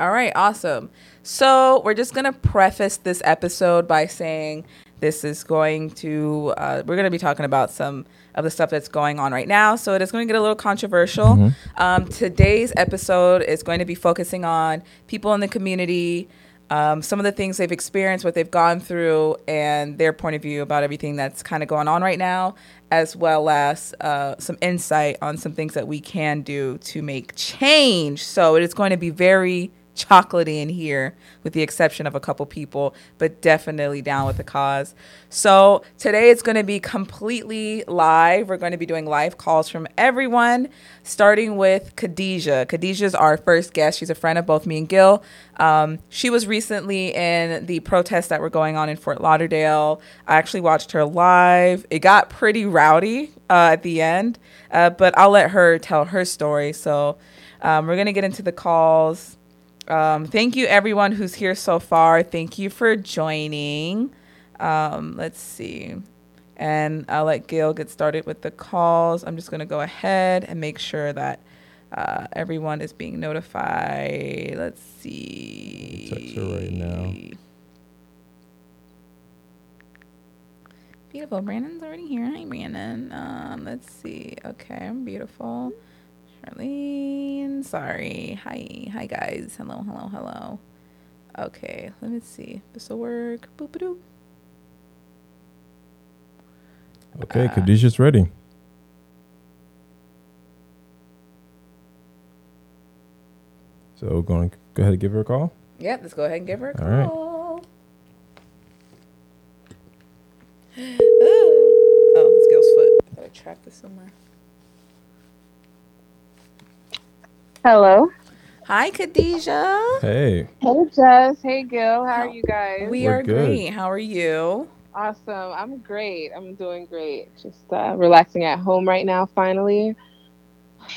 All right, awesome. So we're just gonna preface this episode by saying this is going to uh, we're gonna be talking about some of the stuff that's going on right now. So it is going to get a little controversial. Mm-hmm. Um, today's episode is going to be focusing on people in the community. Um, some of the things they've experienced, what they've gone through, and their point of view about everything that's kind of going on right now, as well as uh, some insight on some things that we can do to make change. So it is going to be very chocolatey in here, with the exception of a couple people, but definitely down with the cause. So today it's going to be completely live. We're going to be doing live calls from everyone, starting with Khadijah. Khadijah is our first guest. She's a friend of both me and Gil. Um, she was recently in the protests that were going on in Fort Lauderdale. I actually watched her live. It got pretty rowdy uh, at the end, uh, but I'll let her tell her story. So um, we're going to get into the calls. Um, thank you, everyone who's here so far. Thank you for joining. Um, let's see. And I'll let Gail get started with the calls. I'm just going to go ahead and make sure that uh, everyone is being notified. Let's see. Text her right now. Beautiful. Brandon's already here. Hi, Brandon. Um, let's see. Okay, I'm beautiful. Charlene. Sorry. Hi. Hi, guys. Hello, hello, hello. Okay, let me see. This will work. Boop doop. Okay, Uh, Khadijah's ready. So going go ahead and give her a call. Yeah, let's go ahead and give her a All right. call. Ooh. Oh, it's Gil's foot. I gotta track this somewhere. Hello. Hi, Khadijah. Hey, Hey, Jess. Hey, Gil. How are you guys? We We're are good. great. How are you? awesome. I'm great. I'm doing great. Just uh, relaxing at home right now, finally.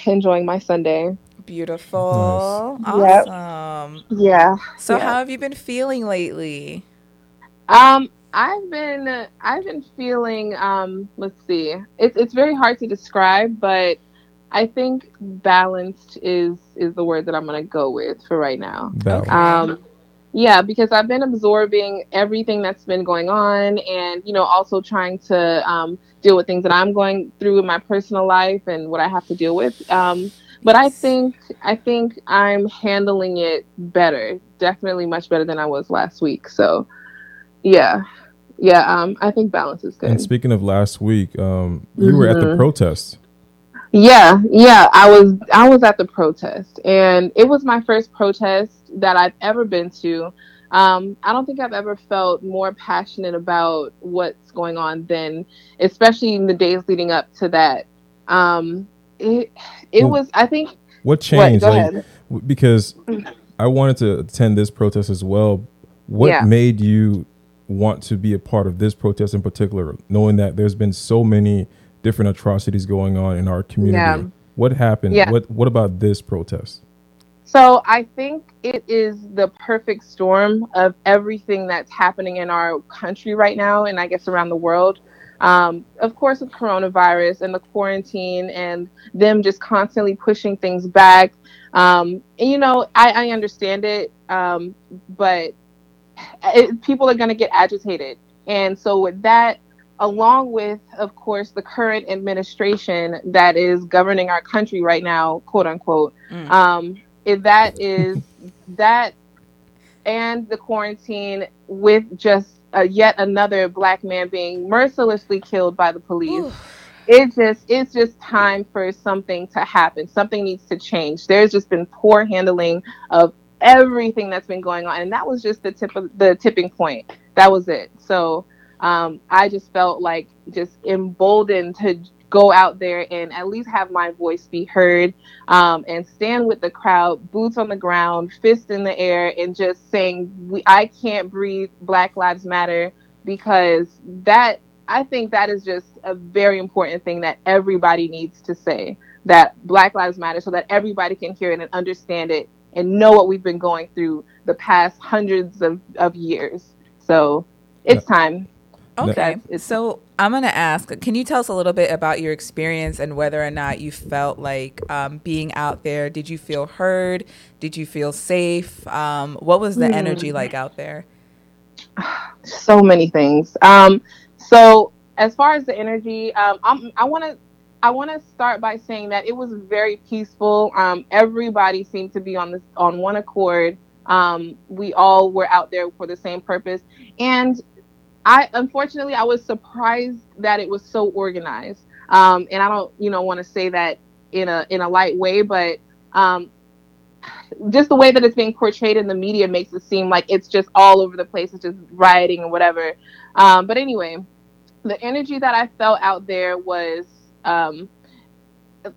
Enjoying my Sunday. Beautiful. Yep. Awesome. Yeah. So, Yeah. how have you been feeling lately? Um, I've been I've been feeling um let's see. It's it's very hard to describe, but I think balanced is is the word that I'm gonna go with for right now. balance. Um, yeah, because I've been absorbing everything that's been going on, and you know, also trying to um, deal with things that I'm going through in my personal life and what I have to deal with. Um, but I think I think I'm handling it better, definitely much better than I was last week. So, yeah, yeah, um, I think balance is good. And speaking of last week, um, you were at the Mhm. protest. Yeah, yeah, I was I was at the protest, and it was my first protest that I've ever been to. Um, I don't think I've ever felt more passionate about what's going on than, especially in the days leading up to that. Um, it it Well, was I think What changed? Go Like, ahead. because I wanted to attend this protest as well. What Yeah. made you want to be a part of this protest in particular, knowing that there's been so many different atrocities going on in our community? Yeah. What happened? Yeah. What What about this protest? So I think it is the perfect storm of everything that's happening in our country right now, and I guess around the world. Um, of course, with coronavirus and the quarantine, and them just constantly pushing things back. Um, and you know, I, I understand it, um, but it, people are going to get agitated, and so with that, along with, of course, the current administration that is governing our country right now, quote unquote Mm. um, if that is that and the quarantine with just uh, yet another black man being mercilessly killed by the police it just it's just time for something to happen. Something needs to change. There's just been poor handling of everything that's been going on and that was just the tip of the tipping point. That was it. So um, i just felt like just emboldened to go out there and at least have my voice be heard um, and stand with the crowd boots on the ground fist in the air and just saying we, i can't breathe black lives matter because that I think that is just a very important thing that everybody needs to say that Black Lives Matter so that everybody can hear it and understand it and know what we've been going through the past hundreds of, of years. So it's time. Okay. So I'm going to ask can you tell us a little bit about your experience and whether or not you felt like um, being out there? Did you feel heard? Did you feel safe? Um, what was the mm. energy like out there? So many things. Um, so, as far as the energy, um, i want to. I want to start by saying that it was very peaceful. Um, everybody seemed to be on this on one accord. Um, we all were out there for the same purpose, and I unfortunately I was surprised that it was so organized. Um, and I don't, you know, want to say that in a in a light way, but um, just the way that it's being portrayed in the media makes it seem like it's just all over the place, it's just rioting and whatever. Um, but anyway, the energy that I felt out there was um,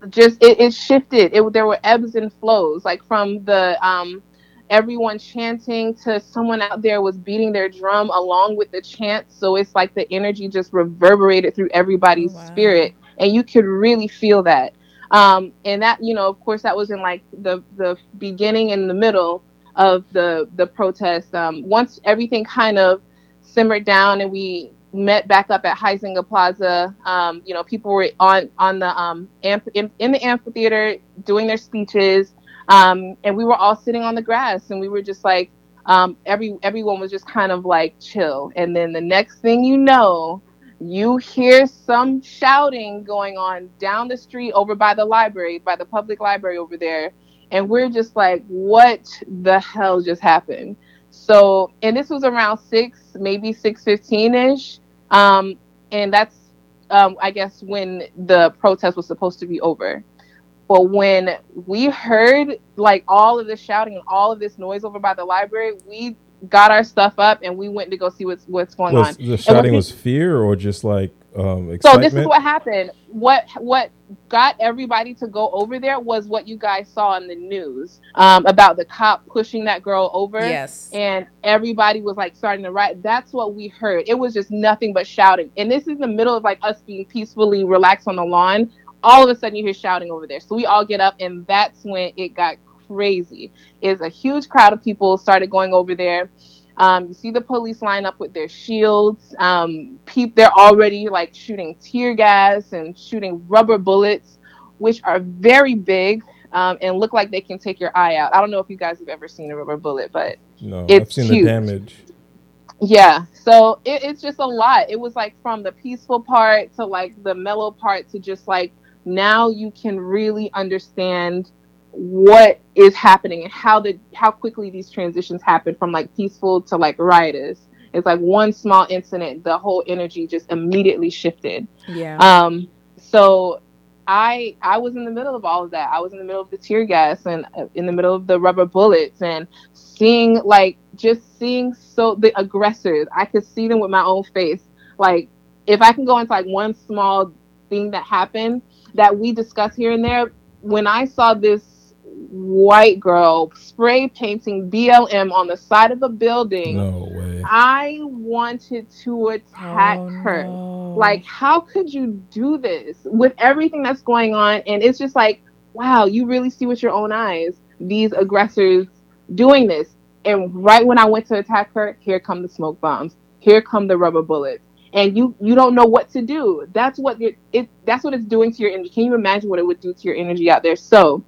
just it, it shifted. It there were ebbs and flows, like from the um, everyone chanting to someone out there was beating their drum along with the chant. So it's like the energy just reverberated through everybody's oh, wow. spirit. And you could really feel that. Um, and that, you know, of course, that was in like the, the beginning and the middle of the, the protest. Um, once everything kind of simmered down and we met back up at Huizenga Plaza, um, you know, people were on, on the, um, amph- in, in the amphitheater doing their speeches um, and we were all sitting on the grass and we were just like, um, every everyone was just kind of like chill. And then the next thing you know, you hear some shouting going on down the street over by the library, by the public library over there. And we're just like, what the hell just happened? So, and this was around six, maybe six fifteen ish, um, and that's, um, I guess, when the protest was supposed to be over. But when we heard like all of this shouting and all of this noise over by the library, we got our stuff up and we went to go see what's what's going was, on. The shouting was, was fear or just like um, excitement? So this is what happened. What what got everybody to go over there was what you guys saw in the news um, about the cop pushing that girl over. Yes. And everybody was like starting to riot. That's what we heard. It was just nothing but shouting. And this is the middle of like us being peacefully relaxed on the lawn all of a sudden you hear shouting over there. So we all get up, and that's when it got crazy. Is a huge crowd of people started going over there. Um, you see the police line up with their shields. Um, pe- they're already like shooting tear gas and shooting rubber bullets, which are very big um, and look like they can take your eye out. I don't know if you guys have ever seen a rubber bullet, but no, it's I've seen huge. the damage. Yeah, so it, it's just a lot. It was like from the peaceful part to like the mellow part to just like now you can really understand what is happening and how the how quickly these transitions happen from like peaceful to like riotous. It's like one small incident, the whole energy just immediately shifted. Yeah. Um. So I I was in the middle of all of that. I was in the middle of the tear gas and uh, in the middle of the rubber bullets and seeing like just seeing so the aggressors. I could see them with my own face. Like if I can go into like one small thing that happened, that we discuss here and there, when I saw this white girl spray painting BLM on the side of a building, no way. I wanted to attack oh, her. No. Like, how could you do this with everything that's going on? And it's just like, wow, you really see with your own eyes these aggressors doing this. And right when I went to attack her, here come the smoke bombs. Here come the rubber bullets and you you don't know what to do. That's what it, it that's what it's doing to your energy. Can you imagine what it would do to your energy out there? So,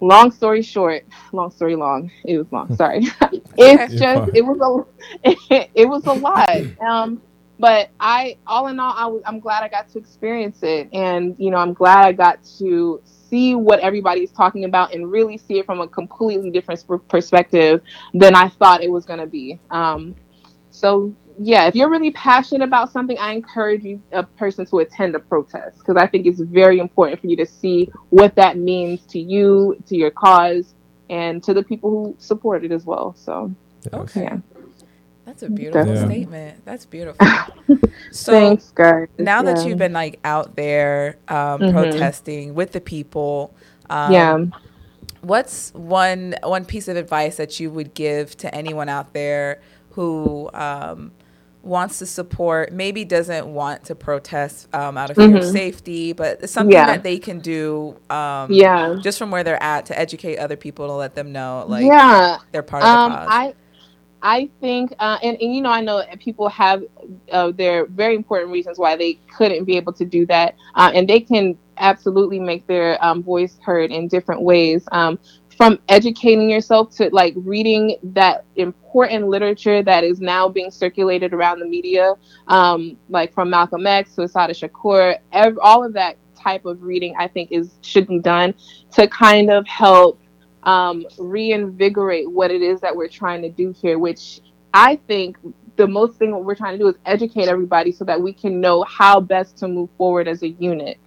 long story short, long story long. It was long. Sorry, it's just it was a it, it was a lot. Um, but I all in all, I was I'm glad I got to experience it, and you know I'm glad I got to see what everybody's talking about and really see it from a completely different perspective than I thought it was going to be. Um, so yeah, if you're really passionate about something, I encourage you a person to attend a protest because I think it's very important for you to see what that means to you, to your cause, and to the people who support it as well. So, okay. Yeah. That's a beautiful yeah. statement. That's beautiful. so Thanks, guys. Now yeah. that you've been like out there um, mm-hmm. protesting with the people, um, yeah. What's one one piece of advice that you would give to anyone out there who um, wants to support, maybe doesn't want to protest um, out of fear mm-hmm. of safety, but it's something yeah. that they can do. Um, yeah. Just from where they're at to educate other people to let them know, like, yeah, they're part of the um, cause. I, I think, uh, and, and you know, I know people have uh, their very important reasons why they couldn't be able to do that, uh, and they can absolutely make their um, voice heard in different ways. Um, from educating yourself to like reading that important literature that is now being circulated around the media, um, like from Malcolm X to Assata Shakur, ev- all of that type of reading, I think, is should be done to kind of help um, reinvigorate what it is that we're trying to do here, which I think the most thing we're trying to do is educate everybody so that we can know how best to move forward as a unit.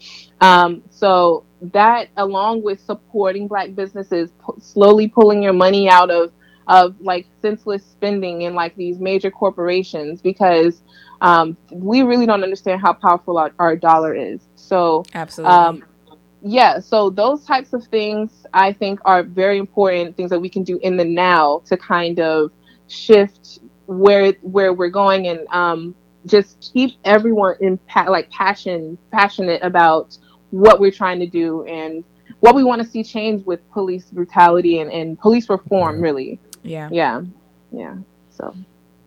Um, so that, along with supporting Black businesses, p- slowly pulling your money out of of like senseless spending in like these major corporations, because um, we really don't understand how powerful our, our dollar is. So absolutely. Um, yeah, so those types of things I think are very important things that we can do in the now to kind of shift where where we're going and um, just keep everyone in pa- like passion passionate about what we're trying to do and what we want to see change with police brutality and, and police reform really yeah yeah yeah so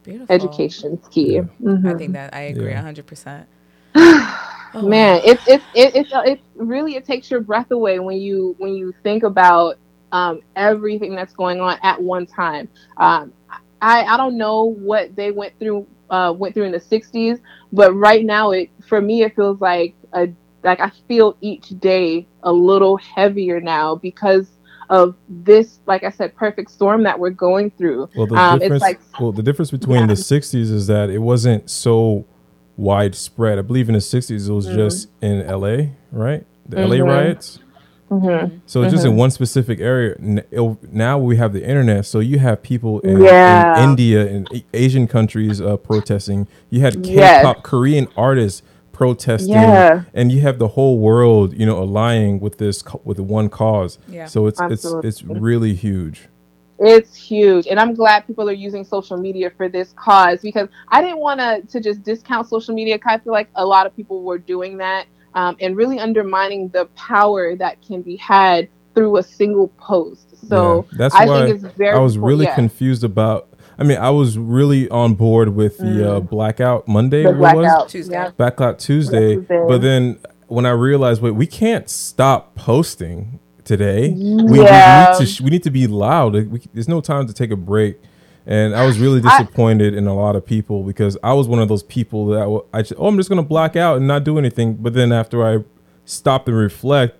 Beautiful. education's key Yeah. Mhm. I think that I agree Yeah. hundred percent. man it's it's it, it's it really it takes your breath away when you when you think about um, everything that's going on at one time um, i i don't know what they went through uh, went through in the 60s but right now it for me it feels like a like i feel each day a little heavier now because of this like i said perfect storm that we're going through Well, the Um, it's difference. like- well, the difference between Yeah. the '60s is that it wasn't so widespread. I believe in the '60s it was Mhm. just in LA, right? The LA Mhm. riots. mm-hmm. So it's just in Mhm. one specific area. Now we have the internet, so you have people in, Yeah. in India and A- Asian countries uh, protesting. You had K-pop Yes. Korean artists protesting, Yeah. and you have the whole world, you know, aligning with this co- with one cause. Yeah. So it's Absolutely. it's it's really huge. It's huge, and I'm glad people are using social media for this cause because I didn't want to to just discount social media. 'cause I feel like a lot of people were doing that um, and really undermining the power that can be had through a single post. So Yeah, that's I why think it's very. I was important- really yeah. confused about. I mean, I was really on board with the uh, blackout Monday. Mm. the what was? blackout. Tuesday. Yeah. Blackout Tuesday. Tuesday. But then when I realized, wait, we can't stop posting today. We, Yeah. we need to sh- we need to be loud. We, there's no time to take a break. And I was really I- disappointed in a lot of people because I was one of those people that w- I just, oh, I'm just gonna black out and not do anything. But then after I stopped and reflect,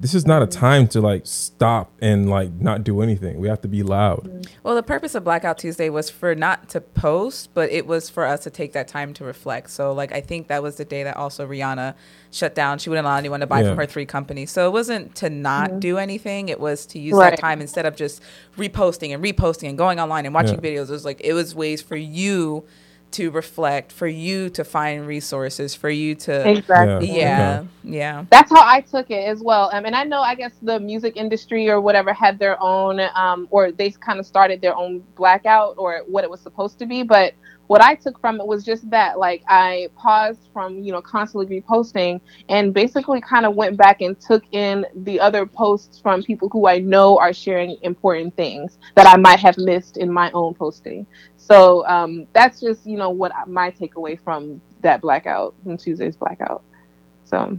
this is not a time to like stop and like not do anything. We have to be loud. Well, the purpose of Blackout Tuesday was for not to post, but it was for us to take that time to reflect. So, like, I think that was the day that also Rihanna shut down. She wouldn't allow anyone to buy Yeah. from her three companies. So it wasn't to not do anything. It was to use Right. that time instead of just reposting and reposting and going online and watching Yeah. videos. It was like it was ways for you to reflect, for you to find resources, for you to Exactly. yeah, yeah. that's how I took it as well. Um, and I know, I guess the music industry or whatever had their own, um, or they kind of started their own blackout or what it was supposed to be. But what I took from it was just that, like, I paused from, you know, constantly reposting and basically kind of went back and took in the other posts from people who I know are sharing important things that I might have missed in my own posting. So um, that's just, you know, what my takeaway from that blackout, from Tuesday's blackout. So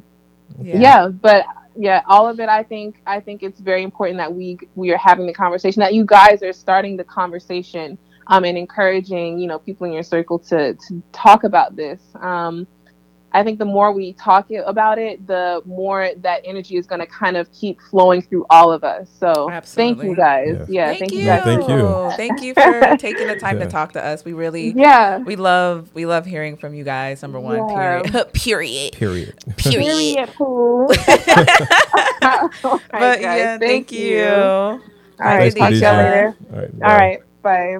yeah. but yeah all of it i think i think it's very important that we we are having the conversation that you guys are starting the conversation um, and encouraging you know people in your circle to to talk about this um, i think the more we talk about it the more that energy is going to kind of keep flowing through all of us so thank you guys Yes. yeah thank, thank, you. you guys Thank you. Thank you for taking the time Yeah. to talk to us. We really yeah we love we love hearing from you guys. Number one, Yeah. period. period. Period. Period. Period, Pooh. Oh But God, yeah, thank, you. all right Thanks, talk to y'all later All right. all right bye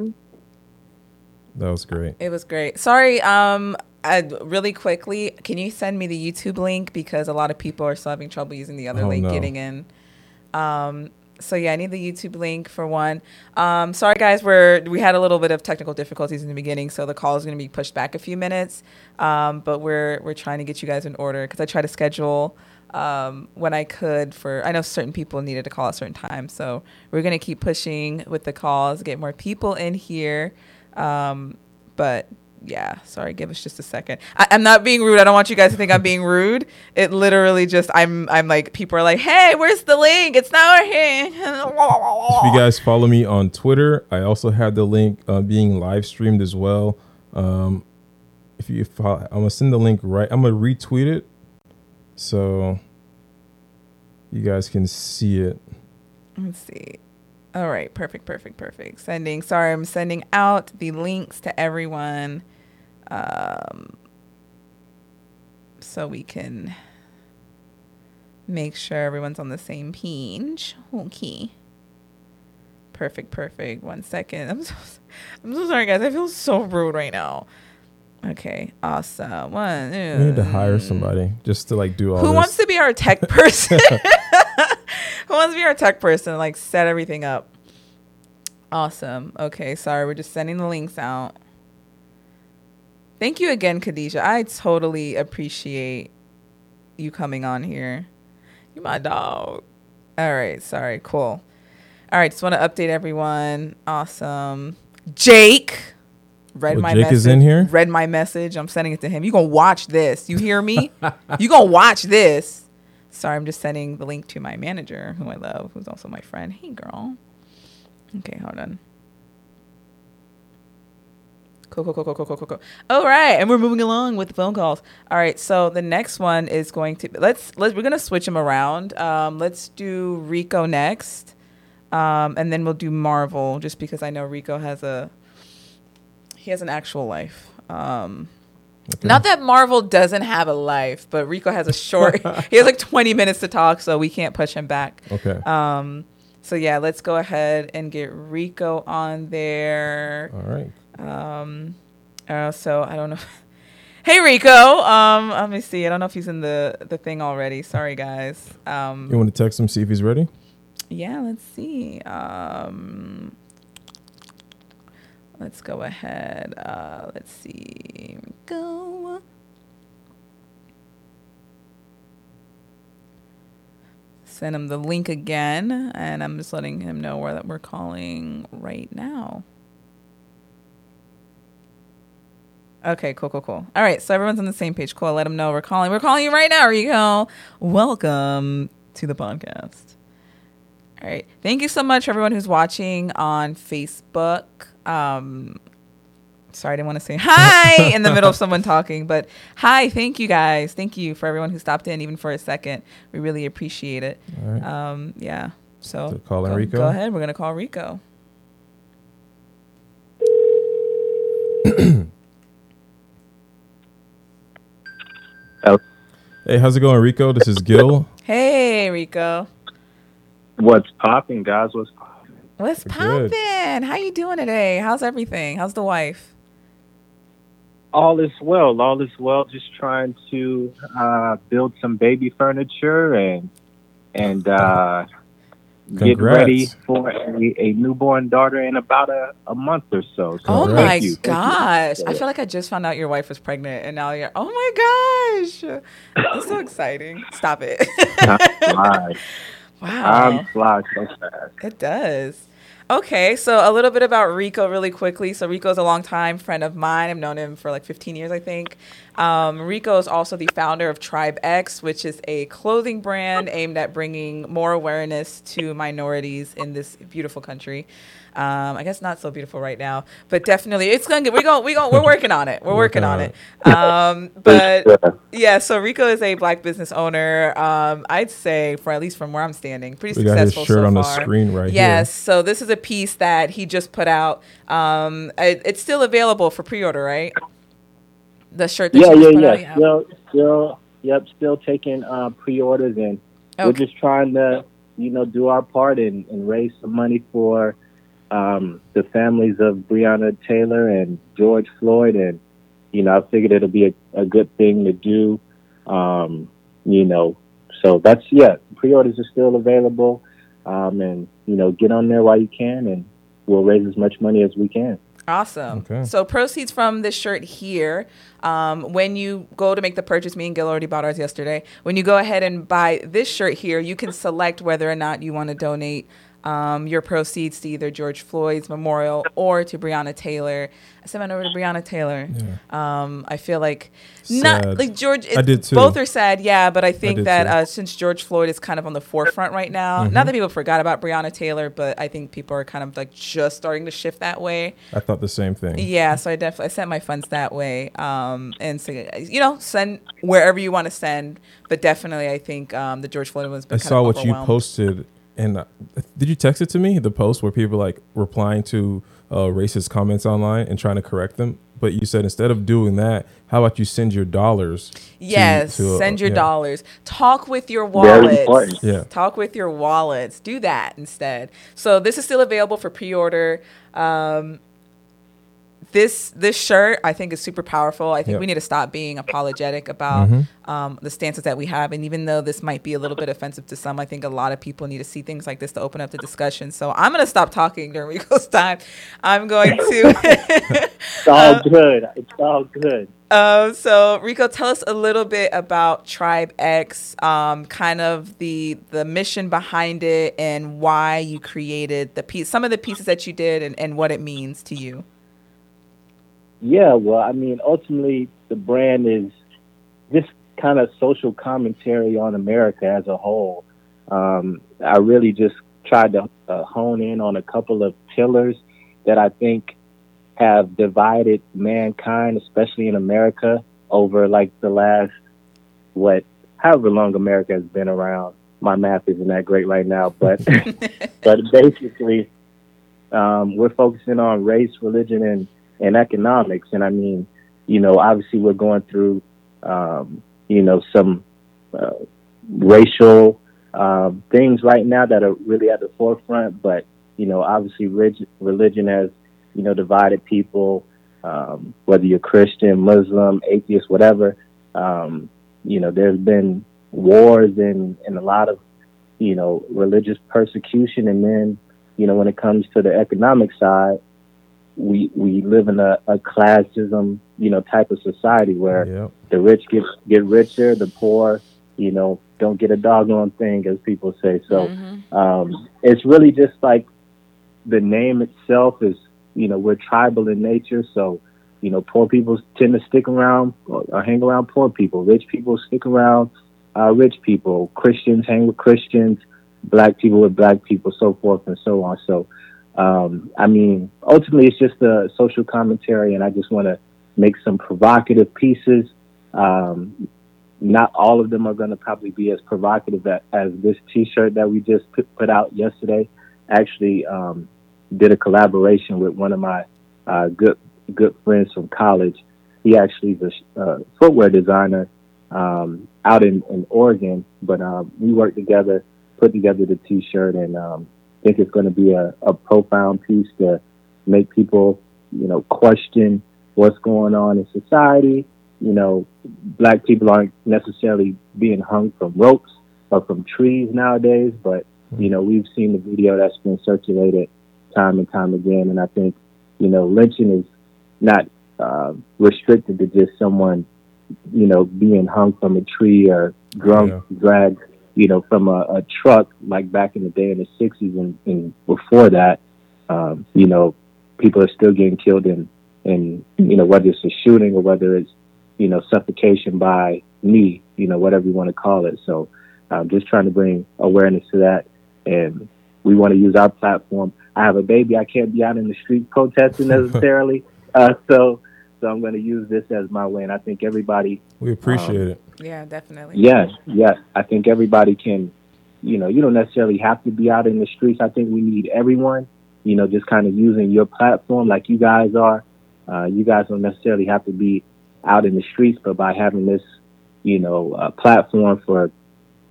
That was great. It was great. Sorry, um, I, really quickly, can you send me the YouTube link because a lot of people are still having trouble using the other Oh, link no. getting in. Um, so yeah, I need the YouTube link for one. Um, sorry guys, we're we had a little bit of technical difficulties in the beginning, so the call is going to be pushed back a few minutes. Um, but we're we're trying to get you guys in order because I try to schedule um, when I could for I know certain people needed to call at certain times, so we're going to keep pushing with the calls, get more people in here. Um, but yeah, sorry, give us just a second. I, I'm not being rude. I don't want you guys to think I'm being rude. It literally just I'm I'm like people are like, hey, where's the link? It's not here. If you guys follow me on Twitter, I also have the link uh, being live streamed as well. Um, if you follow, I'm gonna send the link right. I'm gonna retweet it so you guys can see it. Let's see. All right, perfect, perfect, perfect. Sending. Sorry, I'm sending out the links to everyone, um, so we can make sure everyone's on the same page. Okay. Perfect, perfect. One second. I'm so, I'm so sorry, guys. I feel so rude right now. Okay, awesome. One. We need to hire somebody just to like do all. Who this. wants to be our tech person? Who wants to be our tech person? Like set everything up. Awesome. Okay, sorry, we're just sending the links out. Thank you again, Khadijah. I totally appreciate you coming on here. You my dog. All right, sorry, cool. All right, just want to update everyone. Awesome. Jake read Oh, my Jake message. is in here? Read my message. I'm sending it to him. You gonna watch this? You hear me? you gonna watch this? Sorry, I'm just sending the link to my manager, who I love, who's also my friend. Hey, girl. Okay, hold on. Cool, cool, cool, cool, cool, cool, cool. All right, and we're moving along with the phone calls. All right, so the next one is going to let's let's we're gonna switch them around. Um, let's do Rico next, um, and then we'll do Marvel, just because I know Rico has a he has an actual life. Um, Okay. Not that Marvel doesn't have a life, but Rico has a short. he has like 20 minutes to talk, so we can't push him back. Okay. Um, so yeah, let's go ahead and get Rico on there. all right. Um, uh, so I don't know. hey Rico. Um, let me see. I don't know if he's in the the thing already. Sorry guys. Um, You want to text him see if he's ready? yeah, let's see. Um, let's go ahead. Uh, let's see. Go. Send him the link again, and I'm just letting him know where that we're calling right now. Okay, cool, cool, cool. All right, so everyone's on the same page. Cool. Let them know we're calling. We're calling you right now, Rico. Welcome to the podcast. All right. Thank you so much everyone who's watching on Facebook. Um, sorry, I didn't want to say hi in the middle of someone talking, but hi. Thank you guys. Thank you for everyone who stopped in, even for a second. We really appreciate it. All right. Um, yeah. So, So calling go, Rico? Go ahead. We're gonna call Rico. Hey, how's it going, Rico? This is Gil. Hey, Rico. What's popping, guys? What's popping? What's Good. poppin'? How you doing today? How's everything? How's the wife? All is well. All is well. Just trying to uh, build some baby furniture and and uh, get ready for a, a newborn daughter in about a, a month or so. so Oh my you. Gosh. I feel like I just found out your wife was pregnant and now you're, oh my gosh. That's so exciting. Stop it. Time flies. wow. Time flies so fast. It does. Okay, so a little bit about Rico really quickly. So Rico is a longtime friend of mine. I've known him for like 15 years, I think. Um, Rico is also the founder of Tribe X, which is a clothing brand aimed at bringing more awareness to minorities in this beautiful country. Um, I guess not so beautiful right now, but definitely it's gonna get. We're going. We going. We're working on it. We're working on it. Um, but yeah, so Rico is a black business owner. Um, I'd say, for at least from where I'm standing, pretty We got his successful shirt so on the screen right Yes, so this is a piece that he just put out. Um, it, it's still available for pre-order, right? The shirt that Yeah, you yeah, put yeah. out. Yeah. Still, still, yep. Still taking uh, pre-orders, and we're just trying to, you know, do our part and, and raise some money for um, the families of Breonna Taylor and George Floyd, and you know, I figured it'll be a, a good thing to do. Um, you know, so that's yeah. Pre-orders are still available, um, and you know, get on there while you can, and we'll raise as much money as we can. Awesome. Okay. So proceeds from this shirt here, um, when you go to make the purchase, me and Gil already bought ours yesterday. When you go ahead and buy this shirt here, you can select whether or not you want to donate um, your proceeds to either George Floyd's memorial or to Breonna Taylor. I sent mine over to Breonna Taylor. Yeah. Um, I feel like Sad. not like George. I did too. Both are sad, yeah. But I think did that uh, since George Floyd is kind of on the forefront right now, Mm-hmm. not that people forgot about Breonna Taylor, but I think people are kind of like just starting to shift that way. I thought the same thing. Yeah, so I definitely I sent my funds that way, um, and so you know, send wherever you want to send. But definitely, I think um, the George Floyd one's been I saw what you posted, and uh, did you text it to me? The post where people like replying to uh, racist comments online and trying to correct them. But you said instead of doing that, how about you send your dollars? Yes, to, uh, send your yeah. dollars. Talk with your Very wallets. important. Yeah. Talk with your wallets. Do that instead. So this is still available for pre-order. Um, this this shirt I think is super powerful. I think Yep. we need to stop being apologetic about Mhm. um, the stances that we have. And even though this might be a little bit offensive to some, I think a lot of people need to see things like this to open up the discussion. So I'm gonna stop talking during Rico's time. I'm going to. It's all good. It's all good. Um, so Rico, tell us a little bit about Tribe X, um, kind of the the mission behind it, and why you created the piece, some of the pieces that you did, and, and what it means to you. Yeah, well, I mean, ultimately, the brand is this kind of social commentary on America as a whole. Um, I really just tried to uh, hone in on a couple of pillars that I think have divided mankind, especially in America, over like the last, what, however long America has been around. My math isn't that great right now, but but basically, um, we're focusing on race, religion, and and economics. And I mean, you know, obviously we're going through, um, you know, some uh, racial um, things right now that are really at the forefront. But you know, obviously, religion has, you know, divided people. Um, whether you're Christian, Muslim, atheist, whatever, um, you know, there's been wars and and a lot of, you know, religious persecution. And then, you know, when it comes to the economic side, we we live in a, a classism, you know, type of society where Yep. the rich get get richer, the poor, you know, don't get a doggone thing, as people say. So Mhm. um, it's really just like the name itself is, you know, we're tribal in nature. So, you know, poor people tend to stick around or, or hang around poor people. Rich people stick around uh, rich people. Christians hang with Christians. Black people with black people, so forth and so on. So, um, I mean, ultimately, it's just a social commentary, and I just want to make some provocative pieces. Um, not all of them are going to probably be as provocative a- as this T-shirt that we just put, put out yesterday. Actually, um, did a collaboration with one of my uh, good good friends from college. He actually is a uh, footwear designer um, out in, in Oregon, but um, we worked together, put together the T-shirt, and um, think it's going to be a, a profound piece to make people, you know, question what's going on in society. You know, black people aren't necessarily being hung from ropes or from trees nowadays, but you know, we've seen the video that's been circulated time and time again, and I think, you know, lynching is not uh, restricted to just someone, you know, being hung from a tree or drunk, Yeah. dragged, you know, from a, a truck like back in the day in the '60s and, and before that. Um, you know, people are still getting killed in, in, you know, whether it's a shooting or whether it's, you know, suffocation by knee, you know, whatever you want to call it. So, I'm um, just trying to bring awareness to that, and we want to use our platform. I have a baby; I can't be out in the street protesting necessarily, uh, so so I'm going to use this as my win. I think everybody, We appreciate Um, it. Yeah, definitely. yes, yes, I think everybody can, you know, you don't necessarily have to be out in the streets. I think we need everyone, you know, just kind of using your platform like you guys are. Uh, you guys don't necessarily have to be out in the streets, but by having this, you know, uh, platform for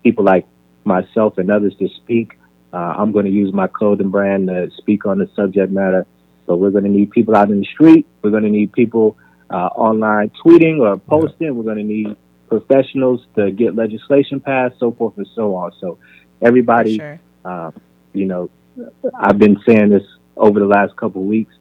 people like myself and others to speak, uh, I'm going to use my clothing brand to speak on the subject matter. So we're going to need people out in the street. We're going to need people uh, online tweeting or posting. We're going to need professionals to get legislation passed, so forth and so on. So everybody, sure. um, you know, I've been saying this over the last couple of weeks.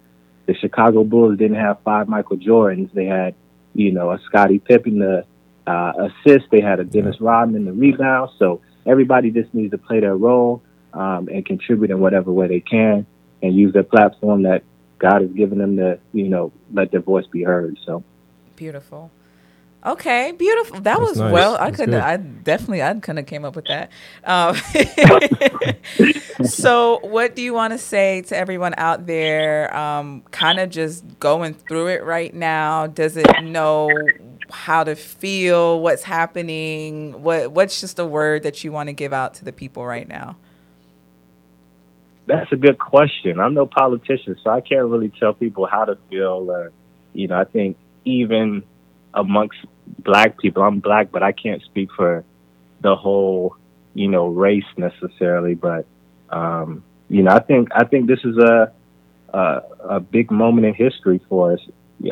The Chicago Bulls didn't have five Michael Jordans. They had, you know, a Scottie Pippen to uh, assist. They had a Dennis Rodman to rebound. So everybody just needs to play their role. um, and contribute in whatever way they can and use their platform that God has given them to, you know, let their voice be heard. So beautiful. Okay, beautiful. That That's was nice. well. I couldn't. I definitely. I couldn't have came up with that. Um, so, what do you want to say to everyone out there? Um, kind of just going through it right now. Does it know how to feel? What's happening? What What's just a word that you want to give out to the people right now? That's a good question. I'm no politician, so I can't really tell people how to feel. You know, I think even amongst black people, I'm black, but I can't speak for the whole, you know, race necessarily. But, um, you know, I think I think this is a a, a big moment in history for us.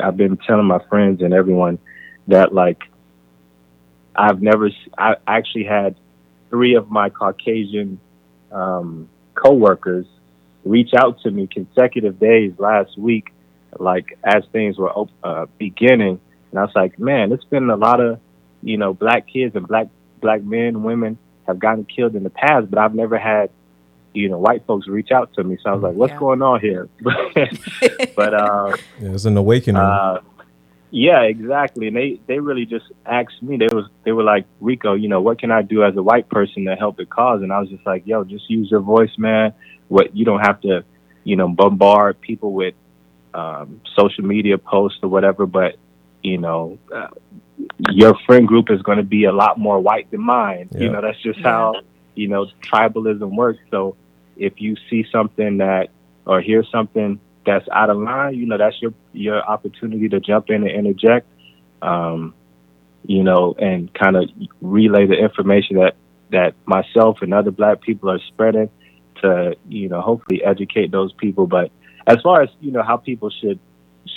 I've been telling my friends and everyone that like I've never. I actually had three of my Caucasian um, coworkers reach out to me consecutive days last week, like as things were uh, beginning, and I was like, man, it's been a lot of, you know, black kids and black black men, women have gotten killed in the past, but I've never had, you know, white folks reach out to me. So I was like, what's Yeah. going on here? but uh, Yeah, it's an awakening. uh, yeah, exactly. And they, they really just asked me. They was they were like, Rico, you know, what can I do as a white person to help the cause? And I was just like, yo, just use your voice, man. What you don't have to, you know, bombard people with um, social media posts or whatever. But you know, uh, your friend group is going to be a lot more white than mine. You know, that's just Yeah. how you know tribalism works. So if you see something that or hear something that's out of line, you know, that's your your opportunity to jump in and interject, um, you know, and kind of relay the information that that myself and other black people are spreading to, you know, hopefully educate those people. But as far as you know, how people should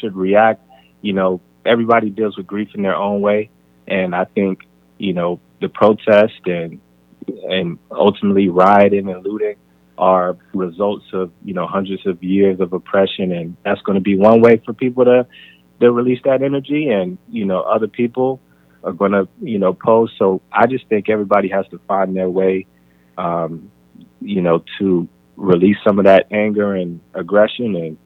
should react, you know, everybody deals with grief in their own way, and I think you know the protest and and ultimately rioting and looting are results of you know hundreds of years of oppression, and that's going to be one way for people to to release that energy, and you know other people are going to you know post. So I just think everybody has to find their way, um, you know, to release some of that anger and aggression, and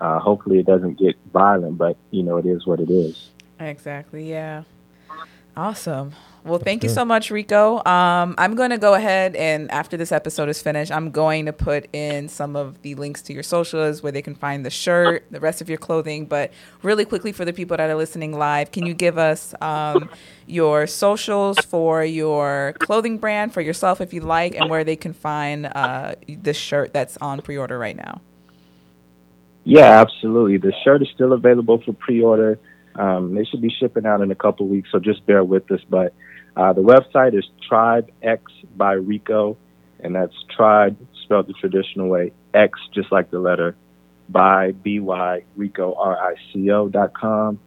uh, hopefully it doesn't get violent. But you know, it is what it is. Exactly. Yeah. Awesome. Well, thank you so much, Rico. Um, I'm going to go ahead and after this episode is finished, I'm going to put in some of the links to your socials where they can find the shirt, the rest of your clothing. But really quickly for the people that are listening live, can you give us um, your socials for your clothing brand for yourself if you like, and where they can find uh, this shirt that's on pre-order right now? Yeah, absolutely. The shirt is still available for pre-order. Um, they should be shipping out in a couple weeks, so just bear with us. But uh, the website is Tribe X by Rico, and that's Tribe spelled the traditional way, X just like the letter, by B Y Rico R I C O dot com.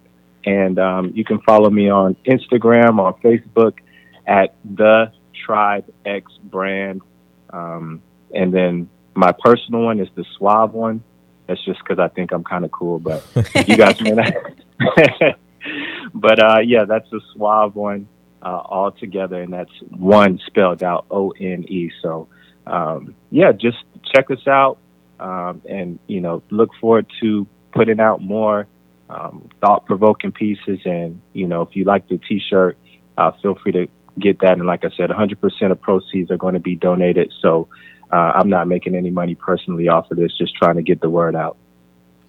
And um, you can follow me on Instagram, on Facebook at the Tribe X brand. Um, and then my personal one is the Suave one. That's just because I think I'm kind of cool, but you guys may not. but uh, yeah, that's a Suave one uh, all together, and that's one spelled out O N E. So um, yeah, just check us out, um, and you know, look forward to putting out more um, thought-provoking pieces. And you know, if you like the T-shirt, uh, feel free to get that. And like I said, 100% of proceeds are going to be donated. So uh, I'm not making any money personally off of this, just trying to get the word out.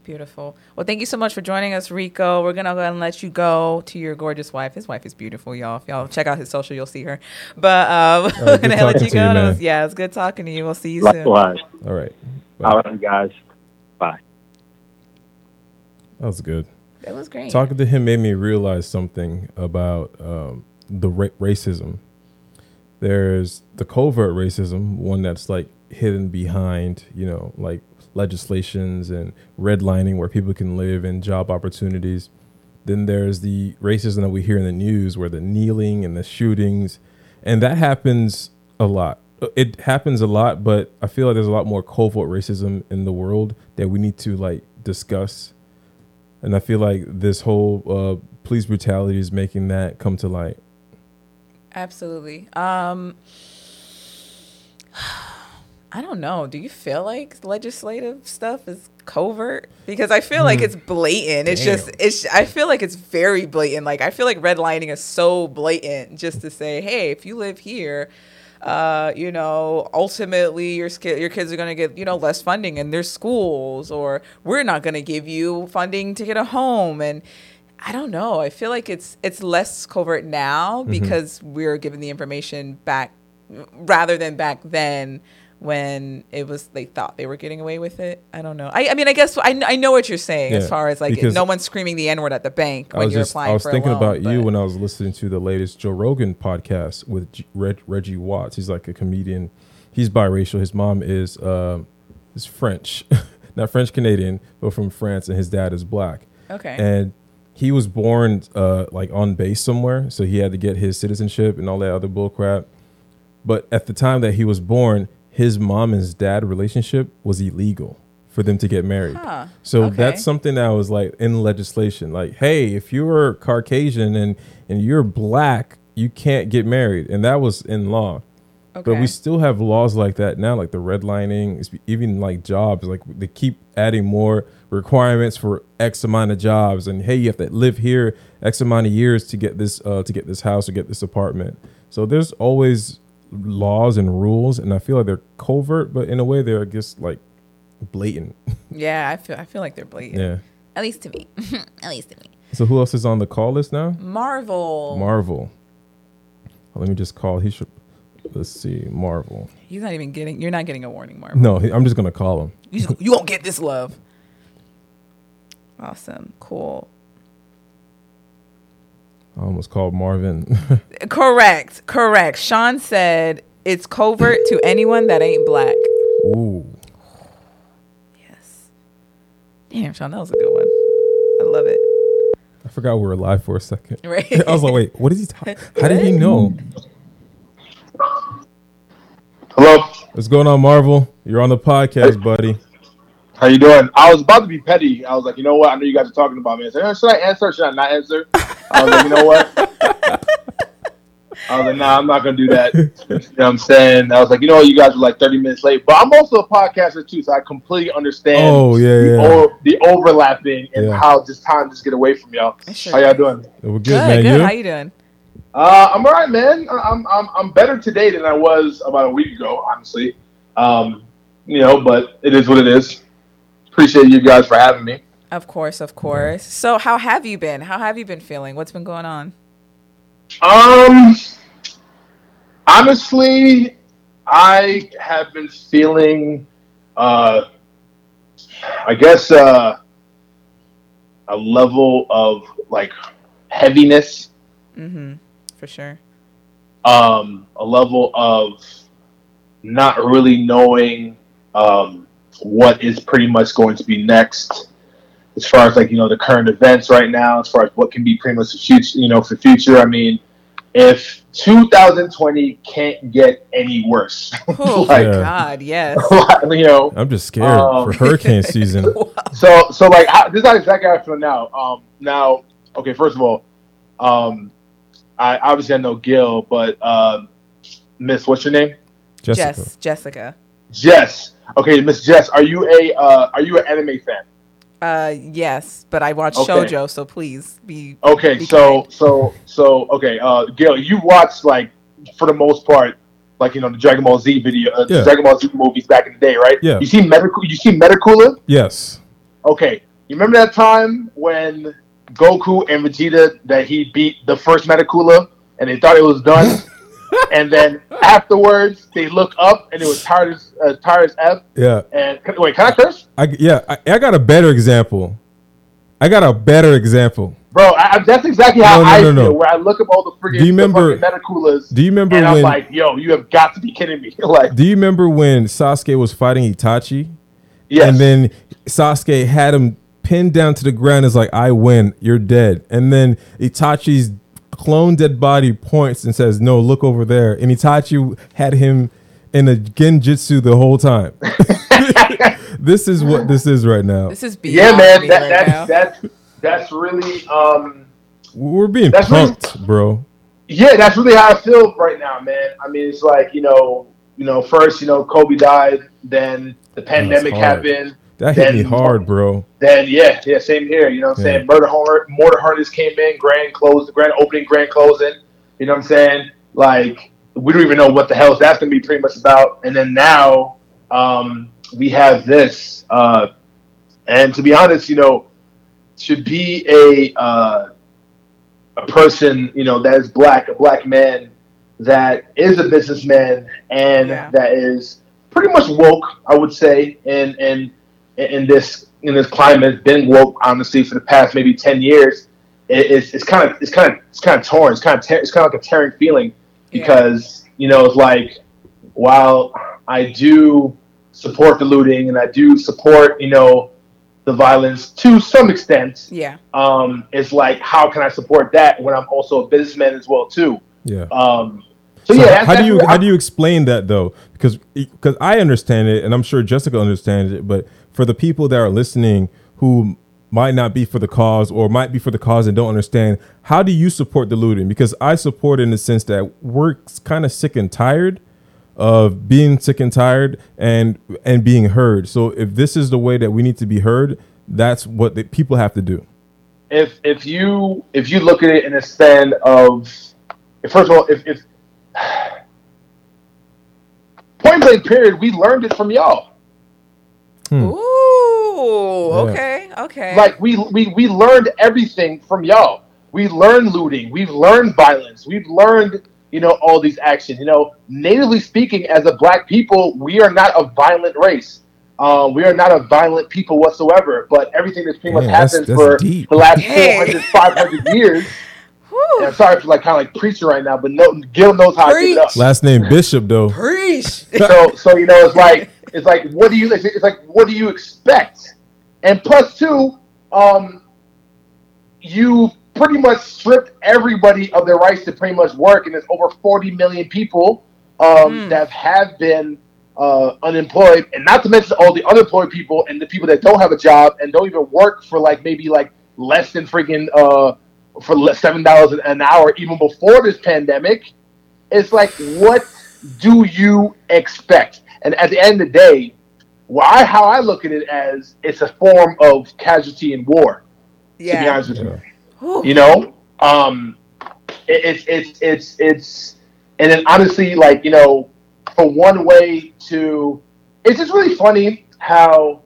Beautiful. Well, thank you so much for joining us, Rico. We're gonna go ahead and let you go to your gorgeous wife. His wife is beautiful, y'all. If y'all check out his social, you'll see her. But um, we're gonna let you to you, go. man. yeah, it's good talking to you. We'll see you soon. Likewise. All right. All right, guys. Bye. That was good. It was great. Talking to him made me realize something about um, the ra- racism. There's the covert racism, one that's like hidden behind, you know, like legislations and redlining where people can live and job opportunities. Then there's the racism that we hear in the news where the kneeling and the shootings, and that happens a lot. It happens a lot, but I feel like there's a lot more covert racism in the world that we need to like discuss and I feel like this whole uh, police brutality is making that come to light. Absolutely. Um, I don't know. Do you feel like legislative stuff is covert? Because I feel like it's blatant. It's just it's I feel like it's very blatant. Like I feel like redlining is so blatant just to say, "Hey, if you live here, uh, you know, ultimately your sk- your kids are going to get, you know, less funding in their schools or we're not going to give you funding to get a home." And I don't know. I feel like it's it's less covert now because we're given the information back rather than back then when it was they thought they were getting away with it. I don't know. I, I mean, I guess I, I know what you're saying as far as like no one's screaming the n word at the bank when you're just applying I was thinking loan, about you when I was listening to the latest Joe Rogan podcast with G- Reg, Reggie Watts. He's like a comedian. He's biracial. His mom is uh, is French, not French Canadian, but from France, and his dad is black. okay. And he was born uh, like on base somewhere, so he had to get his citizenship and all that other bull crap. But at the time that he was born, his mom and his dad relationship was illegal for them to get married. Huh. So Okay. that's something that was like in legislation. Like, hey, if you're Caucasian and and you're black, you can't get married, and that was in law. okay. But we still have laws like that now, like the redlining, even like jobs. Like they keep adding more requirements for X amount of jobs, and hey, you have to live here X amount of years to get this uh, to get this house or get this apartment. So there's always laws and rules, and I feel like they're covert, but in a way they're just like blatant. yeah, I feel I feel like they're blatant. yeah. At least to me. at least to me. So who else is on the call list now? Marvel. Marvel. Oh, let me just call. He should. Let's see, Marvel. He's not even getting. You're not getting a warning, Marvel. No, I'm just gonna call him. You, you won't get this love. Awesome. Cool. I almost called Marvin. Correct. Correct. Sean said it's covert to anyone that ain't black. Ooh. Yes. Damn, Sean, that was a good one. I love it. I forgot we were live for a second. Right. I was like, wait, what is he talking? How did he know? Hello, What's going on, Marvel? You're on the podcast, buddy. how you doing? I was about to be petty. I was like, you know what? I know you guys are talking about me. I said, "Eh, should I answer? or Should I not answer? I was like, you know what? I was like, nah, I'm not gonna do that. You know what I'm saying? I was like, you know what? You guys were like 30 minutes late, but I'm also a podcaster too, so I completely understand. Oh, yeah, the, yeah. o- the overlapping and Yeah. how just time just get away from y'all. Sure How y'all does. doing? We're good, Good, man. good. You? How you doing? Uh, I'm all right, man. I- I'm, I'm I'm better today than I was about a week ago, honestly. Um, you know, but it is what it is. Appreciate you guys for having me. Of course, of course. So, how have you been? How have you been feeling? What's been going on? Um, honestly, I have been feeling, uh, I guess, uh, a level of like heaviness, Mm-hmm. For sure. um, a level of not really knowing um, what is pretty much going to be next. As far as like you know the current events right now, as far as what can be pretty much the future, you know, for future. I mean, if 2020 can't get any worse, Oh like Yeah. God, yes. you know, I'm just scared Um, for hurricane season. so so like how, this is how exactly how I feel now. Um, now, okay, first of all, um, I obviously I know Gil, but um, Miss, what's your name? Jessica. Jess, Jessica. Jess. Okay, Miss Jess, are you a uh, are you an anime fan? Uh, yes, but I watch Okay. shojo, so please be. Okay, Be so kind. so so okay, uh, Gil, you watched like for the most part, like you know the Dragon Ball Z video, uh, Yeah. Dragon Ball Z movies back in the day, right? Yeah. You see Metacool? You see Metacooler? Yes. Okay, you remember that time when Goku and Vegeta that he beat the first Metacooler and they thought it was done, and then afterwards they look up and it was tired as uh, tired as f. Yeah. And wait, can I curse? I yeah. I, I got a better example. I got a better example. Bro, I, that's exactly how No, no, I no, feel. Where I look up all the friggin' Do you remember- Metacoolers, Do you remember and I'm when? like, yo, you have got to be kidding me. like, do you remember when Sasuke was fighting Itachi? yes. And then Sasuke had him pinned down to the ground. Is like, I win. You're dead. And then Itachi's clone dead body points and says, No, look over there. And Itachi had him in a genjutsu the whole time. this is what this is right now. This is beyond yeah, man, me that, right that's now. that's that's really um We're being That's really- punked, bro. yeah, that's really how I feel right now, man. I mean, it's like you know, you know, first, you know, Kobe died, then the pandemic happened. That hit me hard, bro. Then yeah, yeah, same here. You know what I'm Yeah. saying? Murder Horror, Mortar Harness came in, grand close, grand opening, grand closing. You know what I'm saying? Like we don't even know what the hell that's gonna be pretty much about. And then now um, we have this. Uh, and to be honest, you know, to be a uh, a person, you know, that is black, a black man that is a businessman and Yeah. that is pretty much woke, I would say, in in in this in this climate, been woke honestly for the past maybe ten years. It, it's it's kind of it's kind of it's kind of torn. It's kind of te- it's kind of like a tearing feeling Yeah. because you know it's like while I do support the looting and I do support you know the violence to some extent, Yeah. um, it's like how can I support that when I'm also a businessman as well too. Yeah. Um, so, So yeah, how that's- do you that's- how do you explain that though? Because because I understand it, and I'm sure Jessica understands it, but for the people that are listening who might not be for the cause or might be for the cause and don't understand, how do you support the looting? Because I support in the sense that we're kind of sick and tired of being sick and tired and and being heard. So if this is the way that we need to be heard, that's what the people have to do. if if you if you look at it in a stand of first of all if, if point blank period we learned it from y'all Hmm. Ooh. Yeah. Okay. Okay. like we we we learned everything from y'all we learned looting we've learned violence we've learned you know all these actions you know natively speaking as a black people we are not a violent race uh, we are not a violent people whatsoever but everything that's pretty much Damn, happened that's for deep. the last Dang. 400 500 years Whew. And I'm sorry for like kind of like preaching right now, but no, Gil knows how to give it up. Last name Bishop though. Preach. So, so you know, it's like it's like what do you it's, it's like what do you expect? And plus two, um, you pretty much stripped everybody of their rights to pretty much work, and there's over 40 million people um, Hmm. that have been uh, unemployed, and not to mention all the unemployed people and the people that don't have a job and don't even work for like maybe like less than freaking uh, for seven dollars an hour even before this pandemic. It's like what do you expect? And at the end of the day, why how I look at it as it's a form of casualty in war. Yeah. To be honest with you. You know, um, it, it's it's it's it's, and then honestly, like you know, for one way to, it's just really funny how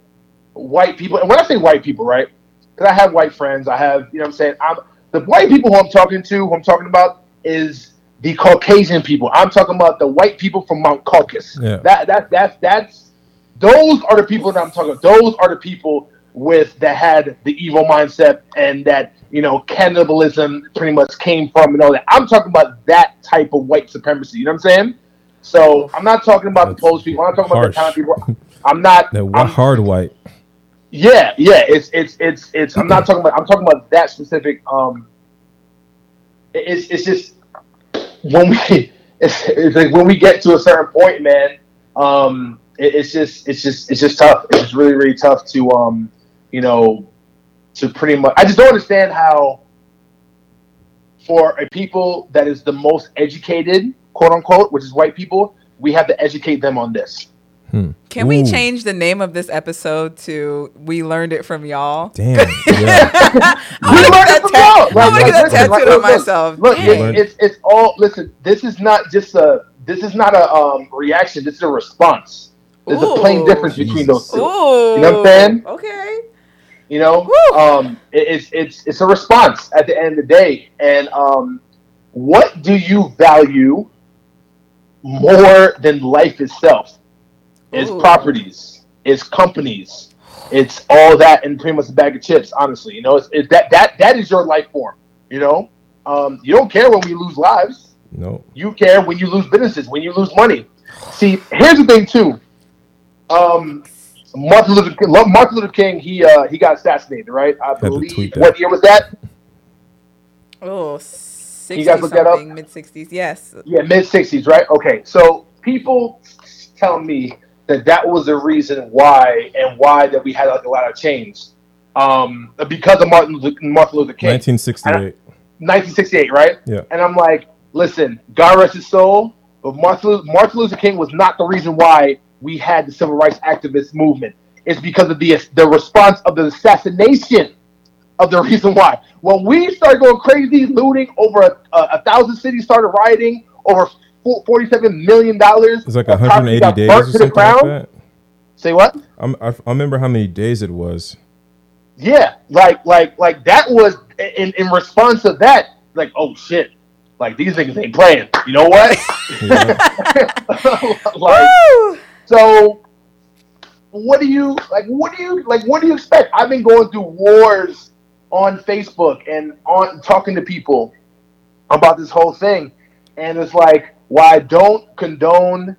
white people, and when I say white people, right? Because I have white friends, I have, you know, what I'm saying, I'm the white people who I'm talking to, who I'm talking about, is the Caucasian people. I'm talking about the white people from Mount Caucasus. Yeah. That that that's that's those are the people that I'm talking. about. Those are the people with that had the evil mindset and that you know cannibalism pretty much came from and all that. I'm talking about that type of white supremacy. You know what I'm saying? So I'm not talking about the That's Polish people. I'm not talking about the harsh. kind people. I'm not. That I'm, hard white. Yeah, yeah. It's it's it's it's. I'm not talking about. I'm talking about that specific. Um, it's it's just when we it's, it's like when we get to a certain point, man. Um, it, it's just it's just it's just tough. It's just really really tough to um, you know, to pretty much. I just don't understand how for a people that is the most educated, quote unquote, which is white people, we have to educate them on this. Can we change the name of this episode to "We Learned It from Y'all"? Damn. Yeah. I want to We learned get it from that, y'all. tat- I wanna get that listen, tattooed like, on look, myself. Look, Dang. it's, it's it's all. Listen, this is not just a. This is not a um, reaction. This is a response. There's a plain Ooh. difference between those two. Ooh. You know what I'm saying? Okay. You know, Woo. um, it, it's it's it's a response at the end of the day. And um, what do you value more than life itself? It's Ooh. properties, it's companies, it's all that, and pretty much a bag of chips. Honestly, you know, it's, it's that that that is your life form. You know, um, you don't care when we lose lives. No. You care when you lose businesses, when you lose money. See, here's the thing too. Um, Martin Luther King, Martin Luther King, he uh, he got assassinated, right? I to believe. What year was that? Oh, You guys look that up? mid 60s. Yes. Yeah, mid '60s, right? Okay, so people tell me that that was the reason why and why that we had like, a lot of change, um, because of Martin Luther, Martin Luther King. 1968. 1968, right? Yeah. And I'm like, listen, God rest his soul. But Martin Luther, Martin Luther King was not the reason why we had the civil rights activist movement. It's because of the the response of the assassination of the reason why. When we started going crazy, looting over a, a, a thousand cities started rioting over forty-seven million dollars. It's like 180 days or something like that. Say what? I'm, I, I remember how many days it was. Yeah, like like like that was in in response to that. Like oh shit, like these niggas ain't playing. You know what? like so. What do you like? What do you like? What do you expect? I've been going through wars on Facebook and on talking to people about this whole thing, and it's like, while I don't condone,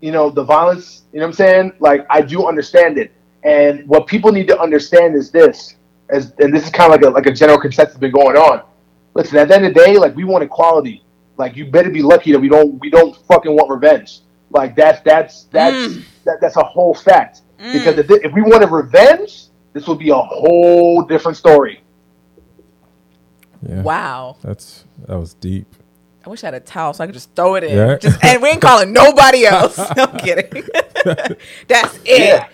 you know, the violence, you know what I'm saying? Like, I do understand it. And what people need to understand is this, as and this is kind of like a like a general consensus been going on. Listen, at the end of the day, like we want equality. Like you better be lucky that we don't we don't fucking want revenge. Like that's that's that's mm. that, that's a whole fact. Mm. Because if, if we wanted revenge, this would be a whole different story. Yeah. Wow. That's that was deep. I wish I had a towel so I could just throw it in. Yeah. Just, and we ain't calling nobody else. I'm kidding. that's it. Yeah.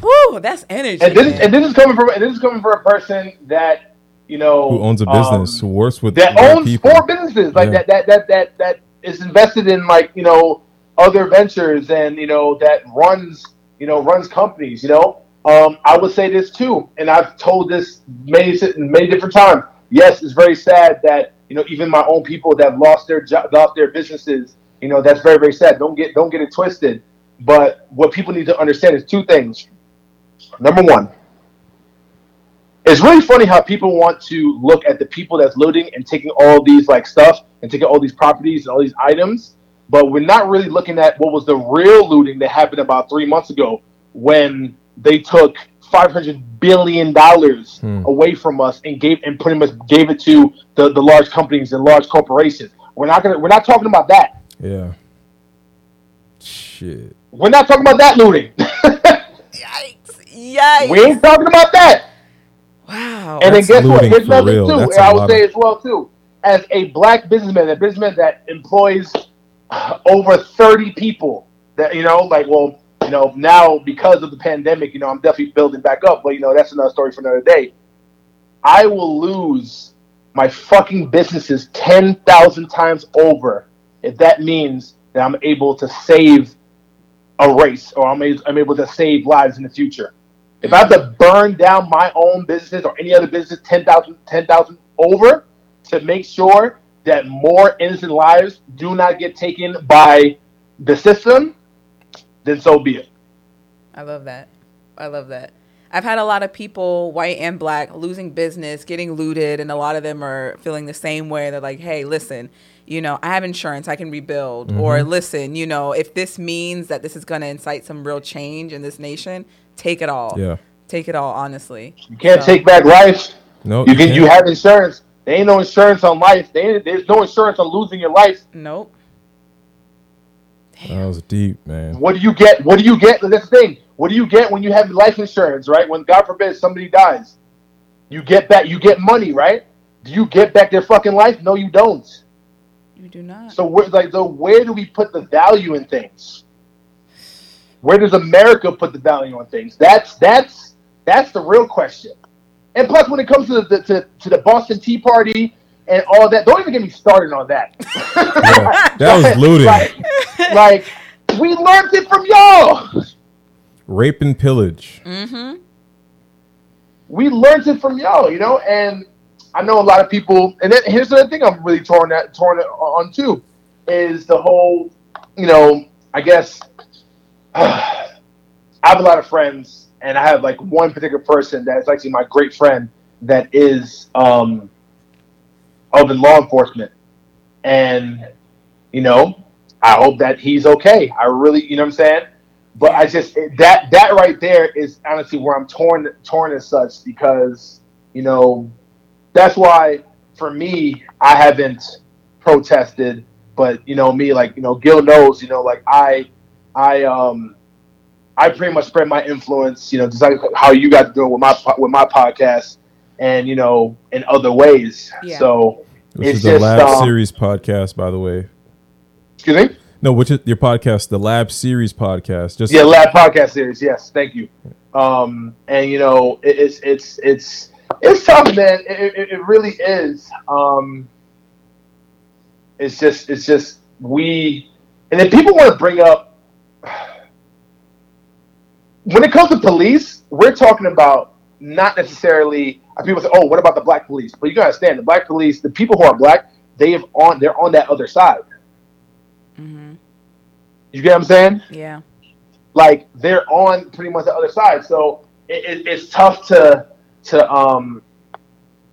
Whew, that's energy. And this, and this is coming from and this is coming from a person that you know who owns a business, um, who works with that owns people. four businesses, like yeah. that that that that that is invested in like you know other ventures and you know that runs you know runs companies. You know, um, I would say this too, and I've told this many many different times. Yes, it's very sad that you know even my own people that lost their job, lost their businesses. You know that's very very sad. Don't get don't get it twisted. But what people need to understand is two things. Number one, it's really funny how people want to look at the people that's looting and taking all these like stuff and taking all these properties and all these items, but we're not really looking at what was the real looting that happened about three months ago when they took five hundred billion dollars hmm. away from us and gave and pretty much gave it to the, the large companies and large corporations. We're not gonna we're not talking about that. Yeah. Shit. We're not talking about that looting. Yikes. Yikes. We ain't talking about that. Wow. And then guess what? Here's another too. That's I would say as well too. As a black businessman, a businessman that employs over 30 people that you know, like well, you know, now because of the pandemic, you know, I'm definitely building back up, but you know, that's another story for another day. I will lose my fucking businesses 10,000 times over if that means that I'm able to save a race or I'm, I'm able to save lives in the future. If I have to burn down my own business or any other business 10,000 10, over to make sure that more innocent lives do not get taken by the system, then so be it. I love that. I love that. I've had a lot of people, white and black, losing business, getting looted, and a lot of them are feeling the same way. They're like, hey, listen, you know, I have insurance, I can rebuild. Mm-hmm. Or listen, you know, if this means that this is going to incite some real change in this nation, take it all. Yeah. Take it all, honestly. You can't so. take back life. No, you, you can. You have insurance. There ain't no insurance on life. there's no insurance on losing your life. Nope. Damn. That was deep, man. What do you get? What do you get? That's the thing. What do you get when you have life insurance, right? When God forbid somebody dies, you get back. You get money, right? Do you get back their fucking life? No, you don't. You do not. So where, like, so where do we put the value in things? Where does America put the value on things? That's that's that's the real question. And plus, when it comes to the to, to the Boston Tea Party and all that. Don't even get me started on that. yeah, that was looting. like, like, we learned it from y'all. Rape and pillage. Mm-hmm. We learned it from y'all, you know, and I know a lot of people. And then here's the thing: I'm really torn that torn on too, is the whole, you know, I guess. Uh, I have a lot of friends, and I have like one particular person that is actually my great friend that is um, of in law enforcement. And, you know, I hope that he's okay. I really, you know what I'm saying? But I just that that right there is honestly where I'm torn torn as such because, you know, that's why for me I haven't protested, but you know, me like, you know, Gil knows, you know, like I I um I pretty much spread my influence, you know, just like how you got guys doing with my with my podcast and you know in other ways. Yeah. So this is the last um, series podcast, by the way. Excuse me. No, which is your podcast, the Lab Series podcast. Just Yeah, lab podcast series. Yes, thank you. Um, and you know, it, it's it's it's it's tough, man. It, it, it really is. Um, it's just it's just we, and if people want to bring up when it comes to police, we're talking about not necessarily. People say, "Oh, what about the black police?" But you gotta understand, the black police, the people who are black, they have on they're on that other side. Mm-hmm. You get what I'm saying? Yeah. like they're on pretty much the other side. So it, it, it's tough to to um.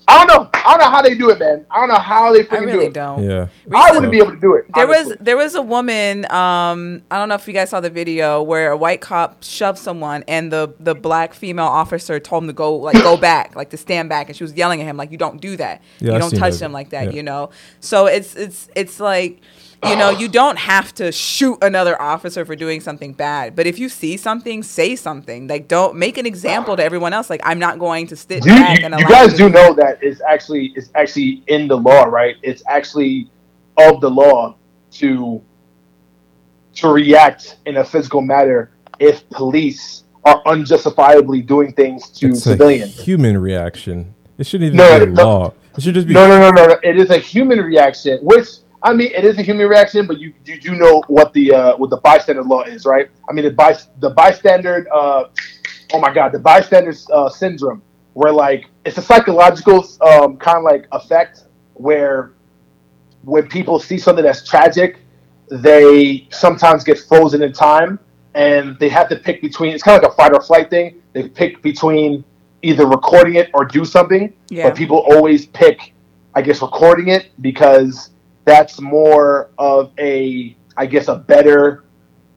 I don't know. I don't know how they do it, man. I don't know how they I freaking do really it. don't. yeah. I wouldn't be able to do it. There was there was a woman. Um, I don't know if you guys saw the video where a white cop shoved someone, and the the black female officer told him to go like go back, like to stand back, and she was yelling at him like, "You don't do that. Yeah, you don't touch that. them like that." Yeah. You know. So it's it's it's like. You know, oh. you don't have to shoot another officer for doing something bad, but if you see something, say something. Like, don't make an example to everyone else. Like, I'm not going to sit you, back you, and you guys do know that it's actually it's actually in the law, right? It's actually of the law to to react in a physical matter if police are unjustifiably doing things to It's civilians. a human reaction. It shouldn't even No, be a no. law. It should just be. No, no, no, no, no. It is a human reaction, which I mean, it is a human reaction, but you you do know what the uh, what the bystander law is, right? I mean, the by the bystander. Uh, oh my God, the bystander uh, syndrome, where like it's a psychological um, kind of like effect where when people see something that's tragic, they sometimes get frozen in time and they have to pick between. It's kind of like a fight or flight thing. They pick between either recording it or do something Yeah. but people always pick, I guess, recording it because that's more of a, I guess, a better.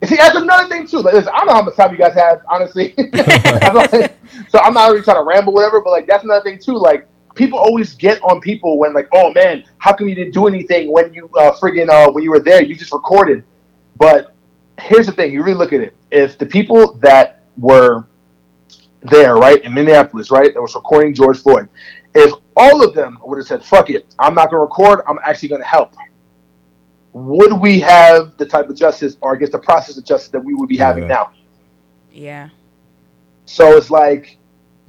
See, that's another thing too. Like, listen, I don't know how much time you guys have, honestly. So I'm not really trying to ramble, whatever. But like, that's another thing too. Like, people always get on people when, like, oh man, how come you didn't do anything when you uh, friggin' uh, when you were there? You just recorded. But here's the thing: you really look at it. If the people that were there, right, in Minneapolis, right, that was recording George Floyd, if all of them would have said, fuck it, I'm not going to record, I'm actually going to help, would we have the type of justice, or I guess the process of justice that we would be having Yeah. now? Yeah. So it's like,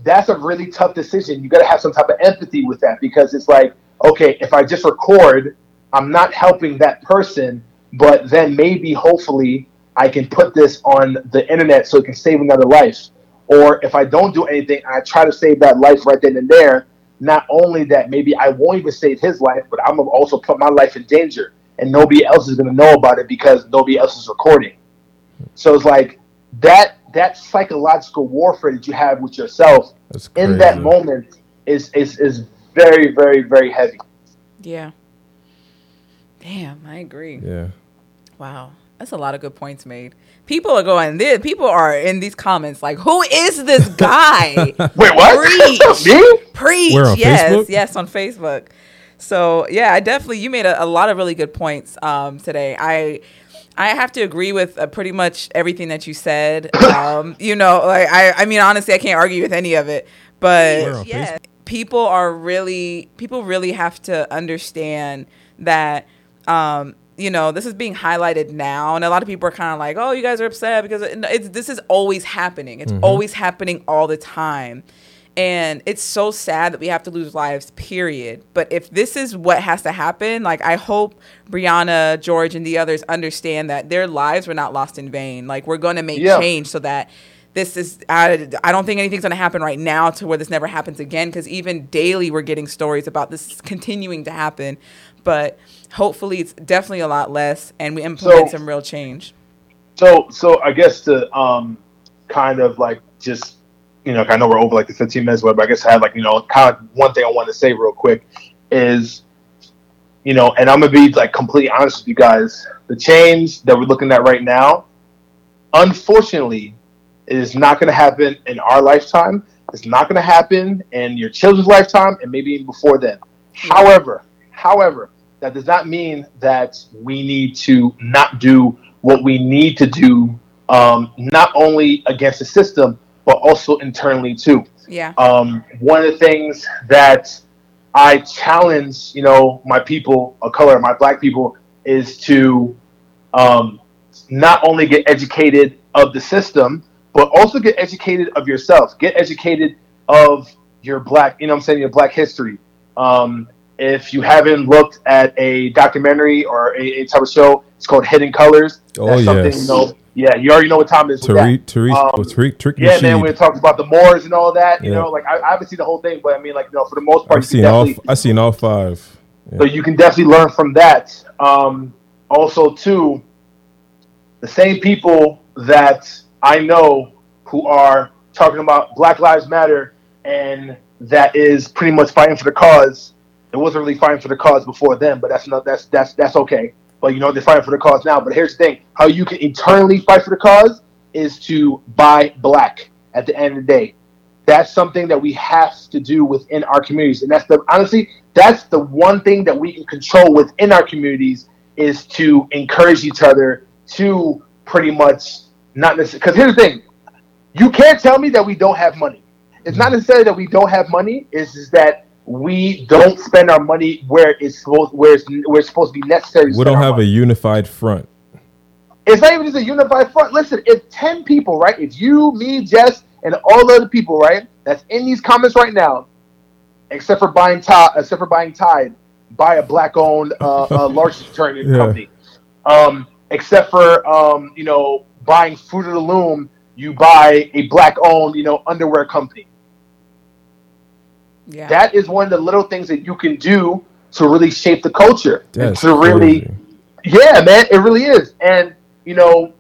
that's a really tough decision. You got to have some type of empathy with that because it's like, okay, if I just record, I'm not helping that person, but then maybe, hopefully, I can put this on the internet so it can save another life. Or if I don't do anything and I try to save that life right then and there, not only that, maybe I won't even save his life, but I'm gonna also put my life in danger, and nobody else is gonna know about it because nobody else is recording. So it's like that that psychological warfare that you have with yourself That's crazy. in that moment is is is very very very heavy. Yeah. Damn, I agree. Yeah. Wow. That's a lot of good points made. People are going there. People are in these comments like, who is this guy? Wait, what? Preach. Me? Preach. Where, on yes, Facebook? yes, on Facebook. So yeah, I definitely you made a, a lot of really good points um, today. I I have to agree with uh, pretty much everything that you said. Um, you know, like I I mean honestly, I can't argue with any of it. But on yeah, people are really people really have to understand that um, you know this is being highlighted now, and a lot of people are kind of like, oh, you guys are upset because it's this is always happening. It's mm-hmm. always happening all the time. And it's so sad that we have to lose lives, period. But if this is what has to happen, like I hope Breonna, George, and the others understand that their lives were not lost in vain. Like we're going to make Yeah. change so that this is, I, I don't think anything's going to happen right now to where this never happens again. Because even daily we're getting stories about this continuing to happen. But hopefully it's definitely a lot less and we implement So- some real change. So so I guess to um kind of like just you know I know we're over like the 15 minutes, but I guess I have like you know kind of one thing I want to say real quick is you know, and I'm gonna be like completely honest with you guys. The change that we're looking at right now, unfortunately, it is not gonna happen in our lifetime. It's not gonna happen in your children's lifetime, and maybe even before then. However, however, that does not mean that we need to not do what we need to do, um, not only against the system but also internally too. Yeah. Um, one of the things that I challenge, you know, my people of color, my black people, is to um, not only get educated of the system, but also get educated of yourself. Get educated of your black, you know, what I'm saying your black history. Um, if you haven't looked at a documentary or a, a type of show, it's called Hidden Colors. Oh, That's something, yes. you know, yeah, you already know what time it is. with that. Tariq, Tariq, Um, oh, Tariq, Tariq Yeah, man, Nasheed. when it talks about the Moors and all that, you Yeah. know, like I, I haven't seen the whole thing, but I mean, like, you know, for the most part, I've you seen all. I've seen all five. so you can definitely learn from that. Um, also, too, the same people that I know who are talking about Black Lives Matter and that is pretty much fighting for the cause. It wasn't really fighting for the cause before then, but that's not that's that's that's okay. But you know they're fighting for the cause now. But here's the thing: how you can internally fight for the cause is to buy black. At the end of the day, that's something that we have to do within our communities, and that's the honestly that's the one thing that we can control within our communities is to encourage each other to pretty much not necessarily. Because here's the thing: you can't tell me that we don't have money. It's not necessarily that we don't have money. It's just that we don't spend our money where it's supposed where it's, where it's supposed to be necessary. We don't have a unified front. It's not even just a unified front. Listen, if ten people, right? If you, me, Jess, and all the other people, right, that's in these comments right now, except for buying Tide, except for buying Tide, buy a black-owned, uh, uh, large detergent Yeah. company. Um, except for um, you know, buying Fruit of the Loom, you buy a black-owned, you know, underwear company. Yeah. That is one of the little things that you can do to really shape the culture. and That's to really, crazy. yeah, man, it really is. And you know,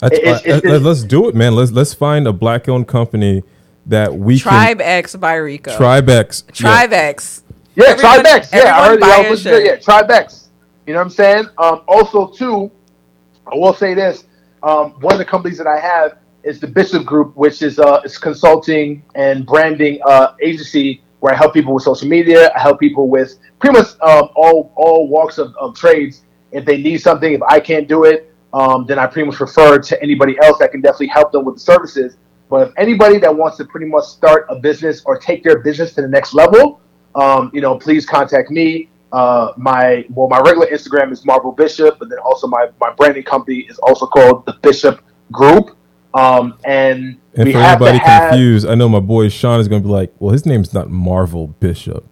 That's, It's- it's- let- let's do it, man. Let's let's find a black-owned company that we Tribe X by Rico. can Tribex. Yeah. Tribe X. Yeah, Everyone- X. Yeah, I everyone heard buy yeah, I a was listening to- shirt. Yeah, Tribex. You know what I'm saying? Um, also, too, I will say this: um, one of the companies that I have is the Bishop Group, which is uh, it's consulting and branding uh, agency where I help people with social media. I help people with pretty much um, all all walks of, of trades. If they need something, if I can't do it, um, then I pretty much refer to anybody else that can definitely help them with the services. But if anybody that wants to pretty much start a business or take their business to the next level, um, you know, please contact me. Uh, my well, my regular Instagram is Marvel Bishop, but then also my my branding company is also called the Bishop Group. Um, and, And we for have anybody to have. confused, I know my boy Sean is going to be like, "Well, his name's not Marvel Bishop.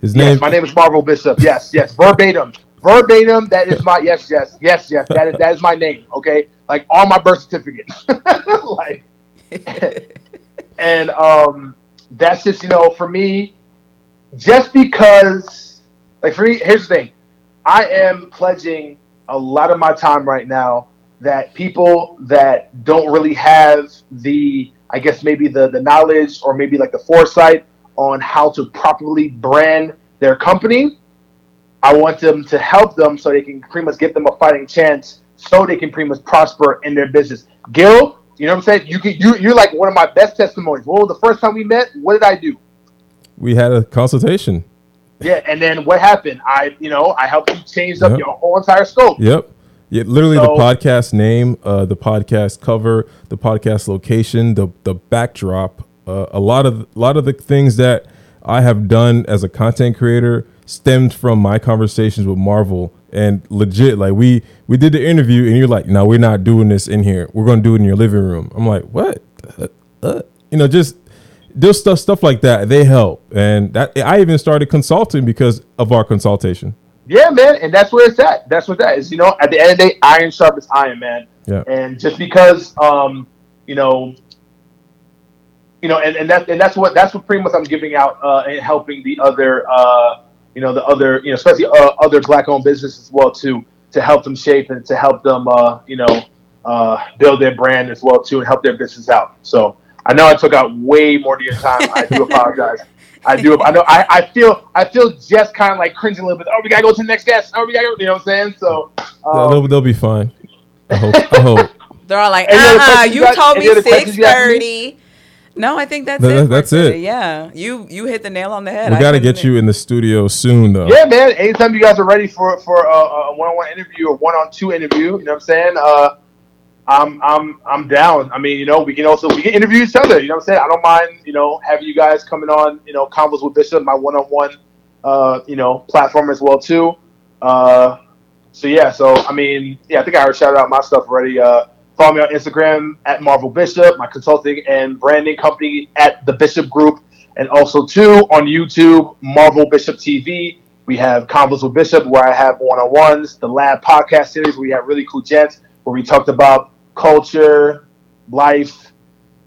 His Yes, name, my name is Marvel Bishop. Yes, yes, verbatim, verbatim. That is my yes, yes, yes, yes. That is that is my name. Okay, like on my birth certificate. like, and um, that's just you know for me, just because like for me, here's the thing, I am pledging a lot of my time right now that people that don't really have the I guess maybe the the knowledge or maybe like the foresight on how to properly brand their company. I want them to help them so they can pretty much give them a fighting chance so they can pretty much prosper in their business. Gil, you know what I'm saying? You can, you you're like one of my best testimonies. What was the first time we met? What did I do? we had a consultation. Yeah, and then what happened? I you know I helped you change up Yep. your whole entire scope. Yep. Yeah, literally So- the podcast name, uh, the podcast cover, the podcast location, the the backdrop, uh, a lot of a lot of the things that I have done as a content creator stemmed from my conversations with Marvel. And legit like we we did the interview and you're like no we're not doing this in here. We're going to do it in your living room. I'm like what? Uh, uh, you know just those stuff stuff like that they help. And that i even started consulting because of our consultation Yeah, man, and that's where it's at. That's what that is. You know, at the end of the day, iron sharpens iron, man. Yeah. And just because, um, you know, you know, and, and that and that's what that's what pretty much I'm giving out uh, and helping the other, uh, you know, the other, you know, especially uh, other black-owned businesses as well too, to help them shape and to help them, uh, you know, uh, build their brand as well too, and help their business out. So I know I took out way more of your time. I do apologize. I do. I know. I, I feel. I feel just kind of like cringing a little bit. Oh, we gotta go to the next guest. Oh, we gotta. Go, you know what I'm saying? So. they'll, Um, they'll be fine i hope i hope They're all like, Any other uh uh you you told me other questions six you got for me? thirty. No, I think that's Th- it. th- for that's today. it. Yeah, you you hit the nail on the head. we I got to get you in the studio soon though Yeah, man. Anytime you guys are ready for for a, a one-on-one interview or one-on-two interview, you know what I'm saying? Uh, I'm I'm I'm down. I mean, you know, we can also we can interview each other. You know what I'm saying? I don't mind, you know, having you guys coming on, you know, convos with Bishop, my one-on-one, uh, you know, platform as well too. Uh, so yeah, so I mean, yeah, I think I already shouted out my stuff already. Uh, follow me on Instagram at Marvel Bishop, my consulting and branding company at the Bishop Group, and also too on YouTube, Marvel Bishop TV. We have Convos with Bishop, where I have one on ones, the Lab podcast series, where we have really cool gents, where we talked about culture, life,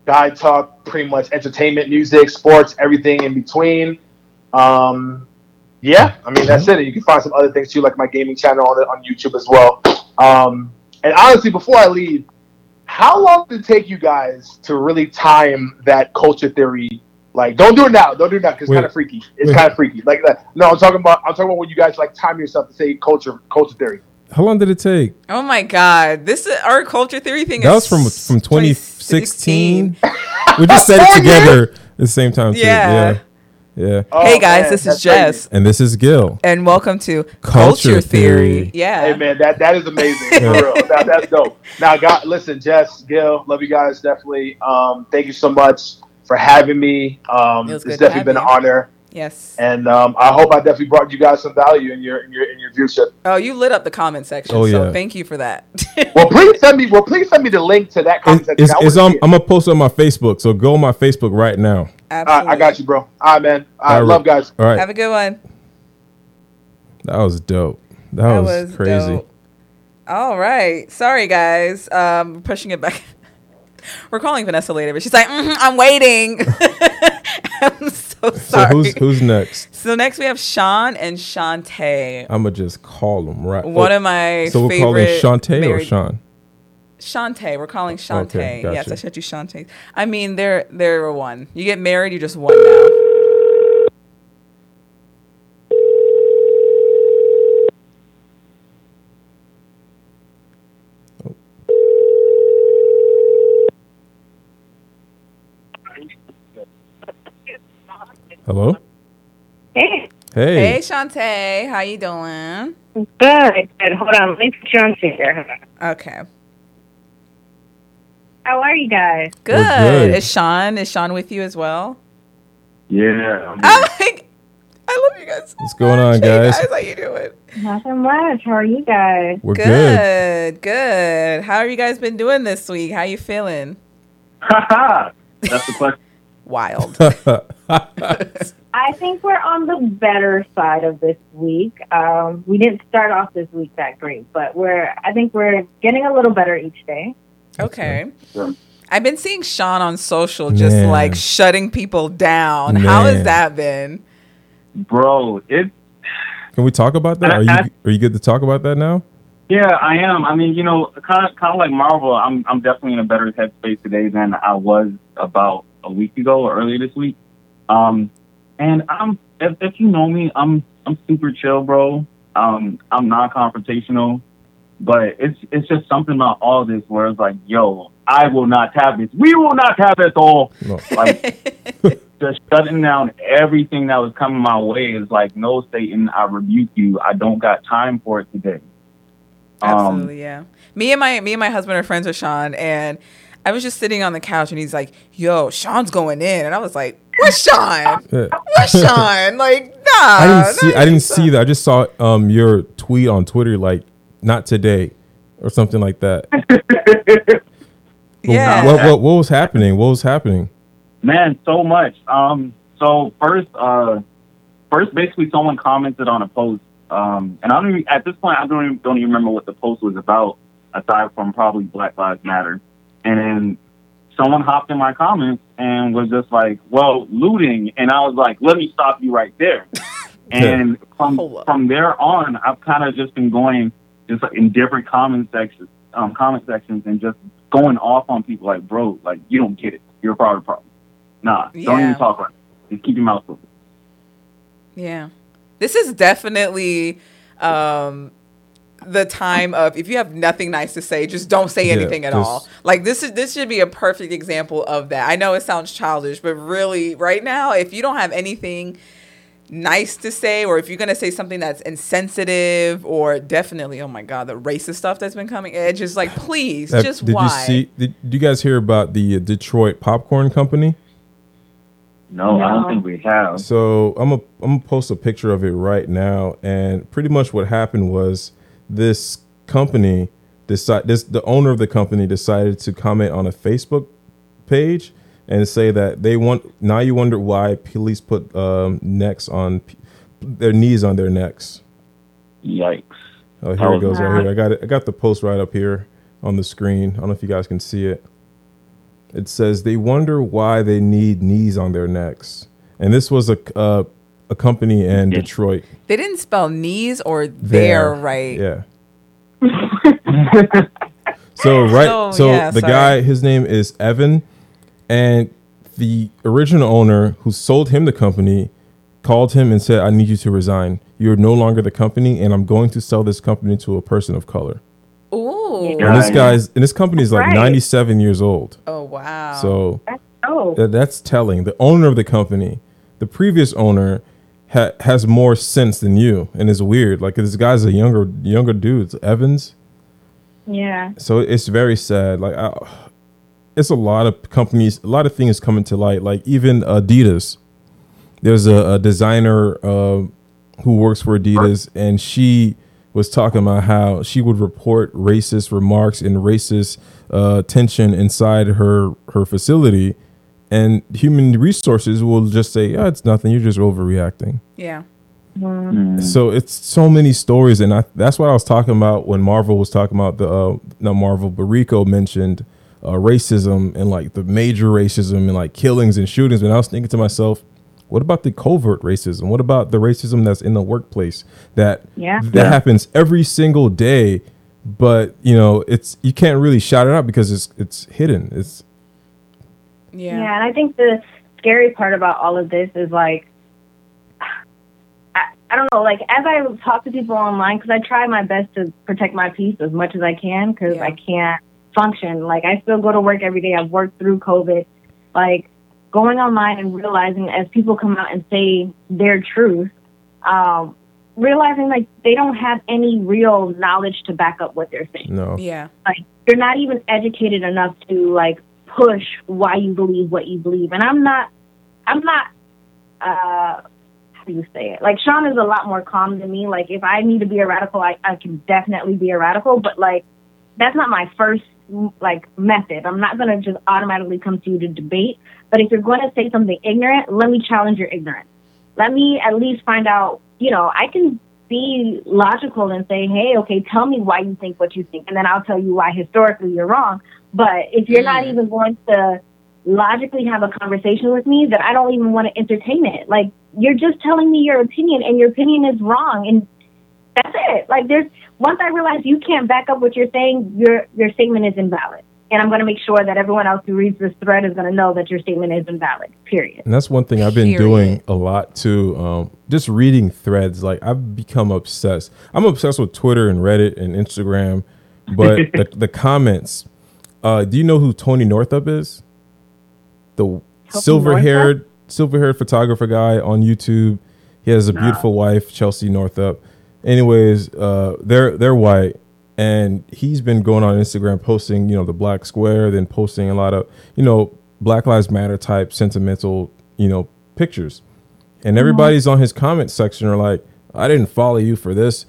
guy talk, pretty much entertainment, music, sports, everything in between. Um, yeah, I mean that's it. You can find some other things too, like my gaming channel on on YouTube as well. Um, and honestly, before I leave, how long did it take you guys to really time that culture theory? Like, don't do it now. Don't do it now because it's kind of freaky. It's kind of freaky. Like. No, I'm talking about. I'm talking about when you guys like time yourself to say culture culture theory. How long did it take? Oh my God! This is our culture theory thing. That is was from from 2016. 2016. we just said it together at the same time. Too. Yeah. Yeah. Yeah. Oh, hey guys, man, this is Jess, crazy. And this is Gil. and welcome to Culture Theory. Yeah. Hey man, that that is amazing. For real. That, that's dope. Now, God, listen, Jess, Gil, love you guys definitely. Um, thank you so much for having me. Um, It was it's good to definitely been have an honor, Yes. and um, I hope I definitely brought you guys some value in your in your in your viewership. Oh, you lit up the comment section. Oh, So yeah. thank you for that. Well, please send me. Well, please send me the link to that comment It's, section. it's, it's on, I'm gonna post it on my Facebook. So go on my Facebook right now. Absolutely. right, I got you, bro. All right, man. I All right. love guys. All right. Have a good one. That was dope. That, That was, was crazy. dope. All right. Sorry, guys. Um, pushing it back. We're calling Vanessa later, but she's like, "Mhm, I'm waiting. So So who's who's next? So next we have Sean and Shantae. I'm gonna just call them right. One oh, of my so we're calling Shantae or Sean? Shantae. We're calling Shantae. Okay, Yes. I said you Shantae. I mean, they're they're one. You get married, you're just one now. Hello. Hey, Hey. Hey, Shantae, how you doing? good. Good. Hold on. Let me put you on speaker. Okay, How are you guys? good. good. Is Sean is Sean with you as well? Yeah. I'm like, I love you guys. so What's going on, much. Hey, guys? How you doing? Nothing much. How are you guys? We're good. Good, good. How have you guys been doing this week? How you feeling? Haha. That's the question. Wild. I think we're on the better side of this week. Um, we didn't start off this week that great, but we're. I think we're getting a little better each day. Okay. Sure. I've been seeing Sean on social just Man. like shutting people down. How has that been? Bro, it Can we talk about that? Are you I- are you good to talk about that now? yeah, I am. I mean, you know, kind of kind of like Marvel, I'm I'm definitely in a better headspace today than I was about a week ago or earlier this week. Um and I'm if, if you know me, I'm I'm super chill, bro. Um I'm non confrontational. But it's it's just something about all this where it's like, yo, I will not have this. We will not have this all. No. Like just shutting down everything that was coming my way is like, no, Satan, I rebuke you. I don't got time for it today. Um, Absolutely, yeah. Me and my me and my husband are friends with Sean, and I was just sitting on the couch, and he's like, "Yo, Sean's going in," and I was like, "What's Sean? Yeah. What's Sean? Like, nah." I didn't see. I didn't see that. I just saw um your tweet on Twitter, like not today, or something like that. What- Yeah. What, what what was happening? What was happening? Man, so much. Um, so first, uh, first, basically, someone commented on a post, um, and I don't even, at this point, I don't even, don't even remember what the post was about, aside from probably Black Lives Matter. And then someone hopped in my comments and was just like, "Well, looting," and I was like, "Let me stop you right there." and from from there on, I've kind of just been going just in different comment sections, um, comment sections, and just going off on people like, "Bro, like you don't get it. You're a part of the problem." Nah, don't even talk about it. Just keep your mouth closed. Yeah. This is definitely um the time of if you have nothing nice to say, just don't say Yeah, anything at just- all. Like this is this should be a perfect example of that. I know it sounds childish, but really right now if you don't have anything nice to say or if you're going to say something that's insensitive or definitely oh my god, the racist stuff that's been coming, it's just like please, Uh, just did why? you see? Did, did you guys hear about the uh, Detroit popcorn company? No, I don't think we have. So I'm a I'm gonna post a picture of it right now, and pretty much what happened was this company decide this the owner of the company decided to comment on a Facebook page and say that they want now you wonder why police put um, necks on their knees on their necks. Yikes! Oh, here it goes right here. I got it. I got the post right up here on the screen. I don't know if you guys can see it. It says they wonder why they need knees on their necks, and this was a uh, a company in Detroit. They didn't spell knees or there, right. Yeah. so right, So, so yeah, the sorry. guy, his name is Evan, and the original owner who sold him the company called him and said, "I need you to resign. You're no longer the company, and I'm going to sell this company to a person of color." Ooh. And this guy's and this company is like Right. 97 years old. Oh wow. So Oh, that, that's telling. The owner of the company, the previous owner, ha- has more sense than you, and it's weird. Like this guy's a younger younger dude, Evans. yeah. So it's very sad. Like I, it's a lot of companies, a lot of things coming to light. Like even Adidas. There's a, a designer uh, who works for Adidas, and she was talking about how she would report racist remarks and racist uh, tension inside her her facility, and human resources will just say, "Yeah, it's nothing. You're just overreacting." yeah. So it's so many stories, and I, that's what I was talking about when Marvel was talking about the uh, not Marvel, but Rico mentioned uh, racism and like the major racism and like killings and shootings. And I was thinking to myself, what about the covert racism? What about the racism that's in the workplace that Yeah. that Yeah. happens every single day? But you know, it's you can't really shout it out because it's it's hidden. It's Yeah. Yeah, and I think the scary part about all of this is like, I, I don't know, like as I talk to people online, because I try my best to protect my peace as much as I can, because Yeah. I can't function. Like I still go to work every day. I've worked through COVID. Like going online and realizing as people come out and say their truth, um, realizing like they don't have any real knowledge to back up what they're saying no, Yeah. like you're not even educated enough to like push why you believe what you believe. And i'm not i'm not uh how do you say it? Like sean is a lot more calm than me. Like if i need to be a radical i, I can definitely be a radical but like that's not my first like method. I'm not going to just automatically come to you to debate but if you're going to say something ignorant let me challenge your ignorance. Let me at least find out you know i can be logical and say, hey, okay, tell me why you think what you think, and then I'll tell you why historically you're wrong. But if you're not Mm. even going to logically have a conversation with me, then I don't even want to entertain it. Like, you're just telling me your opinion, and your opinion is wrong, and that's it. Like, there's once I realize you can't back up what you're saying, your your statement is invalid. And I'm going to make sure that everyone else who reads this thread is going to know that your statement is invalid. Period. And that's one thing I've been Period. doing a lot too. Um, just reading threads. Like I've become obsessed. I'm obsessed with Twitter and Reddit and Instagram. But the, the comments. Uh, do you know who Tony Northrup is? The silver haired silver haired photographer guy on YouTube. He has a beautiful wife, Chelsea Northrup. Anyways, uh, they're they're white, and he's been going on Instagram posting, you know, the black square, then posting a lot of, you know, Black Lives Matter type sentimental, you know, pictures. And everybody's on his comment section are like, I didn't follow you for this.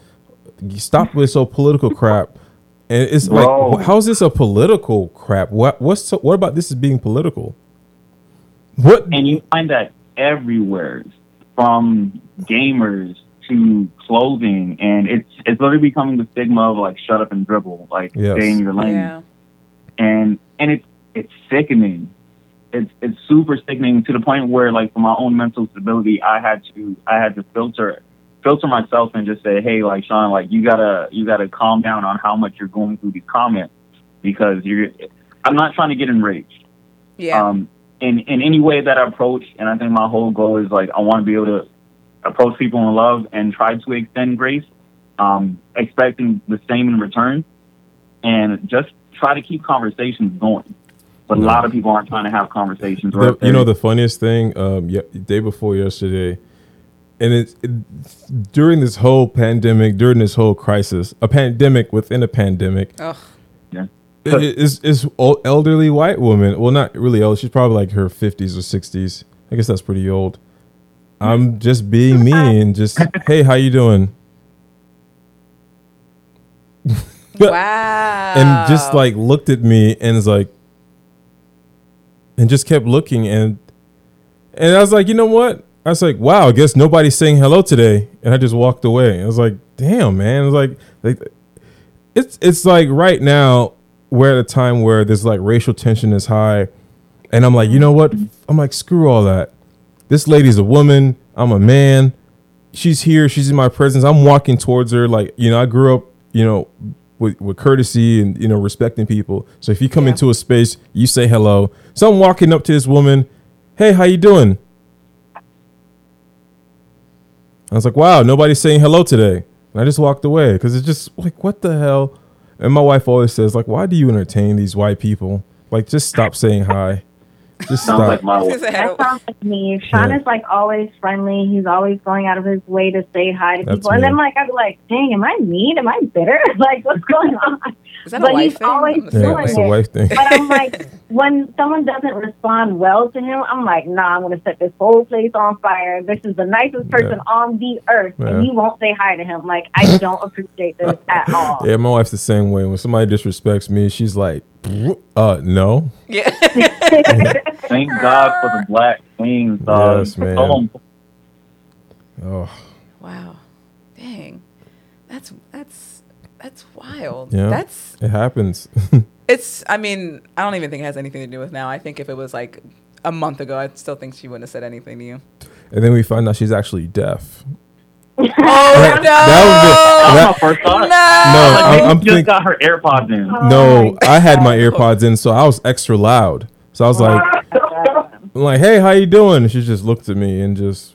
Stop with so political crap. And it's Bro. like, how is this a political crap? What what's so, what about this is being political? What and you find that everywhere, from gamers to clothing, and it's it's literally becoming the stigma of like shut up and dribble, like Yes. stay in your lane, Yeah. and and it's it's sickening. It's it's super sickening to the point where like for my own mental stability, I had to I had to filter filter myself and just say, hey, like Sean, like you gotta you gotta calm down on how much you're going through these comments because you're. I'm not trying to get enraged Yeah. um, in in any way that I approach, and I think my whole goal is like I want to be able to approach people in love and try to extend grace, um, expecting the same in return, and just try to keep conversations going. But a lot of people aren't trying to have conversations. or the, you know the funniest thing um yeah, day before yesterday and it's it, during this whole pandemic during this whole crisis a pandemic within a pandemic Ugh. it- it- is is old, elderly white woman well not really old she's probably like her 50s or 60s i guess that's pretty old i'm just being me and just hey how you doing Wow. and just like looked at me and was like and just kept looking and and I was like, you know what? I was like, wow, I guess nobody's saying hello today. And I just walked away. I was like, damn, man. I was like, like it's it's like right now we're at a time where there's like racial tension is high. And I'm like, you know what? I'm like, screw all that. This lady's a woman. I'm a man. She's here. She's in my presence. I'm walking towards her. Like, you know, I grew up, you know, with, with courtesy and, you know, respecting people. So if you come Yeah. into a space, you say hello. So I'm walking up to this woman. Hey, how you doing? I was like, wow, nobody's saying hello today. And I just walked away because it's just like, what the hell? And my wife always says, like, why do you entertain these white people? Like, just stop saying hi. Just Sounds stop. like my Because I had That sounds like me. Sean Yeah. is like always friendly. He's always going out of his way to say hi to That's people. And then like I'd be like, dang, am I mean? Am I bitter? like what's going on? Is that a but wife he's thing? always I'm yeah, doing it's a it. wife thing. But I'm like, when someone doesn't respond well to him, I'm like, nah, I'm gonna set this whole place on fire. This is the nicest person Yeah. on the earth, Yeah. and you won't say hi to him. Like I don't appreciate this at all. Yeah, my wife's the same way. When somebody disrespects me, she's like, uh, no. Yeah. Thank God for the black queens, dog. Yes, man. Oh, wow. Dang. That's that's that's wild. Yeah. That's it happens. it's I mean, I don't even think it has anything to do with now. I think if it was like a month ago, I still think she wouldn't have said anything to you. and then we find out she's actually deaf. Oh no. That That was my first thought. no. No, Like, I'm- maybe I'm she just think- got her AirPods in. Oh no, I had my God. AirPods in, so I was extra loud. So I was like, I'm like, hey, how you doing? And she just looked at me and just,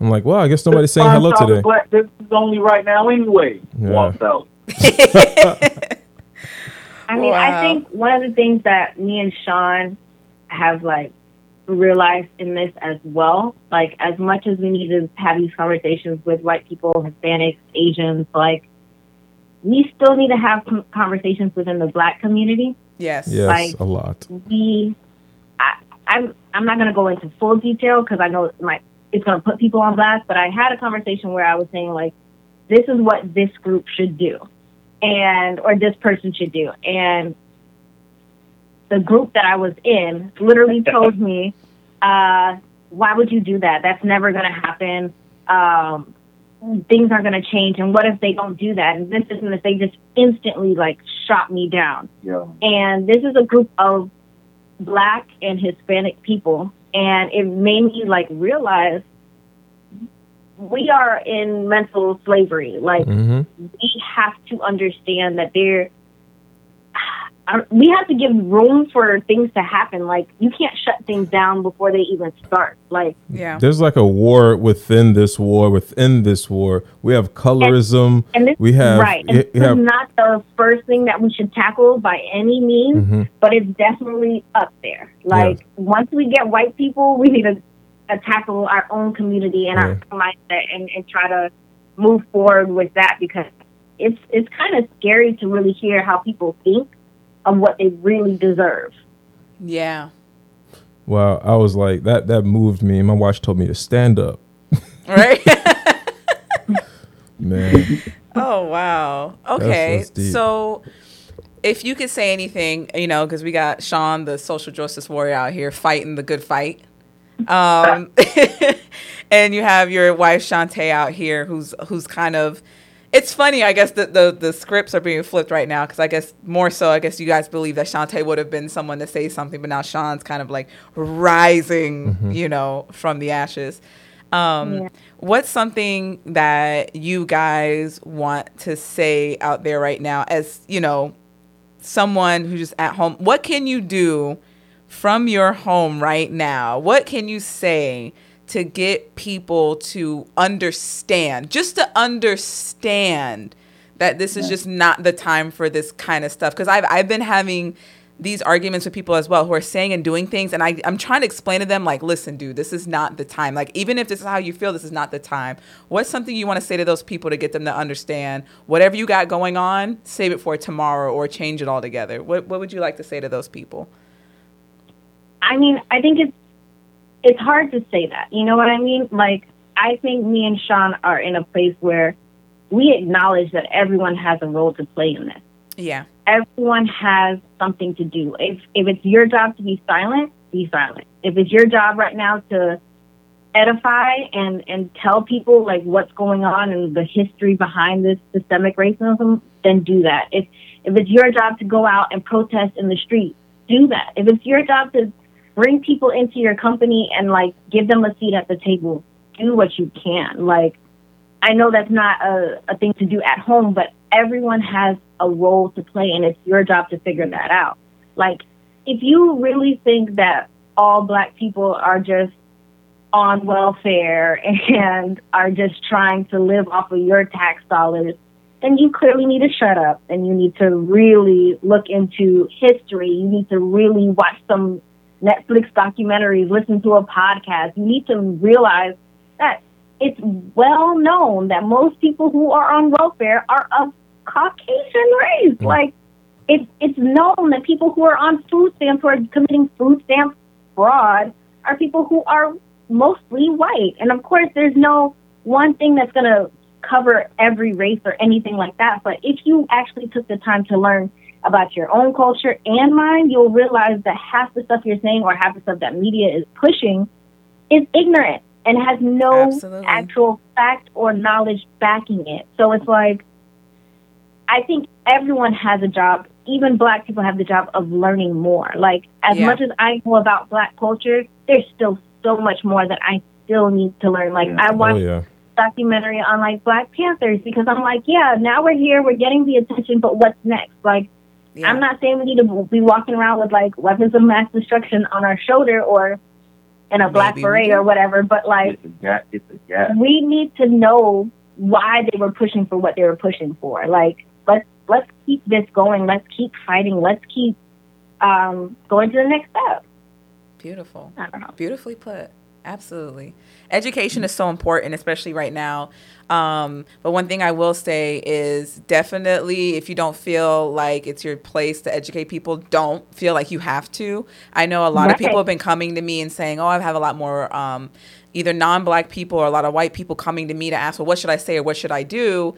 I'm like, well, I guess nobody's saying hello today. Black, this is only right now anyway. Yeah. Walks out. I mean, Wow. I think one of the things that me and Sean have like realized in this as well, like as much as we need to have these conversations with white people, Hispanics, Asians, like we still need to have conversations within the black community. yes. Yes, Like- a lot. We, I, I'm, I'm not going to go into full detail because I know it might, it's going to put people on blast. But I had a conversation where I was saying like, this is what this group should do, and or this person should do, and the group that I was in literally told me, uh, "Why would you do that? That's never going to happen. Um, things aren't going to change, and what if they don't do that? And this isn't if they just instantly like shot me down." Yeah. and this is a group of black and hispanic people and it made me like realize we are in mental slavery like hmm we have to understand that there we have to give room for things to happen like you can't shut things down before they even start like Yeah. There's like a war within this war, within this war. We have colorism. and this We have- right and we this have- is not the first thing that we should tackle by any means Mhm. but it's definitely up there. Like once we get white people, we need to tackle our own community and our own mindset and, and try to move forward with that because it's it's kind of scary to really hear how people think of what they really deserve. Yeah. Wow, I was like that. That moved me. My watch told me to stand up. Right? Man, oh wow. Okay. that's deep. So if you could say anything, you know, because we got Sean, the social justice warrior out here fighting the good fight. Um and you have your wife Shantae out here who's who's kind of it's funny, I guess the, the, the scripts are being flipped right now because I guess more so, I guess you guys believe that Shantae would have been someone to say something, but now Sean's kind of like rising, you know, from the ashes. Um, Yeah. What's something that you guys want to say out there right now as, you know, someone who's just at home? What can you do from your home right now? What can you say to get people to understand, just to understand that this is just not the time for this kind of stuff? Because I've, I've been having these arguments with people as well who are saying and doing things and I, i'm trying to explain to them like listen dude this is not the time. Like even if this is how you feel this is not the time. What's something you want to say to those people to get them to understand? Whatever you got going on save it for tomorrow or change it altogether. What, what would you like to say to those people I mean, I think it's it's hard to say that. You know what I mean? Like I think me and Sean are in a place where we acknowledge that everyone has a role to play in this. Yeah. Everyone has something to do. If if it's your job to be silent, be silent. If it's your job right now to edify and and tell people like what's going on and the history behind this systemic racism, then do that. If if it's your job to go out and protest in the street, do that. If it's your job to bring people into your company and like give them a seat at the table, do what you can. Like I know that's not a, a thing to do at home, but everyone has a role to play and it's your job to figure that out. Like if you really think that all black people are just on welfare and are just trying to live off of your tax dollars, then you clearly need to shut up and you need to really look into history. You need to really watch some Netflix documentaries, listen to a podcast. You need to realize that it's well known that most people who are on welfare are of Caucasian race. Mm. Like it's it's known that people who are on food stamps who are committing food stamp fraud are people who are mostly white. And of course, there's no one thing that's going to cover every race or anything like that. But if you actually took the time to learn about your own culture and mine, you'll realize that half the stuff you're saying or half the stuff that media is pushing is ignorant and has no Absolutely. actual fact or knowledge backing it. So it's like, I think everyone has a job. Even black people have the job of learning more. Like, as yeah. much as I know about black culture, there's still so much more that I still need to learn. Like I watched oh, yeah. documentary on like Black Panthers because I'm like, yeah, now we're here, we're getting the attention, but what's next? Like yeah. I'm not saying we need to be walking around with like weapons of mass destruction on our shoulder or in a Maybe black beret or whatever, but like it's a gap. It's a gap. we need to know why they were pushing for what they were pushing for. Like let's let's keep this going. Let's keep fighting. Let's keep um, going to the next step. Beautiful. I don't know. Beautifully put. Absolutely. Education is so important, especially right now. Um, but one thing I will say is definitely if you don't feel like it's your place to educate people, don't feel like you have to. I know a lot right. of people have been coming to me and saying, oh, I have a lot more um, either non black people or a lot of white people coming to me to ask, well, what should I say or what should I do?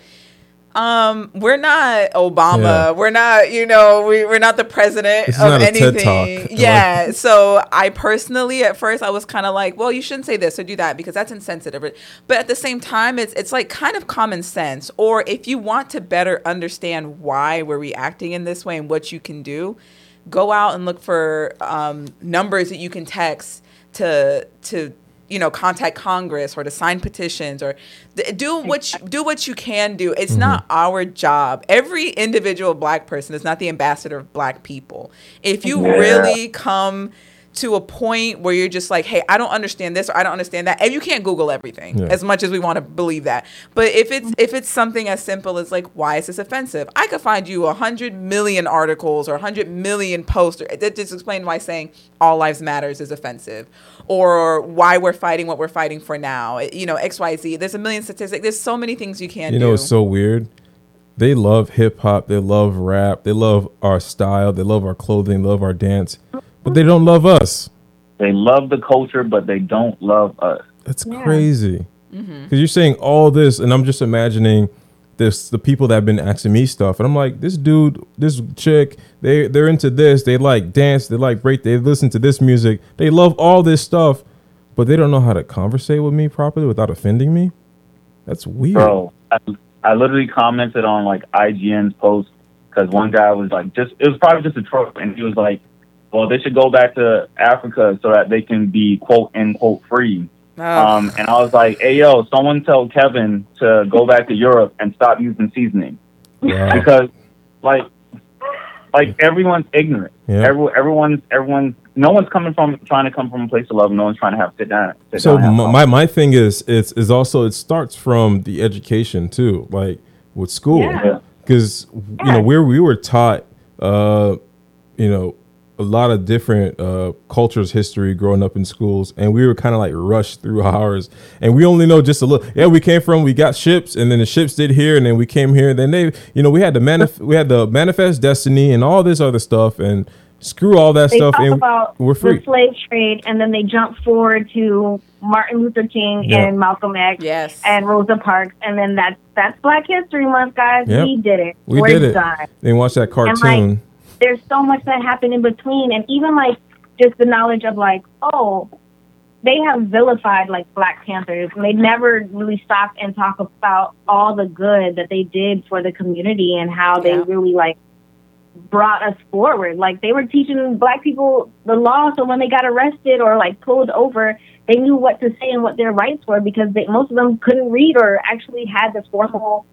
Um, we're not Obama. Yeah. We're not, you know, we, we're not the president it's of anything. Yeah. so I personally, at first, I was kind of like, well, you shouldn't say this or do that because that's insensitive. But at the same time, it's it's like kind of common sense. Or if you want to better understand why we're reacting in this way and what you can do, go out and look for um, numbers that you can text to to you know contact Congress or to sign petitions or th- do what you, do what you can do. It's mm-hmm. not our job. Every individual black person is not the ambassador of black people. If you yeah. really come to a point where you're just like, hey, I don't understand this or I don't understand that. And you can't Google everything yeah. as much as we want to believe that. But if it's if it's something as simple as like, why is this offensive? I could find you a hundred million articles or a hundred million posts that just explain why saying all lives matters is offensive, or why we're fighting what we're fighting for now. You know, X Y Z. There's a million statistics. There's so many things you can. Do. You know, do. it's so weird. They love hip hop. They love rap. They love our style. They love our clothing. They love our dance but they don't love us. They love the culture, but they don't love us. That's yeah. crazy. Because mm-hmm. you're saying all this, and I'm just imagining this the people that have been asking me stuff, and I'm like, this dude, this chick, they they're into this. They like dance. They like break. They listen to this music. They love all this stuff, but they don't know how to conversate with me properly without offending me. That's weird. Bro, I, I literally commented on like IGN's post because one guy was like, just it was probably just a trope, and he was like, well, they should go back to Africa so that they can be quote unquote free. Oh. Um, and I was like, hey, yo, someone tell Kevin to go back to Europe and stop using seasoning. Yeah. Because, like, like everyone's ignorant. Yeah. Every, everyone's, everyone's, no one's coming from trying to come from a place of love. No one's trying to have sit down. Sit so down my, my thing is, it's, is also, it starts from the education too, like with school. Because, yeah. you know, where we were taught, uh, you know, a lot of different uh, cultures history growing up in schools and we were kind of like rushed through ours and we only know just a little yeah we came from we got ships and then the ships did here and then we came here and then they you know we had the manif- we had the manifest destiny and all this other stuff and Screw all that They stuff, talk and about we're free. the slave trade, and then they jump forward to Martin Luther King Yeah. and Malcolm X Yes. and Rosa Parks, and then that's that's Black History Month, guys. Yep. We did it. We We're did it. done. Then watch that cartoon. There's so much that happened in between, and even like just the knowledge of like, oh, they have vilified like Black Panthers, and they never really stop and talk about all the good that they did for the community and how they Yeah. really like brought us forward. Like they were teaching black people the law, so when they got arrested or like pulled over, they knew what to say and what their rights were because they, most of them couldn't read or actually had the formal,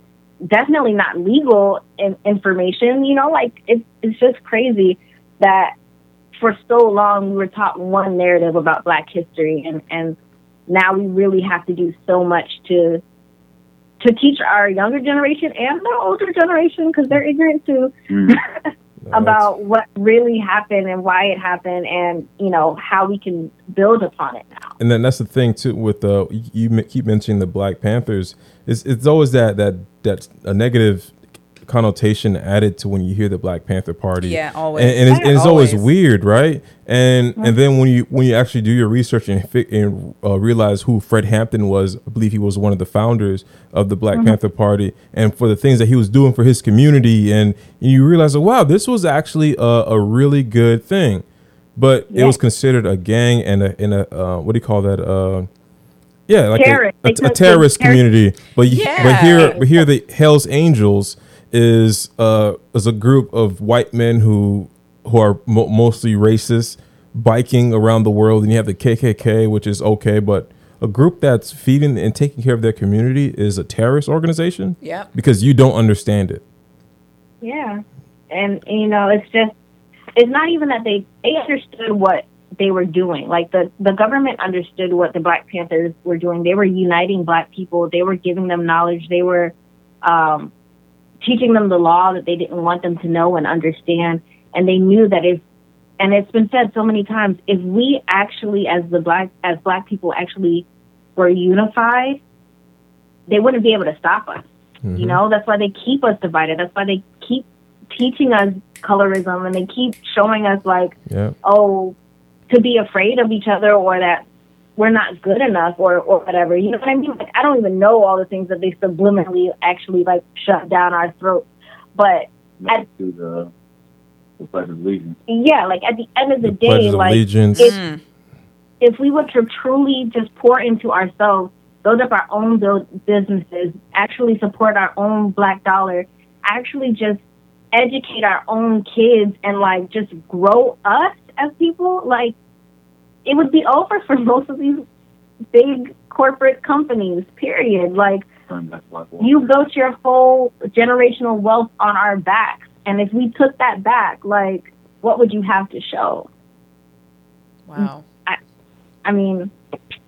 definitely not legal in, information. You know, like it's it's just crazy that for so long we were taught one narrative about Black history, and and now we really have to do so much to to teach our younger generation and the older generation because they're ignorant too mm. about what really happened and why it happened and you know how we can build upon it now and then that's the thing too with uh you keep mentioning the black panthers. It's, it's always that that that's a negative connotation added to when you hear the black panther party. Yeah, always. and, and it's, and it's always. Always. weird right? And and then when you when you actually do your research and, and uh, realize who fred hampton was i believe he was one of the founders of the black panther party. And for the things that he was doing for his community. And you realize wow this was actually a, a really good thing but it was considered a gang and a, and a uh, what do you call that? Uh, yeah, like a, Terrorist. a, They a terrorist community. But you, but here but here the Hell's Angels is uh is a group of white men who who are mo- mostly racist, biking around the world, and you have the KKK, which is okay, but a group that's feeding and taking care of their community is a terrorist organization Yeah, because you don't understand it. yeah and you know it's just it's not even that they they understood what they were doing. Like the the government understood what the black panthers were doing. They were uniting black people. They were giving them knowledge. They were um teaching them the law that they didn't want them to know and understand. And they knew that if and it's been said so many times if we actually as the black as black people actually were unified they wouldn't be able to stop us. You know that's why they keep us divided. That's why they keep teaching us colorism and they keep showing us like Yeah. oh to be afraid of each other or that we're not good enough or or whatever you know what i mean like i don't even know all the things that they subliminally actually like shut down our throats but Next to the, the Pledge of Allegiance. yeah like at the end of the, The day of like Allegiance. if Mm. if we were to truly just pour into ourselves, build up our own build businesses, actually support our own black dollar, actually just educate our own kids and like just grow us as people, like it would be over for most of these big corporate companies, period. Like Turn back black you built your whole generational wealth on our backs. And if we took that back, like what would you have to show? Wow. I I mean,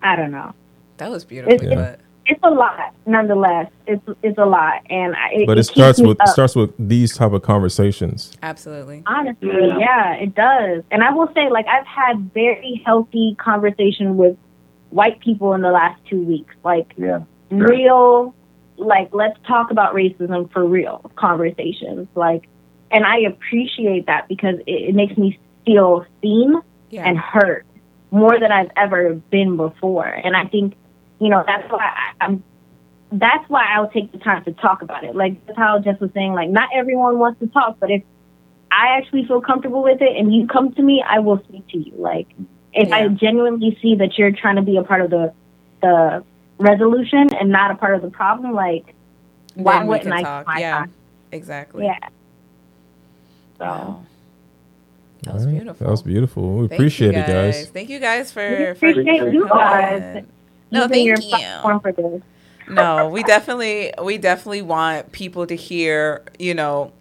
I don't know. That was beautiful. It's- but it's a lot nonetheless it's it's a lot and I, it, but it keeps starts with it up. starts with these type of conversations. absolutely. honestly Yeah. yeah. it does and i will say like i've had very healthy conversation with white people in the last two weeks like Yeah. real like let's talk about racism for real conversations like and i appreciate that because it, it makes me feel seen Yeah. and hurt more than I've ever been before. And I think, you know, that's why I, I'm. That's why I'll take the time to talk about it. Like that's how Jess was saying. Like not everyone wants to talk, but if I actually feel comfortable with it and you come to me, I will speak to you. Like if I genuinely see that you're trying to be a part of the the resolution and not a part of the problem, like why Then wouldn't I? talk. Yeah. time? Exactly. Yeah. So Wow. That was beautiful. That was beautiful. We Thank appreciate you it, guys. Thank you guys for, We for appreciate you guys. No, using your thank you. for this. no, we definitely we definitely want people to hear, you know,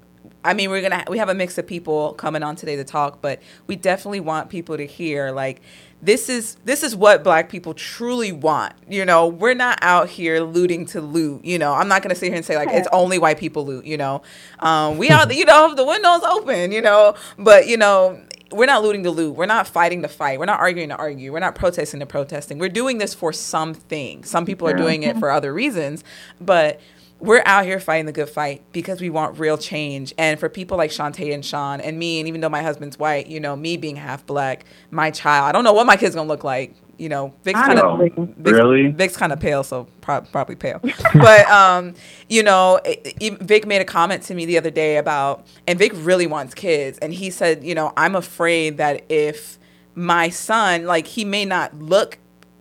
I mean, we're going to we have a mix of people coming on today to talk, but we definitely want people to hear like this is this is what black people truly want. You know, we're not out here looting to loot, you know. I'm not going to sit here and say like it's only white people loot, you know. Um we out you know, the windows open, you know, but you know, we're not looting to loot. We're not fighting to fight. We're not arguing to argue. We're not protesting to protesting. We're doing this for something. Some people are doing it for other reasons, but we're out here fighting the good fight because we want real change. And for people like Shantae and Sean and me, and even though my husband's white, you know, me being half black, my child, I don't know what my kid's gonna look like. You know, Vic's kind of Vic's, Really? Vic's kind of pale, so pro- probably pale. but um, you know, it, it- Vic made a comment to me the other day about, and Vic really wants kids, and he said, you know, I'm afraid that if my son, like, he may not look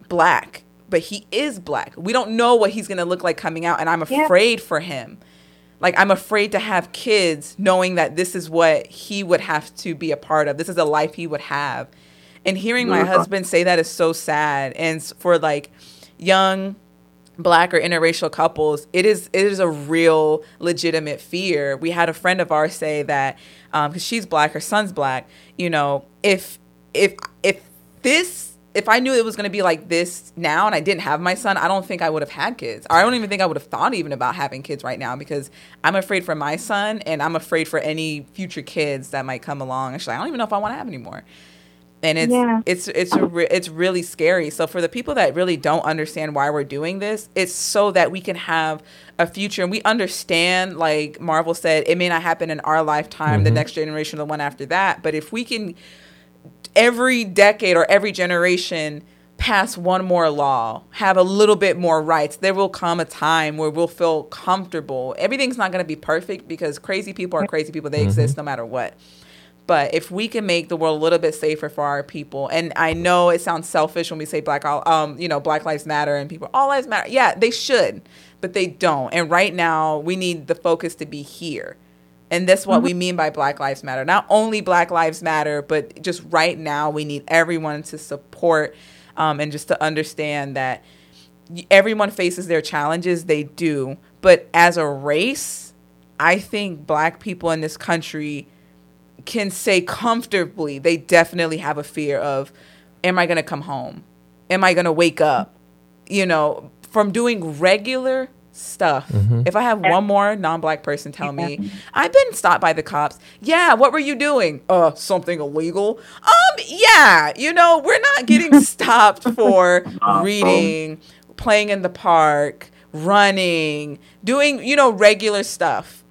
black, but he is black. We don't know what he's gonna look like coming out, and I'm Yeah. afraid for him. Like I'm afraid to have kids knowing that this is what he would have to be a part of. This is a life he would have. And hearing my husband say that is so sad. And for like young black or interracial couples, it is it is a real legitimate fear. We had a friend of ours say that um, because she's black, her son's black. You know, if if if this if I knew it was going to be like this now and I didn't have my son, I don't think I would have had kids. Or I don't even think I would have thought even about having kids right now because I'm afraid for my son and I'm afraid for any future kids that might come along. Actually, I don't even know if I want to have any more and it's Yeah. it's it's a re- it's really scary. So for the people that really don't understand why we're doing this, it's so that we can have a future and we understand like Marvel said it may not happen in our lifetime, the mm-hmm. next generation, the one after that, but if we can every decade or every generation pass one more law, have a little bit more rights, there will come a time where we'll feel comfortable. Everything's not going to be perfect because crazy people are crazy people. They mm-hmm. exist no matter what. But if we can make the world a little bit safer for our people, and I know it sounds selfish when we say black, um, you know, Black Lives Matter and people, all lives matter. Yeah, they should, but they don't. And right now, we need the focus to be here. And that's what we mean by Black Lives Matter. Not only Black Lives Matter, but just right now, we need everyone to support um, and just to understand that everyone faces their challenges. They do. But as a race, I think Black people in this country can say comfortably they definitely have a fear of am I going to come home? Am I going to wake up? You know, from doing regular stuff. If I have one more non-black person tell me, "I've been stopped by the cops." Yeah, what were you doing? Uh, something illegal. Um, yeah, you know, we're not getting stopped for reading, playing in the park, running, doing, you know, regular stuff.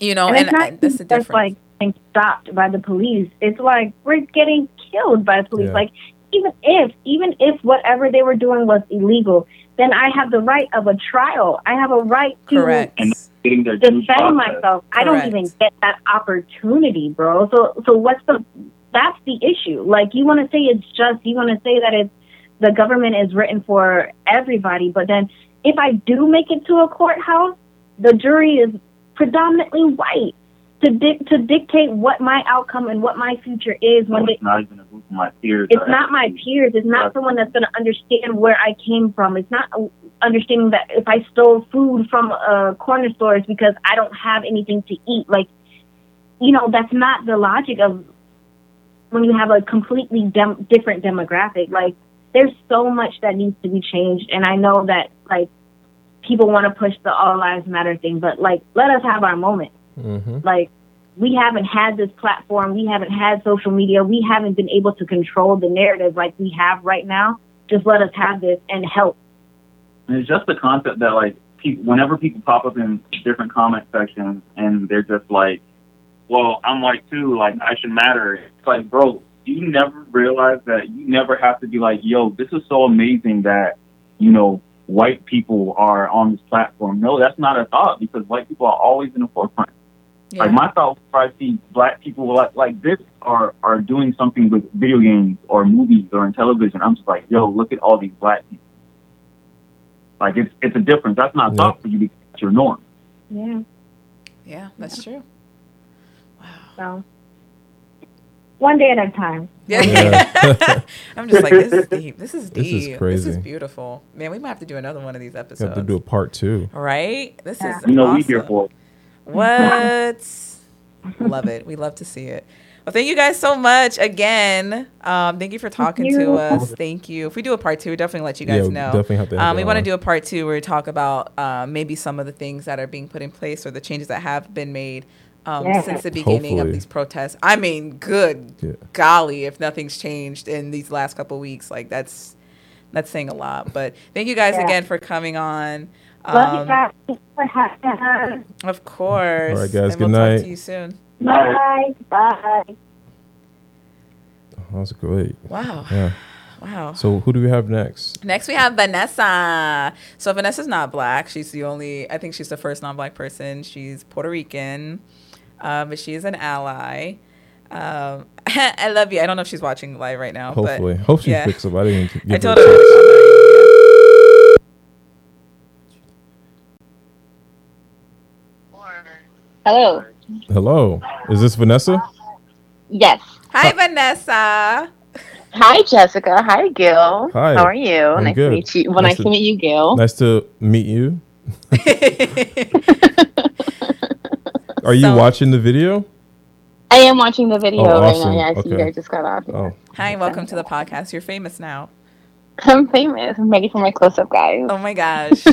You know, and, and, it's not I- that's the just difference. like being stopped by the police. It's like we're getting killed by the police. Yeah. Like even if even if whatever they were doing was illegal, then I have the right of a trial. I have a right to Correct. And getting their due defend process. myself. I don't even get that opportunity, bro. So so what's the that's the issue. Like you want to say it's just you want to say that it's the government is written for everybody, but then if I do make it to a courthouse, the jury is predominantly white to dic- to dictate what my outcome and what my future is when they it's not even a group of my peers. it's not my peers. It's not someone that's going to understand where I came from. It's not uh, understanding that if I stole food from a corner store, it's because I don't have anything to eat. Like, you know, that's not the logic of when you have a completely dem- different demographic. Like, there's so much that needs to be changed, and I know that like people want to push the all lives matter thing, but like, let us have our moment Mm-hmm. like we haven't had this platform we haven't had social media we haven't been able to control the narrative like we have right now just let us have this and help And it's just the concept that like people, whenever people pop up in different comment sections and they're just like, "Well, I'm white too. Like I should matter." It's like, bro, you never realize that you never have to be like, "Yo, this is so amazing that you know white people are on this platform." No, that's not a thought because white people are always in the forefront. Yeah. Like my thought, if I see black people like like this are are doing something with video games or movies or in television, I'm just like, yo, look at all these black people. Like it's it's a difference. That's not a Yeah. thought for you because it's your norm. yeah yeah, that's true. Wow. So one day at a time Yeah. Yeah. I'm just like, this is deep. This is deep. This deep. is This is beautiful. Man, we might have to do another one of these You episodes. have to do a part two. right? This Yeah. is You know, awesome. we here for it. What? love it. We love to see it. Well, thank you guys so much again. Um, thank you for talking to us. Thank you. If we do a part two, we definitely let you guys we know. definitely have to Um, we want to do a part two where we talk about um, maybe some of the things that are being put in place or the changes that have been made um, Yeah. since the beginning Hopefully. of these protests. I mean, good Yeah. golly, if nothing's changed in these last couple weeks, like that's that's saying a lot. But thank you guys Yeah. again for coming on. Love you Um, guys. Of course. All right, guys, And good we'll night. Talk to you soon. Bye. Bye. That was great. Wow. Yeah. Wow. So who do we have next? Next, we have Vanessa. So Vanessa's not black. She's the only. I think she's the first non-black person. She's Puerto Rican, um, but she is an ally. Um, I love you. I don't know if she's watching live right now. Hopefully, but hope she yeah. picks up. I didn't give I her told a her. Hello. Hello, is this Vanessa? Yes. Hi, Vanessa. Hi, Jessica. Hi, Gil. Hi. How are you? I'm nice good. to meet you. Well, Nice nice, to- to meet you, Gil. Nice to meet you. Are you So- watching the video? I am watching the video Oh, right awesome. now. Yeah, I see you Okay. guys just got off. Oh, Hi, welcome to the podcast. You're famous now. I'm famous. I'm ready for my close-up, guys. Oh my gosh.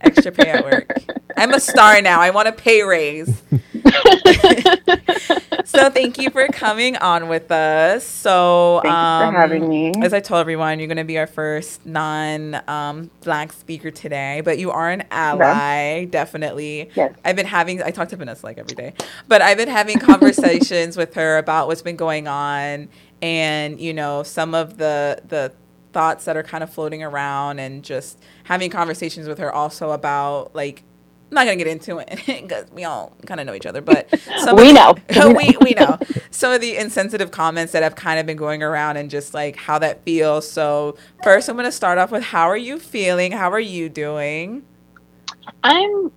Extra pay at work. I'm a star now. I want a pay raise. so thank you for coming on with us. So Thank you for um, having me. As I told everyone, you're going to be our first non-black speaker today, but you are an ally, definitely. Yes. I've been having. I talk to Vanessa like every day, but I've been having conversations with her about what's been going on, and you know some of the the thoughts that are kind of floating around, and just having conversations with her also about like. I'm not gonna get into it because we all kind of know each other, but some We know. the, we we know some of the insensitive comments that have kind of been going around and just like how that feels. So first, I'm gonna start off with how are you feeling? How are you doing? I'm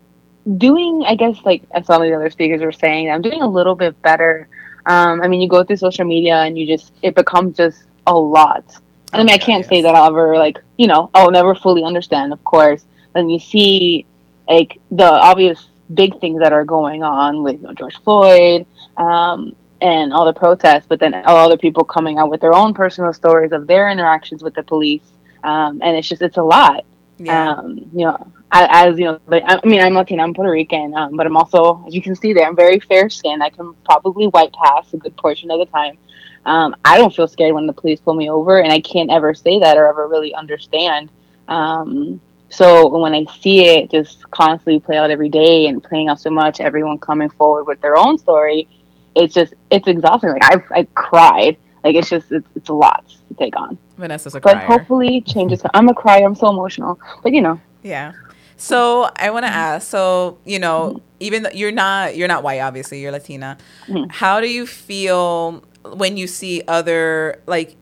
doing, I guess, like as some of the other speakers were saying, I'm doing a little bit better. Um, I mean, you go through social media and you just, it becomes just a lot. I mean, I can't say that I'll ever, like, you know, I'll never fully understand, of course. And you see, like, the obvious big things that are going on with you know, George Floyd um, and all the protests, but then all other people coming out with their own personal stories of their interactions with the police. Um, and it's just, it's a lot. Yeah. Um, you know, I, as you know, but I, I mean, I'm Latina, I'm Puerto Rican, um, but I'm also, as you can see there, I'm very fair skinned. I can probably white pass a good portion of the time. Um, I don't feel scared when the police pull me over, and I can't ever say that or ever really understand. Um, so when I see it just constantly play out every day and playing out so much, everyone coming forward with their own story, it's just it's exhausting. Like I've I cried. Like it's just it's, it's a lot to take on. Vanessa's a But crier. hopefully changes. I'm a crier. I'm so emotional. But you know, Yeah. So I want to ask. So you know, even though you're not you're not white, obviously you're Latina. Mhm. How do you feel when you see other like,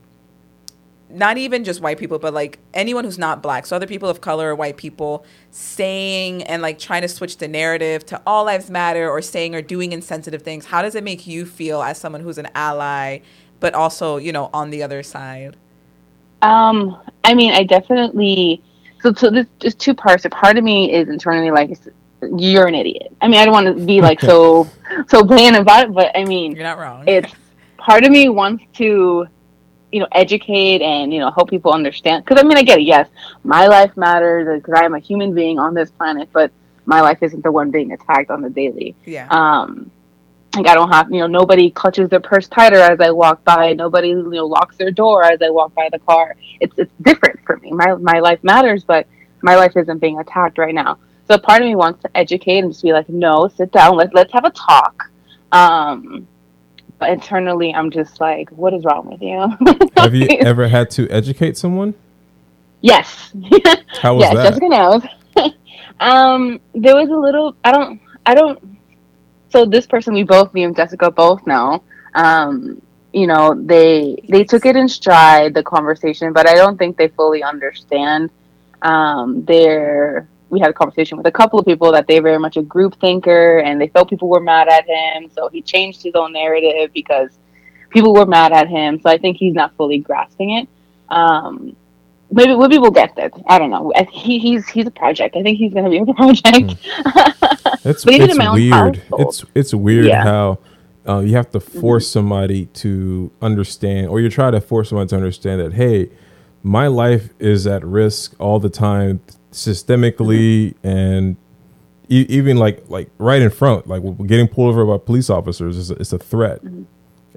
not even just white people, but like anyone who's not black, so other people of color or white people saying and like trying to switch the narrative to all lives matter or saying or doing insensitive things? How does it make you feel as someone who's an ally, but also you know on the other side? Um, I mean, I definitely. So, so there's just two parts. A part of me is internally like, you're an idiot. I mean, I don't want to be like so, so bland about it, but I mean, You're not wrong. it's part of me wants to, you know, educate and you know help people understand. Because I mean, I get it. Yes, my life matters because I am a human being on this planet, but my life isn't the one being attacked on the daily. yeah. Um, like I don't have, you know, nobody clutches their purse tighter as I walk by. Nobody, you know, locks their door as I walk by the car. It's it's different for me. My my life matters, but my life isn't being attacked right now. So part of me wants to educate and just be like, no, sit down, let's let's have a talk. Um, internally, I'm just like, what is wrong with you? Have you ever had to educate someone? yes. How was yes, that? Jessica knows. um, there was a little. I don't. I don't. So this person, we both, me and Jessica, both know. Um, you know, they they took it in stride the conversation, but I don't think they fully understand. Um, they're we had a conversation with a couple of people that they're very much a group thinker, and they felt people were mad at him, so he changed his own narrative because people were mad at him. So I think he's not fully grasping it. Um, maybe maybe we'll get there. I don't know. I, he, he's he's a project. I think he's gonna be a project. It's But it's in my own weird. It's it's weird Yeah. how uh, you have to Mm-hmm. force somebody to understand, or you try to force someone to understand that hey, my life is at risk all the time, systemically, Mm-hmm. and e- even like like right in front, like getting pulled over by police officers is a, it's a threat, Mm-hmm.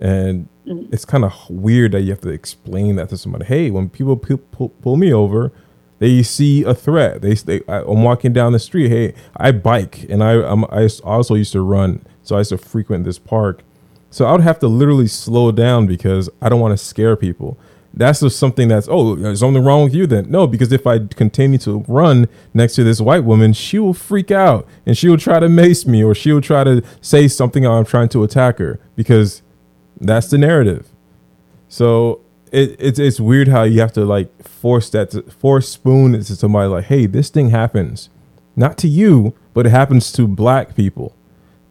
and it's kind of weird that you have to explain that to somebody. Hey, when people pu- pull, pull me over, they see a threat. They, they I, I'm walking down the street. Hey, I bike and I I'm, I also used to run, so I used to frequent this park. So I would have to literally slow down because I don't want to scare people. That's just something that's oh, there's something wrong with you then. No, because if I continue to run next to this white woman, she will freak out and she will try to mace me or she will try to say something I'm trying to attack her because that's the narrative. So it, it's it's weird how you have to like force that to, force spoon it to somebody like, hey, this thing happens, not to you, but it happens to black people,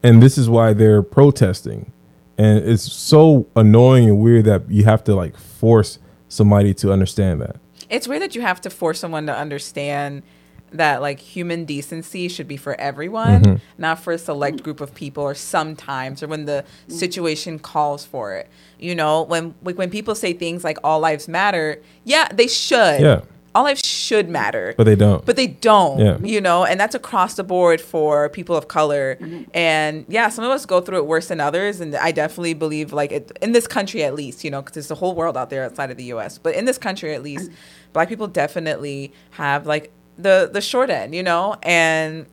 and this is why they're protesting, and it's so annoying and weird that you have to like force somebody to understand that. It's weird that you have to force someone to understand that like human decency should be for everyone, Mhm. not for a select group of people or sometimes or when the situation calls for it. You know, when like, when people say things like all lives matter, yeah, they should. Yeah. All lives should matter. But they don't. But they don't. Yeah. You know, and that's across the board for people of color. Mm-hmm. And yeah, some of us go through it worse than others. And I definitely believe, like, it, in this country at least, you know, because there's a whole world out there outside of the US. But in this country at least, mm-hmm. black people definitely have, like, the, the short end, you know? And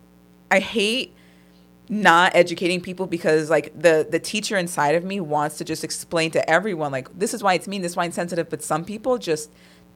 I hate not educating people because like the the teacher inside of me wants to just explain to everyone like this is why it's mean this is why it's sensitive but some people just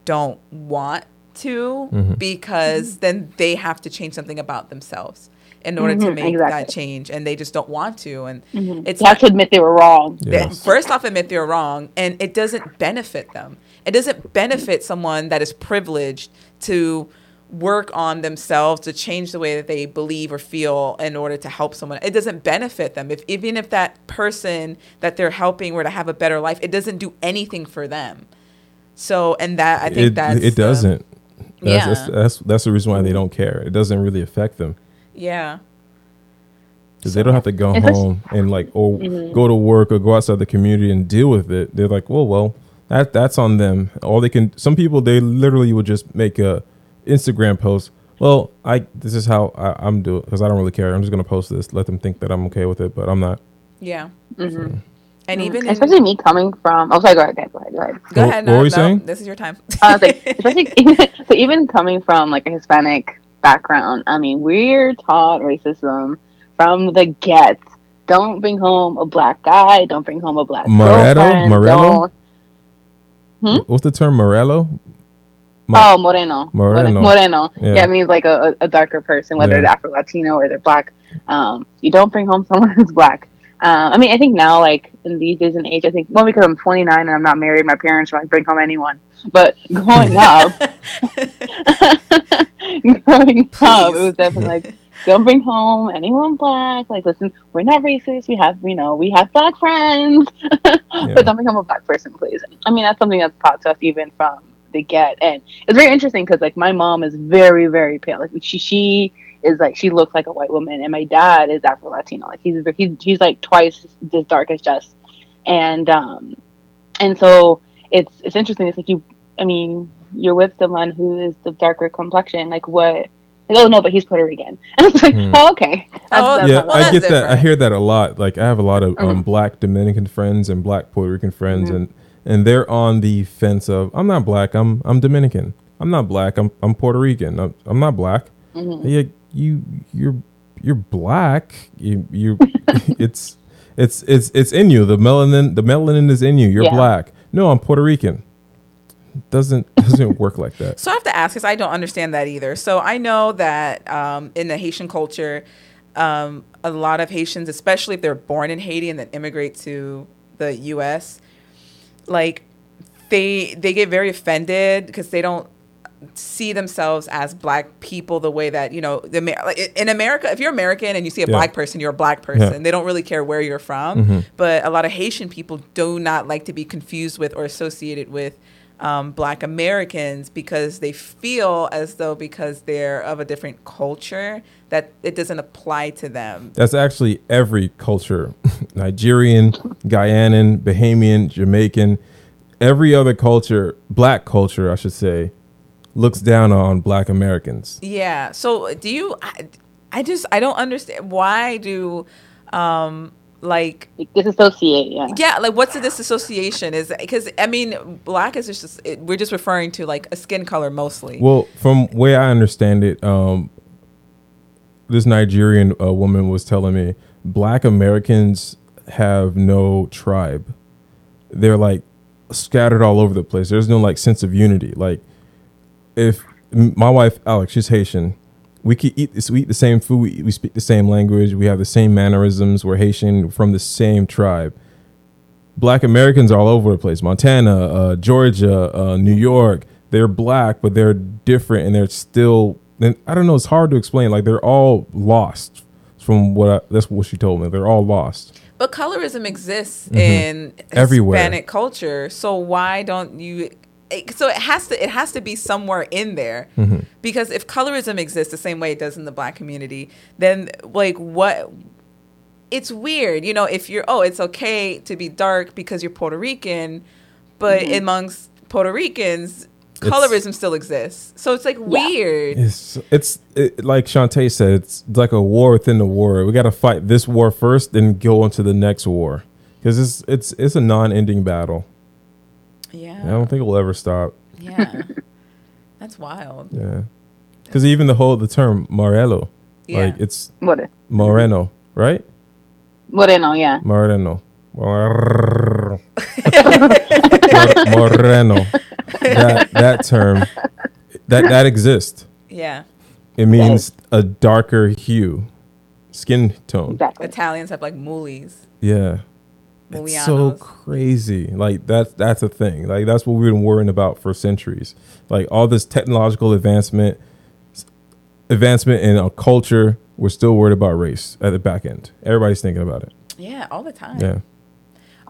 don't want to Mhm. because then they have to change something about themselves in order to Mhm, make exactly. that change and they just don't want to and Mhm. it's They have not- to admit they were wrong. Yes. first off admit they're wrong and it doesn't benefit them it doesn't benefit someone that is privileged to work on themselves to change the way that they believe or feel in order to help someone it doesn't benefit them if even if that person that they're helping were to have a better life it doesn't do anything for them so and that i think it, that's it doesn't. That's, Yeah. that's, that's that's the reason why they don't care. It doesn't really affect them yeah because they don't have to go Especially- home and like or Mhm. go to work or go outside the community and deal with it. They're like, well, well, that that's on them. All they can. Some people they literally will just make a Instagram post. Well, I this is how I, I'm doing because I don't really care. I'm just gonna post this. Let them think that I'm okay with it, but I'm not. yeah Mhm. And Mhm. even in, especially me coming from. Oh, sorry. Go ahead. Go ahead. Go ahead. go What- ahead what no, were you no, saying? this is your time I was like, especially so even coming from like a Hispanic background, I mean, we're taught racism from the get. Don't bring home a black guy. Don't bring home a black Moreno? girlfriend. Morello? Hmm? What's the term, Morello? Ma- Oh, moreno. Moreno. Moreno. Yeah. Yeah. it means like a, a a darker person, whether Yeah. they're Afro Latino or they're black. Um, you don't bring home someone who's black. Um, I mean, I think now, like in these days and age, I think well because I'm 29 and I'm not married, my parents won't bring home anyone. But growing up, growing up, it was definitely like don't bring home anyone black. Like, listen, we're not racist. We have, you know, we have black friends, Yeah. but don't become a black person, please. I mean, that's something that's taught to us even from the get, and it's very interesting because like my mom is very, very pale. Like she, she is like she looks like a white woman, and my dad is Afro Latino. Like he's he's he's like twice as dark as Jess, and um, and so it's it's interesting. It's like you, I mean, you're with someone who is the darker complexion. Like what? Like, Oh no, but he's Puerto Rican. And it's like, Hmm. oh, okay. That's, Oh, that's yeah, well, I that's get that. I hear that a lot. Like I have a lot of um, Mhm. black Dominican friends and black Puerto Rican friends, Mhm. and and they're on the fence of I'm not black. I'm I'm Dominican. I'm not black. I'm I'm Puerto Rican. I'm, I'm not black. Mhm. Yeah, you you're you're black. You you it's it's it's it's in you. The melanin the melanin is in you. You're Yeah. black. No, I'm Puerto Rican. Doesn't doesn't work like that. So I have to ask because I don't understand that either. So I know that um, in the Haitian culture, um, a lot of Haitians, especially if they're born in Haiti and then immigrate to the U.S., like they they get very offended because they don't see themselves as black people the way that you know the in America if you're American and you see a Yeah. black person you're a black person Yeah. they don't really care where you're from Mhm. but a lot of Haitian people do not like to be confused with or associated with um, black Americans because they feel as though because they're of a different culture that it doesn't apply to them That's actually every culture Nigerian, Guyanan, Bahamian, Jamaican, every other culture, black culture, I should say, looks down on black Americans. Yeah. So do you? I, I just I don't understand why do, um, like disassociate. Yeah. yeah, like what's the disassociation? Is because I mean, black is just it, we're just referring to like a skin color mostly. Well, from way I understand it, um, this Nigerian uh, woman was telling me black Americans have no tribe. They're like scattered all over the place. There's no like sense of unity. Like if my wife Alex, she's Haitian. We could eat this. We eat the same food. We, we speak the same language. We have the same mannerisms. We're Haitian from the same tribe. Black Americans are all over the place. Montana, uh, Georgia, uh, New York. They're black, but they're different, and they're still. And I don't know. It's hard to explain. Like they're all lost. From what I, that's what she told me. They're all lost. But colorism exists Mhm. in Everywhere. Hispanic culture, so why don't you? So it has to it has to be somewhere in there Mhm. because if colorism exists the same way it does in the black community, then like what? It's weird, you know. If you're oh, it's okay to be dark because you're Puerto Rican, but Mhm. amongst Puerto Ricans, It's- colorism still exists. So it's like weird. It's it's it, like Shantae said. It's like a war within the war. We got to fight this war first, then go into the next war because it's it's it's a non-ending battle. Yeah. I don't think it'll ever stop. Yeah. That's wild. Yeah, because even the whole the term Morello, Yeah. like it's What? is- Moreno, right? Moreno. Yeah. Moreno. Mor- Moreno. That that term that that exists. Yeah. It means a darker hue, skin tone. Exactly. Italians have like moolies. Yeah. It's so Mulianos. crazy. Like that's that's a thing. Like that's what we've been worrying about for centuries. Like all this technological advancement, advancement in our culture, we're still worried about race at the back end. Everybody's thinking about it. Yeah, all the time. Yeah.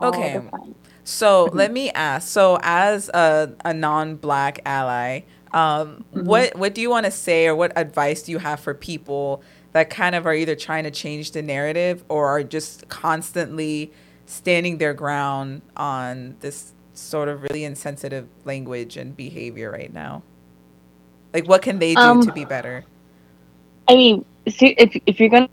Okay. time. So let me ask. So as a, a non-black ally, um, what what do you want to say, or what advice do you have for people that kind of are either trying to change the narrative or are just constantly standing their ground on this sort of really insensitive language and behavior right now? Like, what can they do Um, to be better? I mean, see, if if you're gonna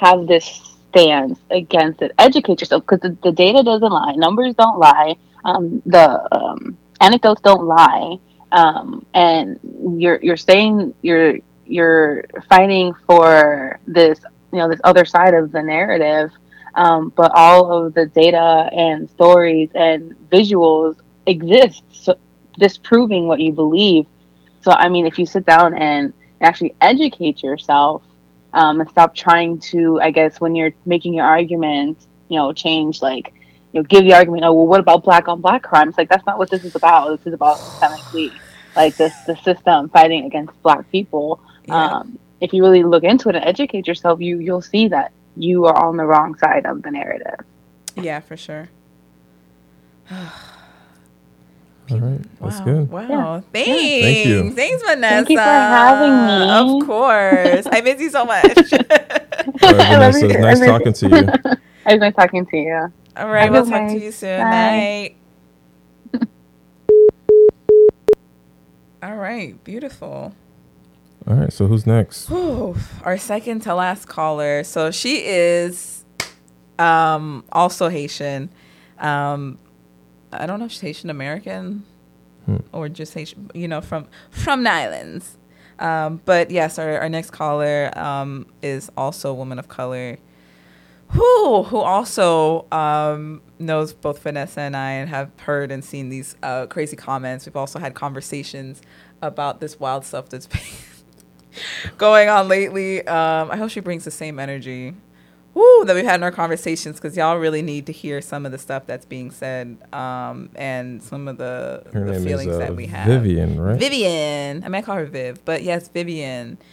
have this stance against it, educate yourself because the, the data doesn't lie, numbers don't lie, um, the um, anecdotes don't lie, um, and you're you're saying you're you're fighting for this you know this other side of the narrative, um, but all of the data and stories and visuals exist, so disproving what you believe. So I mean, if you sit down and actually educate yourself um, and stop trying to, I guess, when you're making your argument, you know, change like, you know, give the argument. Oh, well, what about black on black crimes? Like that's not what this is about. This is about systemically, like this the system fighting against black people. Yeah. Um, if you really look into it and educate yourself, you you'll see that you are on the wrong side of the narrative. yeah, for sure. All right. That's wow. good. Wow. Yeah. Thanks. Thank you. Thanks, Vanessa. Thank you for having me. Of course. I miss you so much. All right, I love Vanessa, you. it's nice I love talking to you. It was nice talking to you. All right, Have we'll a good talk to you soon. Bye. Night. All right, beautiful. All right. So who's next? Whew, our second to last caller. So she is um, also Haitian. Um, I don't know if she's Haitian American Hmm. or just Haitian, you know, from from the islands. Um, but yes, our, our next caller um, is also a woman of color who who also um, knows both Vanessa and I and have heard and seen these uh, crazy comments. We've also had conversations about this wild stuff that's been going on lately. Um, I hope she brings the same energy woo, that we've had in our conversations because y'all really need to hear some of the stuff that's being said um, and some of the, the feelings is uh, that we have. Vivian, right? Vivian. I might call her Viv, but yes, Vivian.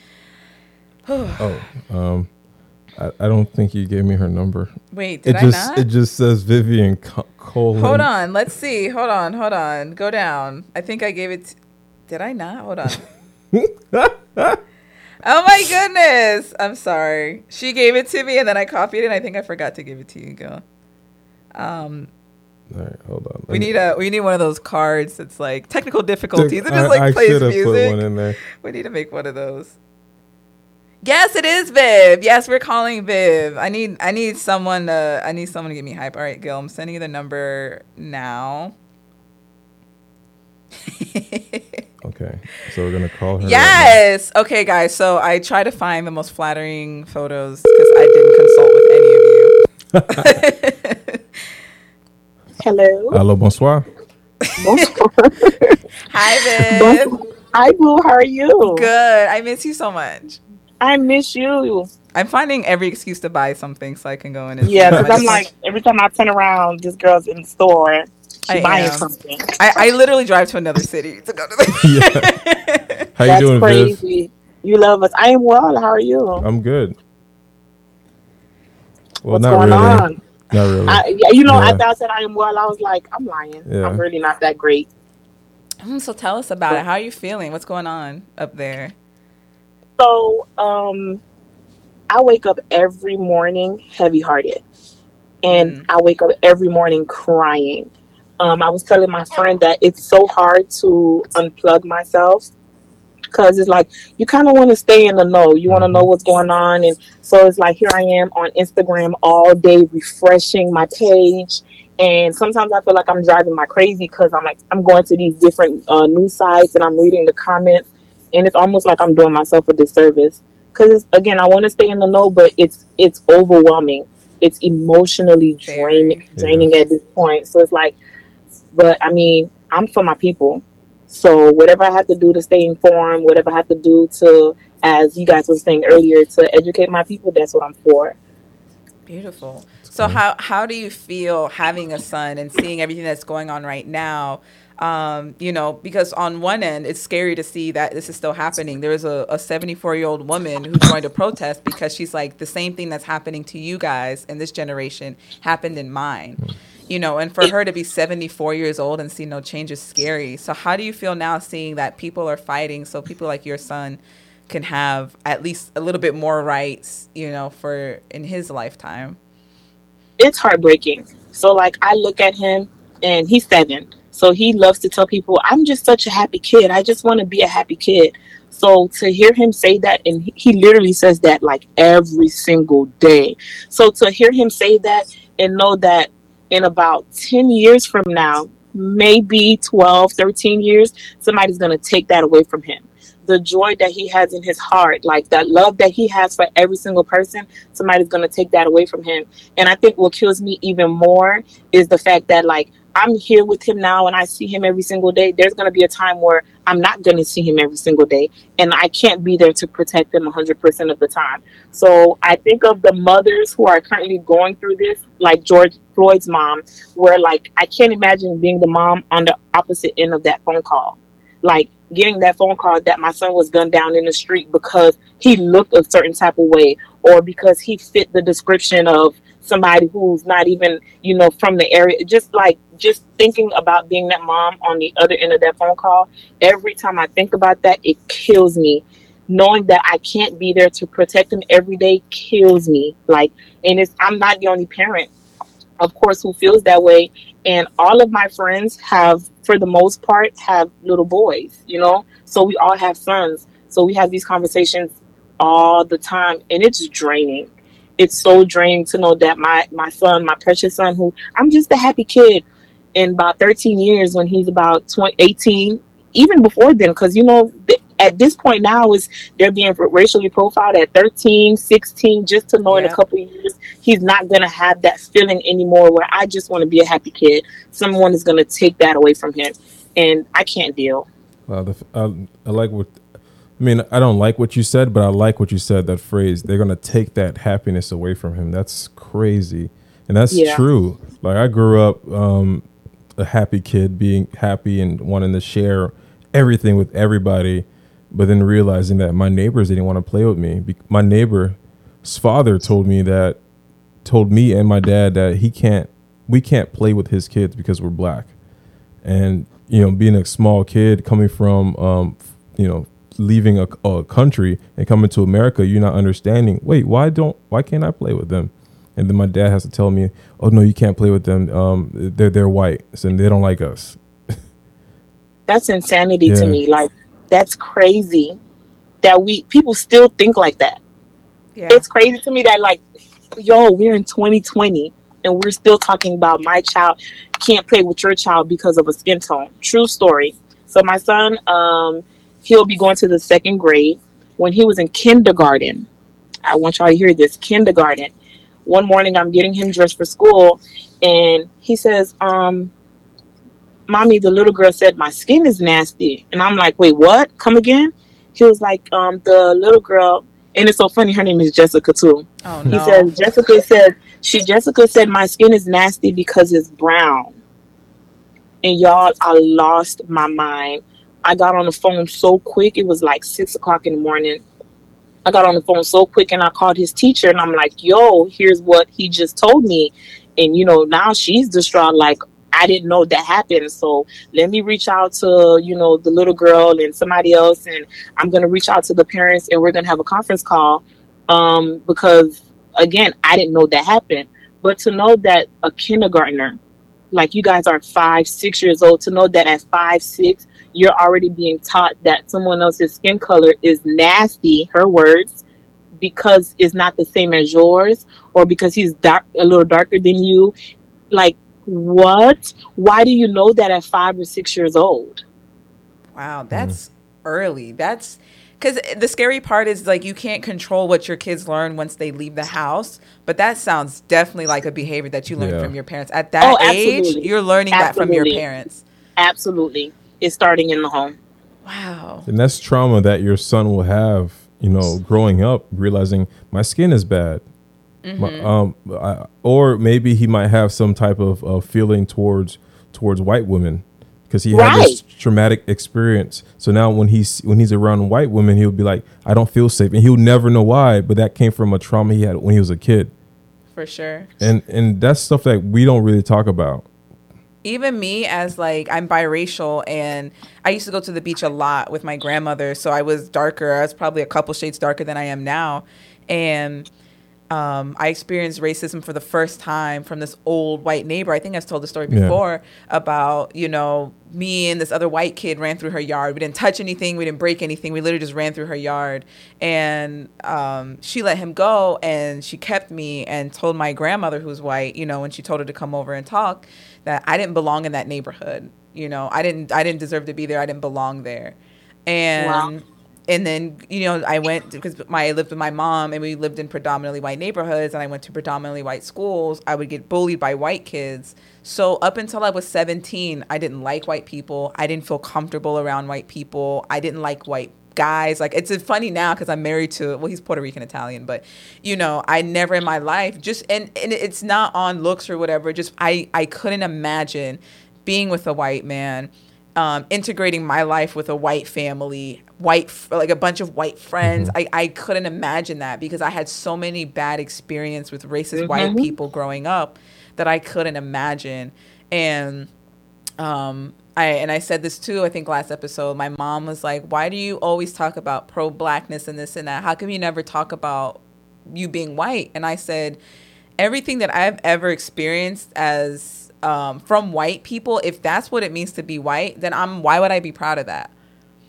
Oh, um, I, I don't think you gave me her number. Wait, did it I just not? it just says Vivian co- colon. Hold on, let's see. Hold on, hold on. Go down. I think I gave it. t- did I not? Hold on. oh my goodness! I'm sorry. She gave it to me, and then I copied it. and I think I forgot to give it to you, girl. Um, All right, hold on. we need a we need one of those cards that's like technical difficulties. It just like I plays music. put one in there. We need to make one of those. Yes, it is Viv. Yes, we're calling Viv. I need I need someone to I need someone to get me hype. All right, Gil, I'm sending you the number now. Okay, so we're gonna call her. right Yes. Okay, guys. So I try to find the most flattering photos because I didn't consult with any of you. Hello. now. Hello, bonsoir. Hi, Viv. Hi, Boo. How are you? Good. I miss you so much. I miss you. I'm finding every excuse to buy something so I can go in and Yeah, because I'm like, every time I turn around, this girl's in the store. She I buying am. something. I, I literally drive to another city to go to the. How you That's doing, Viv? You love us. I am well. How are you? I'm good. Well, What's not going really. on? Not really. I, yeah, you know, Yeah. after I said I am well, I was like, I'm lying. Yeah. I'm really not that great. Mm, so tell us about it. How are you feeling? What's going on up there? So, um, I wake up every morning heavy hearted, and Mm. I wake up every morning crying. Um, I was telling my friend that it's so hard to unplug myself because it's like you kind of want to stay in the know. You want to know what's going on, and so it's like here I am on Instagram all day refreshing my page. And sometimes I feel like I'm driving my crazy because I'm like I'm going to these different uh, news sites and I'm reading the comments, and it's almost like I'm doing myself a disservice. Because again, I want to stay in the know, but it's it's overwhelming. It's emotionally draining, Very. draining at this point. So it's like, but I mean, I'm for my people. So whatever I have to do to stay informed, whatever I have to do to, as you guys were saying earlier, to educate my people, that's what I'm for. Beautiful. So how how do you feel having a son and seeing everything that's going on right now? Um, you know, because on one end, it's scary to see that this is still happening. There is a 74 year old woman who's going to protest because she's like, the same thing that's happening to you guys in this generation happened in mine. You know, and for her to be 74 years old and see no change is scary. So, how do you feel now seeing that people are fighting so people like your son can have at least a little bit more rights, you know, for in his lifetime? it's heartbreaking. So like I look at him and he's seven. So he loves to tell people, I'm just such a happy kid. I just want to be a happy kid. So to hear him say that, and he- he literally says that like every single day. So to hear him say that and know that in about 10 years from now, maybe 12, 13 years, somebody's going to take that away from him. The joy that he has in his heart, like that love that he has for every single person, somebody's going to take that away from him. And I think what kills me even more is the fact that like I'm here with him now and I see him every single day. There's going to be a time where I'm not going to see him every single day and I can't be there to protect him 100% of the time. So I think of the mothers who are currently going through this, like George Floyd's mom, where like I can't imagine being the mom on the opposite end of that phone call. Like getting that phone call that my son was gunned down in the street because he looked a certain type of way or because he fit the description of somebody who's not even you know from the area just like just thinking about being that mom on the other end of that phone call every time i think about that it kills me. Knowing that i can't be there to protect him every day kills me. Like and it's i'm not the only parent of course who feels that way. And all of my friends have for the most part have little boys you know? So we all have sons. So we have these conversations all the time and it's draining. It's so draining to know that my my son my precious son who i'm just a happy kid in about 13 years when he's about 20, 18 even before then because you know th- at this point now is they're being racially profiled at 13 16 just to know in a couple of years he's not going to have that feeling anymore where i just want to be a happy kid someone is going to take that away from him and i can't deal Wow, the, f- I, I like what. I mean, I don't like what you said, but I like what you said. That phrase, they're gonna take that happiness away from him. That's crazy, and that's Yeah. true. Like I grew up um, a happy kid, being happy and wanting to share everything with everybody, but then realizing that my neighbors didn't want to play with me. My neighbor's father told me that, told me and my dad that he can't, we can't play with his kids because we're black and you know being a small kid coming from um you know leaving a, a country and coming to america you're not understanding wait why don't why can't i play with them and then my dad has to tell me oh no you can't play with them um they're they're white and they don't like us that's insanity Yeah. to me like that's crazy that we people still think like that Yeah. It's crazy to me that like, yo, we're in 2020 and we're still talking about my child can't play with your child because of a skin tone. True story. So my son, um, he'll be going to the second grade. When he was in kindergarten, I want y'all to hear this kindergarten. One morning, I'm getting him dressed for school, and he says, um, "Mommy, the little girl said my skin is nasty," and I'm like, "Wait, what? Come again?" He was like, um, "The little girl." And it's so funny. Her name is Jessica too. Oh no. He says Jessica said she Jessica said my skin is nasty because it's brown. And y'all, I lost my mind. I got on the phone so quick. It was like six o'clock in the morning. I got on the phone so quick and I called his teacher and I'm like, yo, here's what he just told me. And you know, now she's distraught, like, I didn't know that happened. So let me reach out to, you know, the little girl and somebody else and I'm gonna reach out to the parents and we're gonna have a conference call. Um, because again, I didn't know that happened. But to know that a kindergartner, like you guys are five, six years old, to know that at five, six, you're already being taught that someone else's skin color is nasty, her words, because it's not the same as yours, or because he's dark a little darker than you. Like, what? Why do you know that at five or six years old? Wow, that's early. That's because the scary part is like you can't control what your kids learn once they leave the house. But that sounds definitely like a behavior that you learned Yeah. from your parents. At that Oh, age, you're learning that from your parents. Absolutely. It's starting in the home. Wow. And that's trauma that your son will have, you know, growing up, realizing my skin is bad. My- um, I, or maybe he might have some type of uh, feeling towards towards white women because he had this traumatic experience. So now when he's when he's around white women, he'll be like, I don't feel safe, and he'll never know why. But that came from a trauma he had when he was a kid, For sure. and and that's stuff that we don't really talk about. Even me as like I'm biracial and I used to go to the beach a lot with my grandmother, so I was darker. I was probably a couple shades darker than I am now, and um, I experienced racism for the first time from this old white neighbor. I think I've told the story Yeah. before about you know me and this other white kid ran through her yard. We didn't touch anything. We didn't break anything. We literally just ran through her yard, and um, she let him go, and she kept me and told my grandmother who's white, you know, when she told her to come over and talk, that I didn't belong in that neighborhood. You know, I didn't. I didn't deserve to be there. I didn't belong there, and Wow. and then you know I went because my I lived with my mom and we lived in predominantly white neighborhoods and I went to predominantly white schools. I would get bullied by white kids. So up until I was 17, I didn't like white people. I didn't feel comfortable around white people. I didn't like white guys. Like it's funny now because I'm married to well he's Puerto Rican Italian, but you know I never in my life just and and it's not on looks or whatever. Just I I couldn't imagine being with a white man um, integrating my life with a white family, white like a bunch of white friends. I, I couldn't imagine that because I had so many bad experience with racist white Mhm. people growing up that I couldn't imagine. And um, I and I said this too. I think last episode, my mom was like, "Why do you always talk about pro blackness and this and that? How come you never talk about you being white?" And I said, everything that I've ever experienced as um, from white people, if that's what it means to be white, then I'm why would I be proud of that?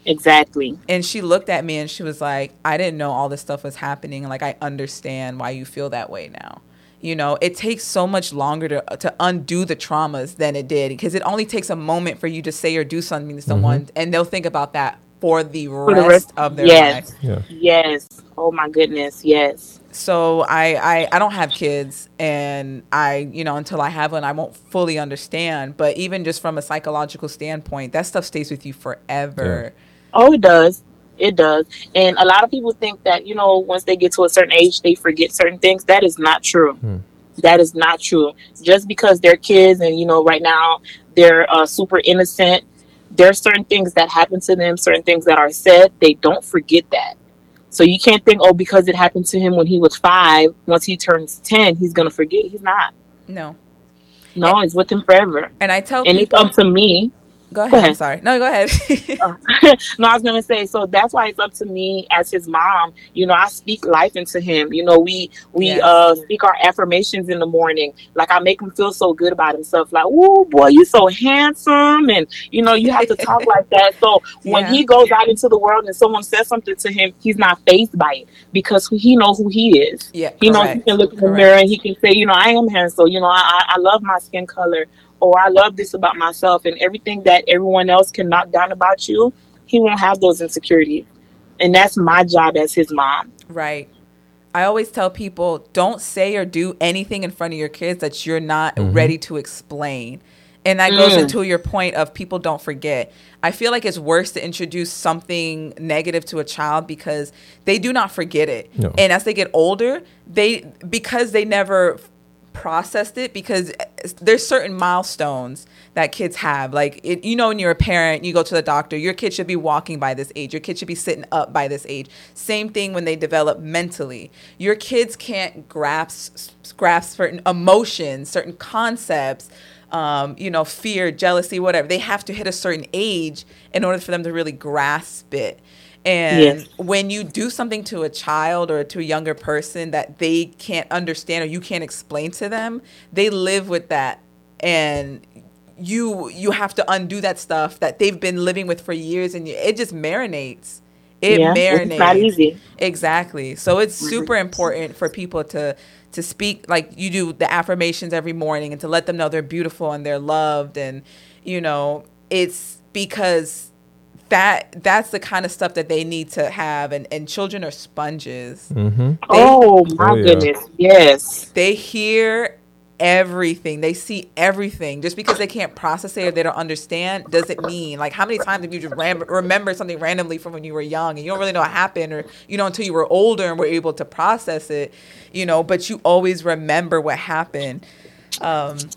Exactly. And she looked at me and she was like, I didn't know all this stuff was happening. Like, I understand why you feel that way now. You know, it takes so much longer to, to undo the traumas than it did because it only takes a moment for you to say or do something to mm-hmm. someone and they'll think about that for the, For rest, the rest- of their yes. life. Yeah. Yes. Oh my goodness. Yes. So I, I I don't have kids and I you know until I have one I won't fully understand but even just from a psychological standpoint that stuff stays with you forever. Oh, it does. It does. And a lot of people think that, you know, once they get to a certain age, they forget certain things. That is not true. Hmm. That is not true. Just because they're kids and, you know, right now they're uh, super innocent, there are certain things that happen to them, certain things that are said. They don't forget that. So you can't think, oh, because it happened to him when he was five, once he turns 10, he's going to forget. He's not. No. No, it's with him forever. And I tell And it's up to me Go ahead. Go I'm sorry. No, go ahead. no, I was gonna say, so that's why it's up to me as his mom. You know, I speak life into him. You know, we we Yes. uh speak our affirmations in the morning. Like I make him feel so good about himself. Like, oh boy, you're so handsome, and you know, you have to talk like that. So when Yeah. he goes out into the world and someone says something to him, he's not phased by it because he knows who he is. yeah. He knows he can look in the correct. mirror and he can say, you know, I am handsome. You know, I I love my skin color, or I love this about myself, and everything that everyone else can knock down about you, he won't have those insecurities. And that's my job as his mom. Right. I always tell people don't say or do anything in front of your kids that you're not ready to explain. And that goes Mm. into your point of people don't forget. I feel like it's worse to introduce something negative to a child because they do not forget it. No. And as they get older, they because they never processed it because there's certain milestones that kids have. Like it, you know when you're a parent you go to the doctor your kid should be walking by this age. Your kid should be sitting up by this age. Same thing when they develop mentally. Your kids can't grasp grasp certain emotions certain concepts um, you know fear jealousy whatever. They have to hit a certain age in order for them to really grasp it and Yes. when you do something to a child or to a younger person that they can't understand or you can't explain to them, they live with that and you you have to undo that stuff that they've been living with for years and you- it just marinates. It yeah, marinates. it's not easy. Exactly. So it's super important for people to to speak like you do the affirmations every morning and to let them know they're beautiful and they're loved and you know, it's because that that's the kind of stuff that they need to have and and children are sponges. Mm-hmm. Oh my Oh, yeah. goodness, yes. They hear everything. They see everything. Just because they can't process it or they don't understand doesn't mean like how many times have you just ram- remember something randomly from when you were young and you don't really know what happened or you know until you were older and were able to process it, you know, but you always remember what happened. Um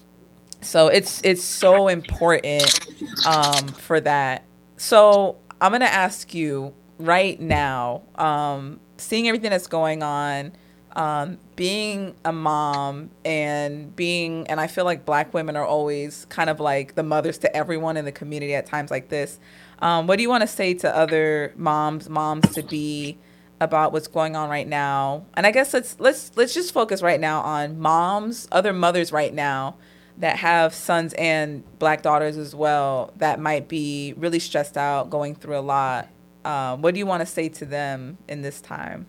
so it's it's so important um for that. So I'm gonna ask you right now, um, seeing everything that's going on, um, being a mom and being, and I feel like black women are always kind of like the mothers to everyone in the community at times like this. Um, what do you want to say to other moms, moms to be about what's going on right now? And I guess let's let's let's just focus right now on moms, other mothers right now that have sons and black daughters as well that might be really stressed out, going through a lot. Um, what do you want to say to them in this time?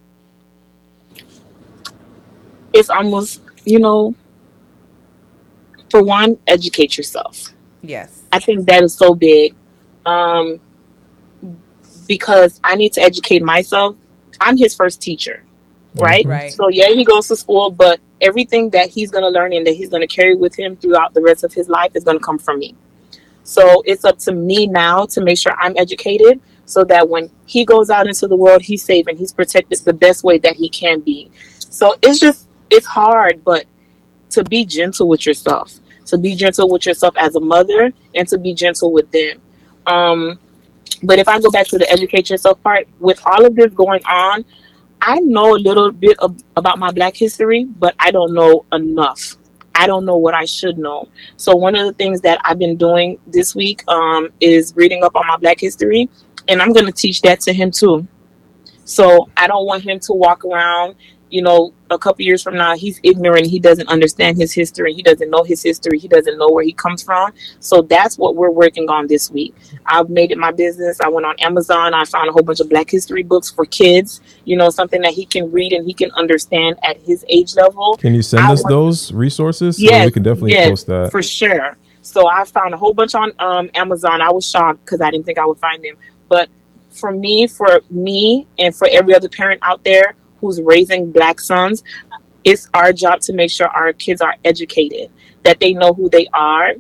It's almost, you know, for one, educate yourself. Yes. I think that is so big. Um, because I need to educate myself. I'm his first teacher, right? Right. So yeah, he goes to school, but everything that he's gonna learn and that he's gonna carry with him throughout the rest of his life is gonna come from me. So it's up to me now to make sure I'm educated so that when he goes out into the world, he's safe and he's protected the best way that he can be. So it's just it's hard, but to be gentle with yourself, to be gentle with yourself as a mother, and to be gentle with them. Um, but if I go back to the educate yourself part, with all of this going on, I know a little bit of, about my Black history, but I don't know enough. I don't know what I should know. So one of the things that I've been doing this week um, is reading up on my Black history, and I'm going to teach that to him too. So I don't want him to walk around, you know, a couple years from now, he's ignorant. He doesn't understand his history. He doesn't know his history. He doesn't know where he comes from. So that's what we're working on this week. I've made it my business. I went on Amazon. I found a whole bunch of Black history books for kids, you know, something that he can read and he can understand at his age level. Can you send I us want- those resources? So Yes, we can definitely yes, post that. for sure. So I found a whole bunch on um, Amazon. I was shocked because I didn't think I would find them. But for me, for me, and for every other parent out there who's raising black sons, it's our job to make sure our kids are educated, that they know who they are.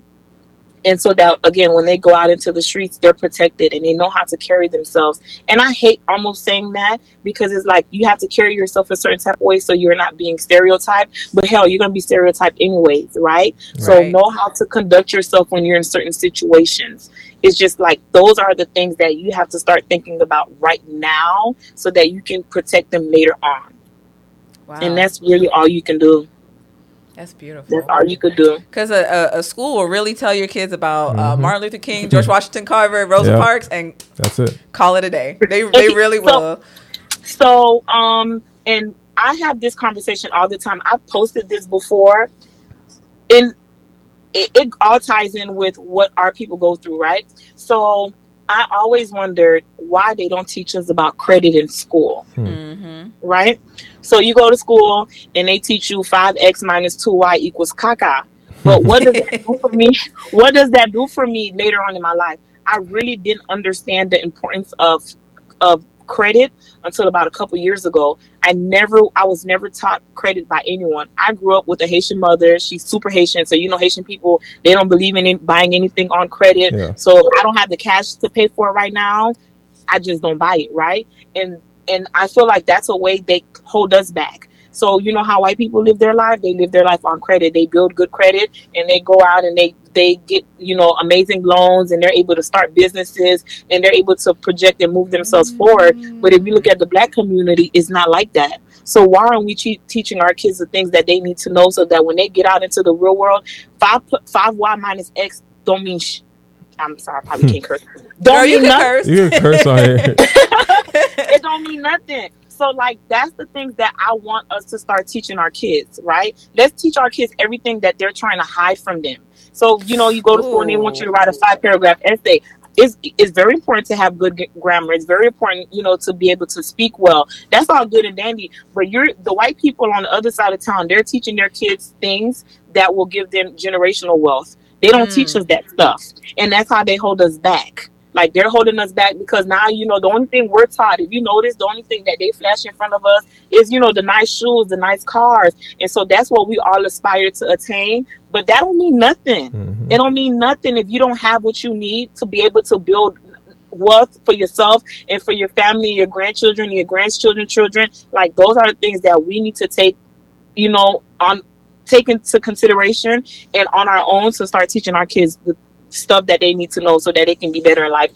And so that again, when they go out into the streets, they're protected and they know how to carry themselves. And I hate almost saying that because it's like you have to carry yourself a certain type of way so you're not being stereotyped. But hell, you're gonna be stereotyped anyways, right? So know how to conduct yourself when you're in certain situations. It's just like those are the things that you have to start thinking about right now so that you can protect them later on. Wow. And that's really all you can do. That's beautiful. That's all you could do. Because a, a, a school will really tell your kids about uh, Mhm. Martin Luther King, George Washington Carver, Rosa Yeah. Parks, and That's it. call it a day. They they really So- will. So, um, and I have this conversation all the time. I've posted this before, and it, it all ties in with what our people go through, right? So, I always wondered why they don't teach us about credit in school, Mm-hmm. right? So you go to school and they teach you five x minus two y equals caca. But what does that do for me? What does that do for me later on in my life? I really didn't understand the importance of of credit until about a couple years ago. I never I was never taught credit by anyone. I grew up with a Haitian mother. She's super Haitian, so you know Haitian people they don't believe in buying anything on credit. Yeah. So if I don't have the cash to pay for it right now. I just don't buy it, right? And and I feel like that's a way they hold us back. So you know how white people live their life? They live their life on credit. They build good credit and they go out and they they get you know amazing loans and they're able to start businesses and they're able to project and move themselves forward. But if you look at the black community, it's not like that. So why aren't we teaching our kids the things that they need to know so that when they get out into the real world, five five y minus x don't mean. Sh- I'm sorry, I probably hmm. can't curse. Don't Girl, you mean can nothing curse. You can curse on here. it don't mean nothing. So like that's the things that I want us to start teaching our kids, right? Let's teach our kids everything that they're trying to hide from them. So you know, you go to school and they want you to write a five paragraph essay. It's, it's very important to have good grammar. It's very important, you know, to be able to speak well. That's all good and dandy. But you're the white people on the other side of town. They're teaching their kids things that will give them generational wealth. They don't Mm. teach us that stuff, and that's how they hold us back. Like they're holding us back because now you know the only thing we're taught. If you notice, the only thing that they flash in front of us is you know the nice shoes, the nice cars, and so that's what we all aspire to attain. But that don't mean nothing. Mhm. It don't mean nothing if you don't have what you need to be able to build wealth for yourself and for your family, your grandchildren, your grandchildren, children. Like those are the things that we need to take, you know, on take into consideration and on our own to start teaching our kids the stuff that they need to know so that they can be better in life.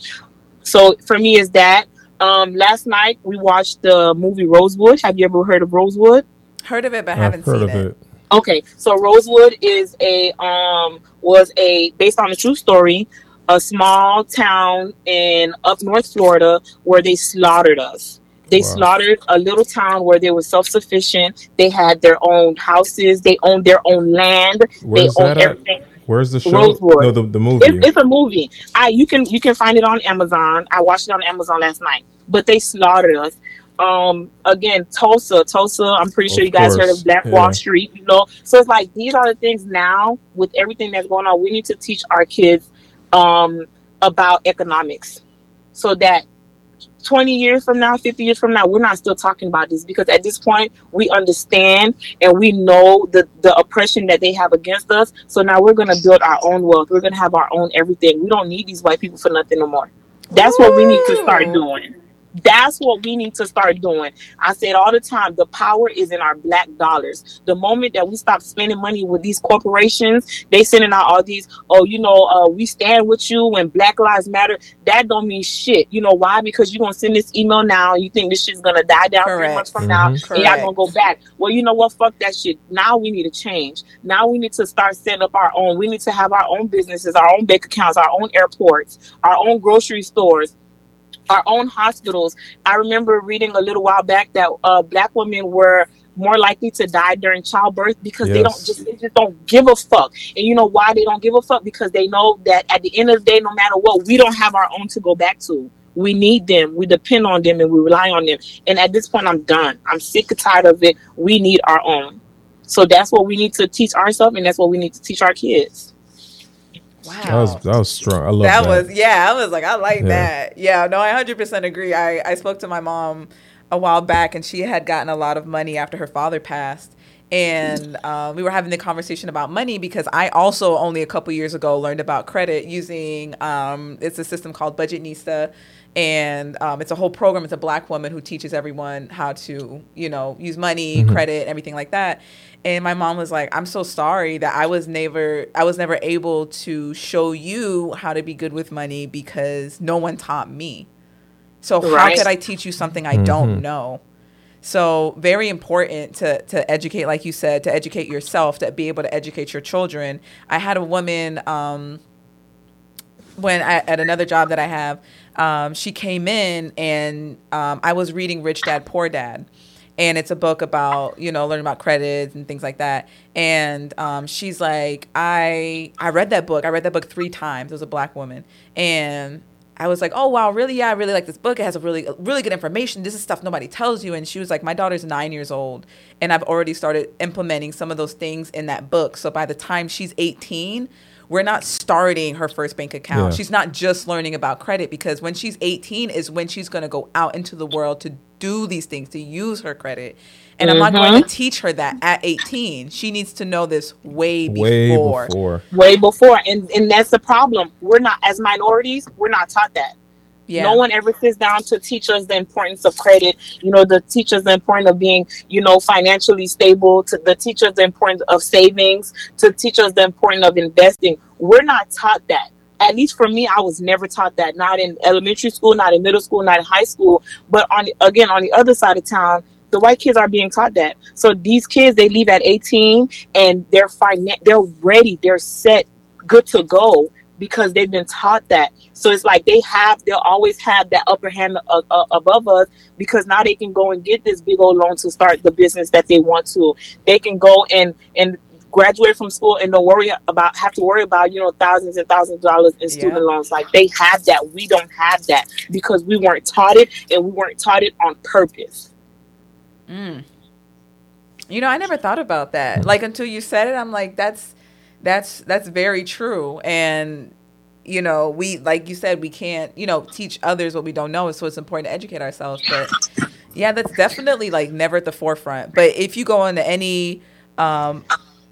So for me is that. Um, last night we watched the movie Rosewood. Have you ever heard of Rosewood? Heard of it, but I've haven't heard seen of it. it. Okay, so Rosewood is a um was a based on a true story, a small town in up North Florida where they slaughtered us. They Wow. slaughtered a little town where they were self sufficient. They had their own houses. They owned their own land. Where's they owned that at? everything. Where's the show? Rosewood. No, the, the movie. It's, it's a movie. I you can you can find it on Amazon. I watched it on Amazon last night. But they slaughtered us. Um, again, Tulsa, Tulsa. I'm pretty sure Of you guys heard of Black yeah. Wall Street. You know, so it's like these are the things now with everything that's going on. We need to teach our kids um about economics, so that 20 years from now, 50 years from now, we're not still talking about this because at this point we understand and we know the, the oppression that they have against us. So now we're going to build our own wealth. We're going to have our own everything. We don't need these white people for nothing no more. That's what we need to start doing. That's what we need to start doing. I said all the time. The power is in our black dollars. The moment that we stop spending money with these corporations, they sending out all these, oh, you know, uh, we stand with you and Black Lives Matter. That don't mean shit. You know why? Because you're gonna send this email now. You think this shit's gonna die down three months from now, Mhm. and y'all gonna go back. Well, you know what? Fuck that shit. Now we need to change. Now we need to start setting up our own. We need to have our own businesses, our own bank accounts, our own airports, our own grocery stores our own hospitals. I remember reading a little while back that uh, black women were more likely to die during childbirth because they don't just they just don't give a fuck. And you know why they don't give a fuck? Because they know that at the end of the day, no matter what, we don't have our own to go back to. We need them. We depend on them and we rely on them. And at this point, I'm done. I'm sick and tired of it. We need our own. So that's what we need to teach ourselves, and that's what we need to teach our kids. Wow. That was that was strong. I love that, that. was yeah i was like i like Yeah. that yeah no i 100% agree I, I spoke to my mom a while back and she had gotten a lot of money after her father passed and uh, we were having the conversation about money because i also only a couple years ago learned about credit using um, it's a system called Budgetnista and um, it's a whole program it's a black woman who teaches everyone how to you know use money Mhm. credit everything like that and my mom was like i'm so sorry that i was never i was never able to show you how to be good with money because no one taught me so how could i teach you something i don't Mhm. know So very important to to educate, like you said, to educate yourself, to be able to educate your children. I had a woman um, when I, at another job that I have, um, she came in and um, I was reading Rich Dad Poor Dad, and it's a book about you know learning about credit and things like that. And um, she's like, I I read that book. I read that book three times. It was a black woman, and I was like, oh wow, really? Yeah, I really like this book. It has a really really good information. This is stuff nobody tells you. And she was like, my daughter's nine years old, and I've already started implementing some of those things in that book. So by the time she's 18, we're not starting her first bank account. Yeah. She's not just learning about credit because when she's 18 is when she's going to go out into the world to do these things, to use her credit. And I'm not going to mm-hmm. teach her that at 18. She needs to know this way before. Way before. way before and and that's the problem we're not as minorities we're not taught that Yeah. no one ever sits down to teach us the importance of credit. You know the teachers the importance of being you know financially stable to the teachers the importance of savings to teach us the importance of investing. We're not taught that. At least for me i was never taught that. Not in elementary school not in middle school not in high school. But on again on the other side of town the white kids are being taught that. So these kids they leave at 18 and they're fine they're ready. They're set good to go because they've been taught that. So it's like they have, they'll always have that upper hand uh, uh, above us because now they can go and get this big old loan to start the business that they want to. They can go and and graduate from school and don't worry about have to worry about you know thousands and thousands of dollars in student Yeah. loans. Like they have that, we don't have that because we weren't taught it and we weren't taught it on purpose. Mm. You know, I never thought about that. Like until you said it, I'm like, that's that's that's very true. And you know, we like you said, we can't, you know, teach others what we don't know. So it's important to educate ourselves. But yeah, that's definitely like never at the forefront. But if you go into any um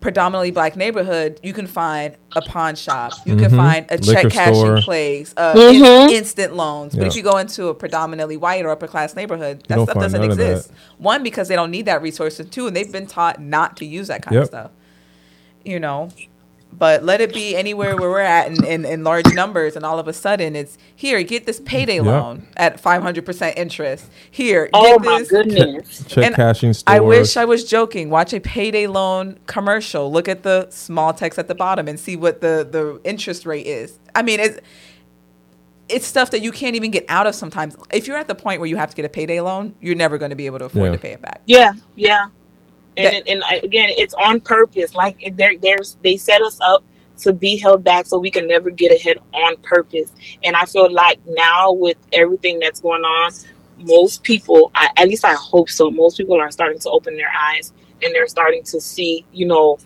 predominantly black neighborhood, you can find a pawn shop. You can Mhm. find a check cashing store. place, uh, Mhm. in- instant loans. But Yeah. if you go into a predominantly white or upper class neighborhood, that stuff doesn't none that. exist. One, because they don't need that resource, and two, and they've been taught not to use that kind of stuff. You know, but let it be anywhere where we're at in, in, in large numbers, and all of a sudden it's here, get this payday Yep. loan at 500% interest. Here, Oh get my this. goodness. Check And cashing stores. I wish I was joking. Watch a payday loan commercial. Look at the small text at the bottom and see what the, the interest rate is. I mean, it's it's stuff that you can't even get out of sometimes. If you're at the point where you have to get a payday loan, you're never going to be able to afford Yeah. to pay it back. Yeah, yeah. And That- and again, it's on purpose. Like there, there's they set us up to be held back so we can never get ahead on purpose. And I feel like now with everything that's going on, most people, I, at least I hope so, most people are starting to open their eyes and they're starting to see, you know.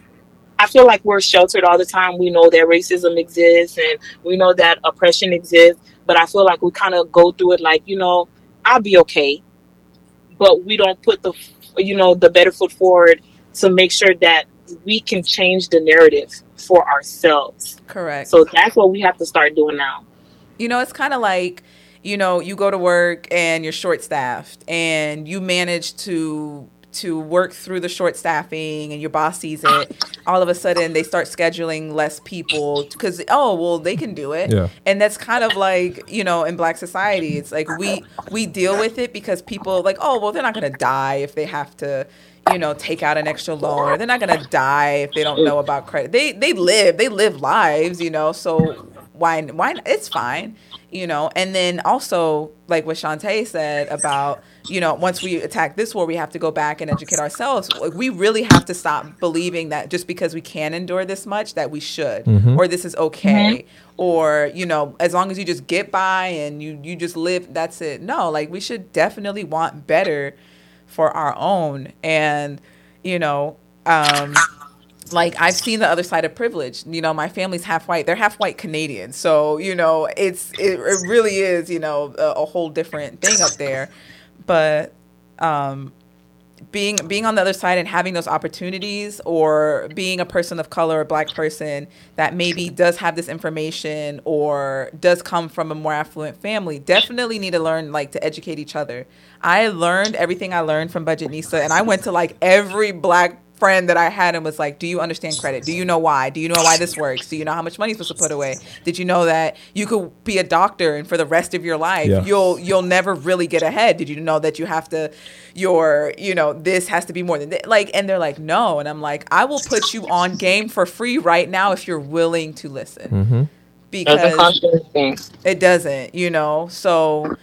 I feel like we're sheltered all the time. We know that racism exists and we know that oppression exists, but I feel like we kind of go through it like, you know, I'll be okay. But we don't put the you know the better foot forward to make sure that we can change the narrative for ourselves Correct. so that's what we have to start doing now You know, it's kind of like, you know, you go to work and you're short staffed and you manage to to work through the short staffing and your boss sees it. All of a sudden they start scheduling less people cuz oh, well, they can do it. Yeah. And that's kind of like, you know, in black society, it's like we we deal with it because people like, oh, well, they're not going to die if they have to you know, take out an extra loan, or they're not gonna die if they don't know about credit. They they live, they live lives, you know. So why why it's fine, you know. And then also like what Shantae said about you know once we attack this war, we have to go back and educate ourselves. Like, we really have to stop believing that just because we can endure this much that we should, or this is okay, or you know as long as you just get by and you you just live, that's it. No, like we should definitely want better for our own and you know um like I've seen the other side of privilege. You know, my family's half white. They're half white Canadian. So, you know, it's it, it really is, you know, a, a whole different thing up there. But um being being on the other side and having those opportunities or being a person of color or black person that maybe does have this information or does come from a more affluent family definitely need to learn like to educate each other i learned everything i learned from Budgetnista and i went to like every black friend that I had and was like, "Do you understand credit? Do you know why? Do you know why this works? Do you know how much money you're supposed to put away? Did you know that you could be a doctor and for the rest of your life Yeah. you'll you'll never really get ahead? Did you know that you have to your you know this has to be more than this? like?" And they're like, "No," and I'm like, "I will put you on game for free right now if you're willing to listen." Mm-hmm. Because Doesn't cost you anything. it doesn't, you know. So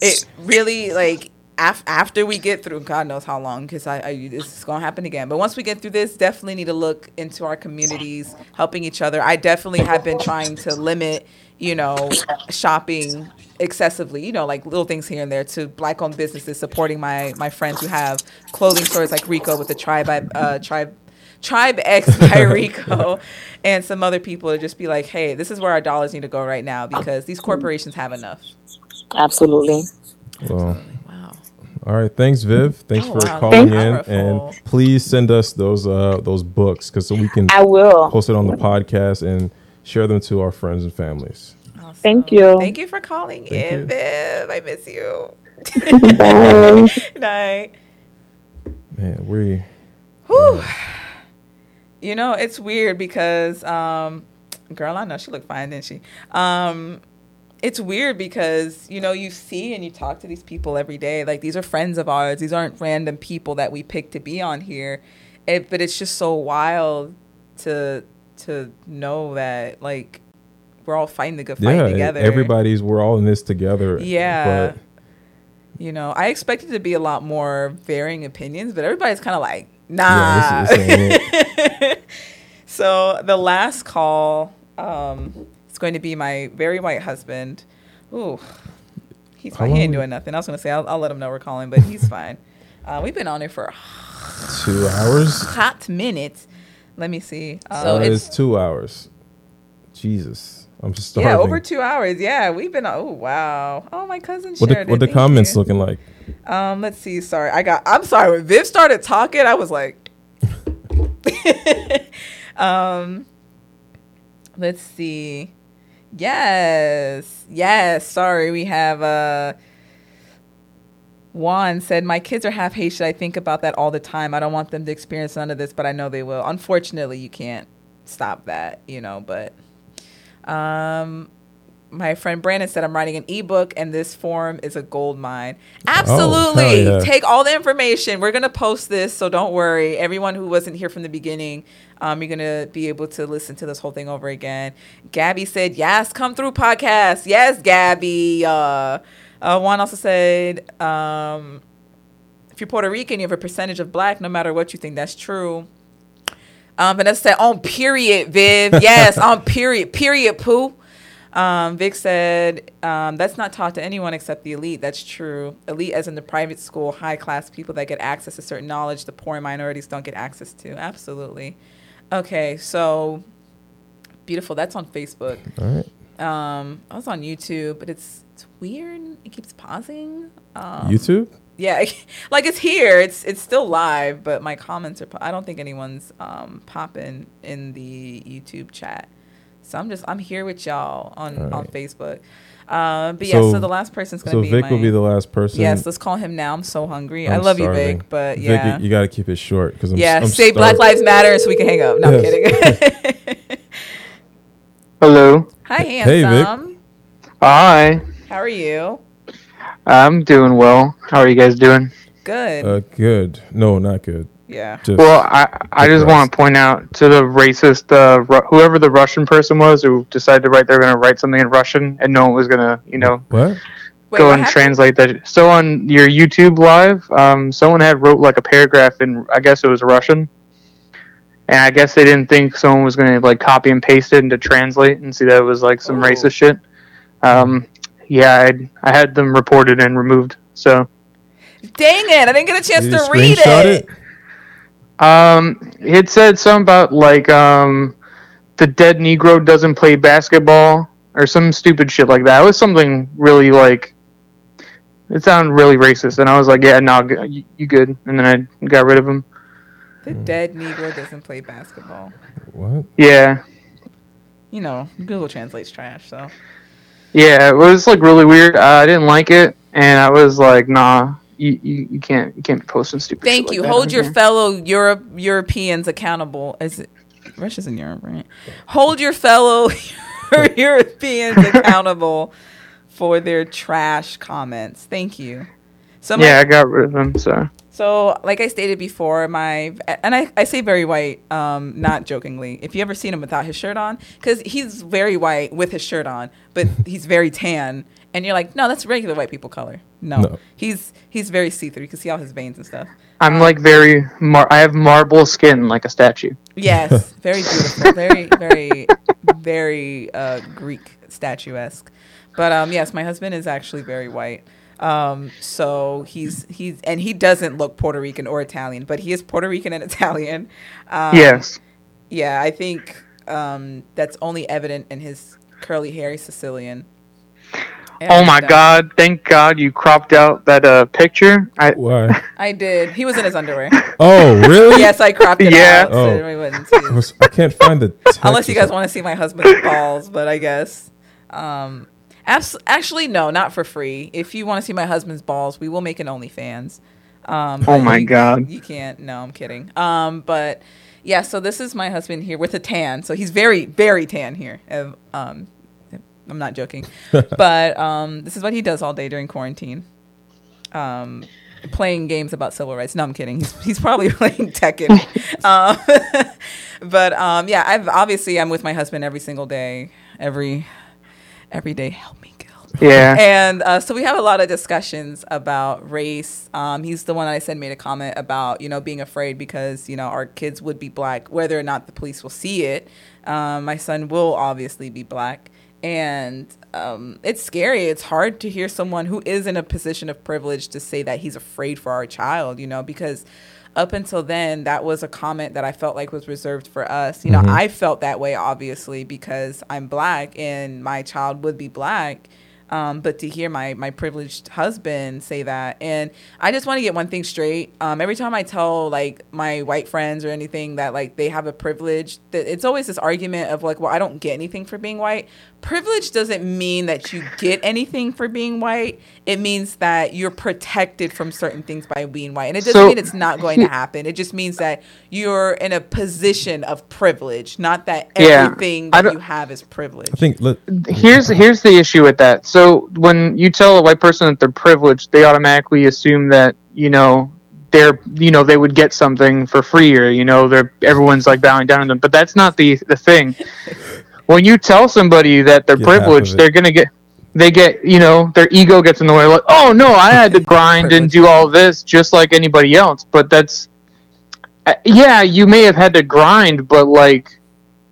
it really like af- after we get through, God knows how long, because I, I this is gonna happen again. But once we get through this, definitely need to look into our communities, helping each other. I definitely have been trying to limit, you know, shopping excessively. You know, like little things here and there to black-owned businesses, supporting my my friends who have clothing stores like Rico with the tribe uh, tribe. Tribe X by Rico and some other people to just be like, hey, this is where our dollars need to go right now because these corporations have enough. Absolutely. Well, Wow. All right. Thanks, Viv. Thanks Oh, for wow. calling Thank in, you. and please send us those uh those books because so we can I will. post it on the podcast and share them to our friends and families. Awesome. Thank you. Thank you for calling Thank in, you. Viv. I miss you. Bye. Night. Man, we Whew. You know, it's weird because, um, girl, I know she looked fine, didn't she? Um, it's weird because you know you see and you talk to these people every day. Like these are friends of ours. These aren't random people that we pick to be on here. It, but it's just so wild to to know that like we're all fighting the good fight yeah, together. everybody's we're all in this together. Yeah. but You know, I expected to be a lot more varying opinions, but everybody's kind of like, nah. Yeah, so the last call um, going to be my very white husband. Ooh, he's fine. He ain't doing nothing. I was going to say, I'll, I'll let him know we're calling, but he's fine. Uh, we've been on it for two hours. hot minutes. Let me see. Uh, So it's two hours. Jesus, I'm just starving. yeah, over two hours. Yeah, we've been. Oh wow. Oh, my cousin What the, what the comments you. looking like? Um, let's see. Sorry, I got. I'm sorry. When Viv started talking, I was like, um, let's see. Yes, yes. Sorry, we have uh. Juan said, "My kids are half Haitian. I think about that all the time. I don't want them to experience none of this, but I know they will. Unfortunately, you can't stop that, you know. But um, my friend Brandon said I'm writing an ebook, and this form is a gold mine. Absolutely, hell yeah. take all the information. We're gonna post this, so don't worry. Everyone who wasn't here from the beginning, um, you're gonna be able to listen to this whole thing over again. Gabby said, "Yes, come through podcast. Yes, Gabby." Uh, uh, Juan also said, um, "If you're Puerto Rican, you have a percentage of black, no matter what you think. That's true." Um, Vanessa said, on period, Viv. Yes, on period. Period, poo. Um, Vic said, um, that's not taught to anyone except the elite. That's true. Elite, as in the private school, high class people that get access to certain knowledge, the poor and minorities don't get access to. Absolutely. Okay, so beautiful. That's on Facebook. All right. Um, I was on YouTube, but it's it's weird. It keeps pausing. Um, YouTube. yeah, like it's here. It's it's still live, but my comments are. po- I don't think anyone's um, popping in the YouTube chat. So I'm just I'm here with y'all on on Facebook. Um, but yeah, so So- the last person's gonna So be Vic my, will be the last person. Yes, let's call him now. I'm so hungry. I I'm love starving. you, Vic, but Vic, yeah, you, got to keep it short because I'm yeah. I'm say Black. Lives Matter so we can hang up. No, I'm kidding. Hello. Hi, Hey, Vic. handsome. Hi. How are you? I'm doing well. How are you guys doing? Good. Uh, good. No, not good. Yeah. Just Well, I I just want to point out to the racist, uh, Ru- whoever the Russian person was who decided to write they're going to write something in Russian and no one was going to, you know, what? Wait, go what and happened? translate that. So on your YouTube live, um, someone had wrote like a paragraph in, I guess it was Russian. And I guess they didn't think someone was going to like copy and paste it into translate and see that it was like some Oh. racist shit. Um, yeah, I I had them reported and removed. So. Dang it! I didn't get a chance Did you to read it. it? Um, it said something about like um, the dead Negro doesn't play basketball or some stupid shit like that. It was something really like it sounded really racist, and I was like, yeah, no, g- you, you good, and then I got rid of him. The dead Negro doesn't play basketball. What? Yeah, You know, Google translates trash. So yeah, it was like really weird. Uh, I didn't like it, and I was like, nah, you, you, you can't you can't be posting stupid. Thank like you. that Hold your here. fellow Europe Europeans accountable. Is it Russia's in Europe, right? Hold your fellow Europeans accountable for their trash comments. Thank you. So my, yeah, I got rid of them. So so like I stated before, my and I, I say very white, um, not jokingly. If you ever seen him without his shirt on, because he's very white with his shirt on, but he's very tan, and you're like, no, that's regular white people color. No, No. he's he's very see through. You can see all his veins and stuff. I'm like very mar- I have marble skin like a statue. Yes, very beautiful, very, very, very uh, Greek statuesque. But um, yes, my husband is actually very white. Um, so he's he's and he doesn't look Puerto Rican or Italian, but he is Puerto Rican and Italian. Um, yes. Yeah, I think um, that's only evident in his curly hair. Sicilian. Oh my god! Thank God you cropped out that uh picture. I Why? I did. He was in his underwear. Oh, really? yes, I cropped it Yeah. out. So Oh. we wouldn't see I, was- I can't find the. Text Unless you guys want to see my husband's balls, but I guess. Um, abs- actually, no, not for free. If you want to see my husband's balls, we will make an OnlyFans. Um, Oh but my you- God. You can't. No, I'm kidding. Um, but yeah, so this is my husband here with a tan. So he's very, very tan here. Um, I'm not joking. but um, this is what he does all day during quarantine. Um, playing games about civil rights. No, I'm kidding. He's, he's probably playing Tekken. um, but um, yeah, I've obviously I'm with my husband every single day, every every day. Help me, Gil. yeah. And uh, so we have a lot of discussions about race. Um, he's the one that I said made a comment about, you know, being afraid because, you know, our kids would be black, whether or not the police will see it. Um, my son will obviously be black. And um, it's scary. It's hard to hear someone who is in a position of privilege to say that he's afraid for our child, you know, because up until then, that was a comment that I felt like was reserved for us. You know, I felt that way, obviously, because I'm black and my child would be black. Um, but to hear my my privileged husband say that, and I just want to get one thing straight. Um, every time I tell like my white friends or anything that like they have a privilege, that it's always this argument of like, well, I don't get anything for being white. Privilege doesn't mean that you get anything for being white. It means that you're protected from certain things by being white, and it doesn't So- mean it's not going to happen. It just means that you're in a position of privilege, not that everything I that you have is privilege. I think. Let, here's here's the issue with that. So when you tell a white person that they're privileged, they automatically assume that you know they're you know they would get something for free or you know they're everyone's like bowing down to them. But that's not the the thing. When you tell somebody that they're Get privileged, they're gonna get they get you know their ego gets in the way. Like oh no, I had to grind and do all this just like anybody else. But that's uh, yeah, you may have had to grind, but like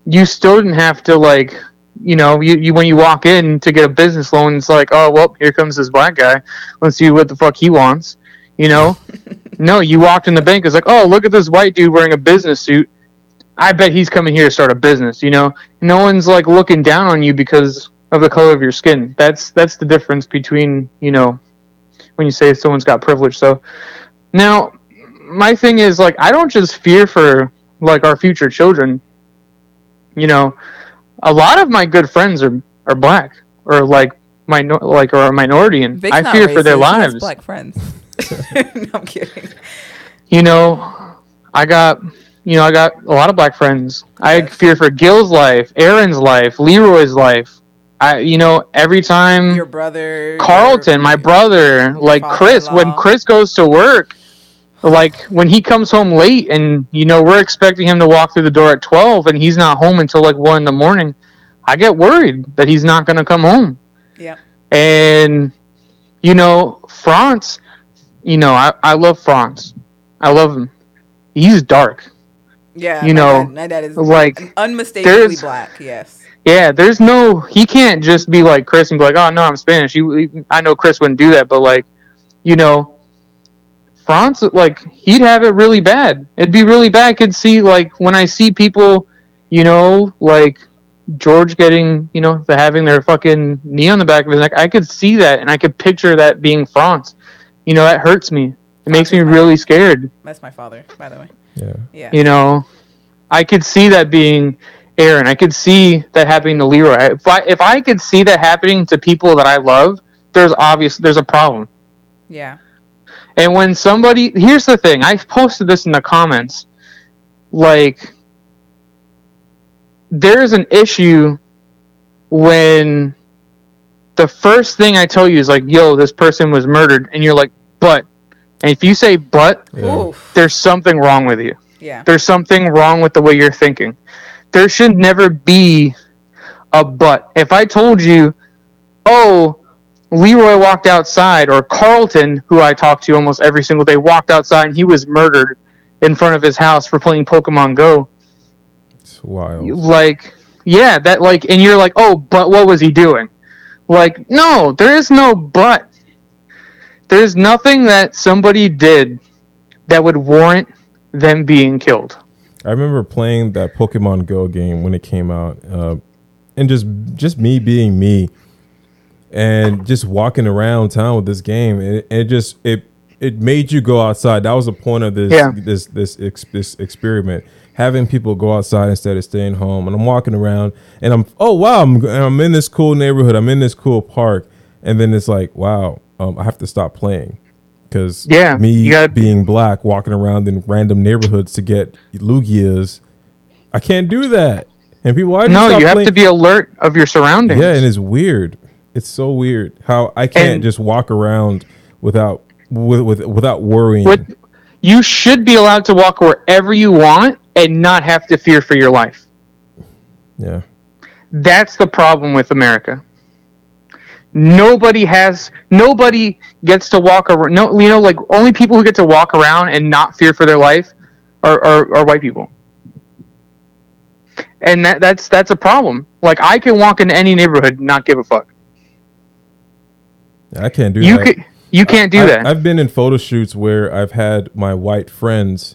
you still didn't have to like you know you, you when you walk in to get a business loan it's like oh well here comes this black guy let's see what the fuck he wants you know no you walked in the bank it's like oh look at this white dude wearing a business suit i bet he's coming here to start a business you know no one's like looking down on you because of the color of your skin that's that's the difference between you know when you say someone's got privilege so now my thing is like i don't just fear for like our future children you know a lot of my good friends are are black or like minor like or a minority and Vic's i fear for their racist. He has lives black friends. no, I'm kidding. you know i got you know i got a lot of black friends i fear for gil's life aaron's life leroy's life i you know every time Your brother, Carlton, your- my brother, like Chris, when. Chris goes to work, like when he comes home late and you know we're expecting him to walk through the door at 12 and he's not home until like 1 in the morning, I get worried that he's not going to come home. Yeah. And you know, France, you know, I I love France. I love him. He's dark. Yeah, you know, dad, my dad is like, unmistakably black. Yes. Yeah, there's no. He can't just be like Chris and be like, "Oh no, I'm Spanish." You, I know Chris wouldn't do that, but like, you know, France, like he'd have it really bad. It'd be really bad. I could see like when I see people, you know, like George getting, you know, the having their fucking knee on the back of his neck. I could see that, and I could picture that being France. You know, that hurts me. It makes me really scared. That's my father, by the way. Yeah. Yeah. You know, I could see that being Aaron. I could see that happening to Leroy. If I if I could see that happening to people that I love, there's obvious there's a problem. Yeah. And when somebody, here's the thing, I posted this in the comments. Like, there's an issue when the first thing I tell you is like, yo, this person was murdered. And you're like, but. And if you say but, Yeah. there's something wrong with you. Yeah. There's something wrong with the way you're thinking. There should never be a but. If I told you, oh, Leroy walked outside, or Carlton, who I talk to almost every single day, walked outside and he was murdered in front of his house for playing Pokemon Go. It's wild. Like, yeah, that like, and you're like, oh, but what was he doing? Like, no, there is no but. There's nothing that somebody did that would warrant them being killed. I remember playing that Pokemon Go game when it came out, uh, and just just me being me, and just walking around town with this game, and it, it just it it made you go outside. That was the point of this Yeah. this this ex, this experiment, having people go outside instead of staying home. And I'm walking around, and I'm oh wow, I'm I'm in this cool neighborhood, I'm in this cool park, and then it's like wow, um, I have to stop playing. Because Yeah, me gotta- being black, walking around in random neighborhoods to get Lugias, I can't do that. And people, I No, you have playing- to be alert of your surroundings. Yeah, and it's weird. It's so weird how I can't And- just walk around without with, with without worrying. What you should be allowed to walk wherever you want and not have to fear for your life. Yeah, That's the problem with America. Nobody has nobody gets to walk around. No, you know, like only people who get to walk around and not fear for their life are, are, are white people. And that that's that's a problem. Like I can walk into any neighborhood and not give a fuck. I can't do You that. could you can't do I, that. I've been in photo shoots where I've had my white friends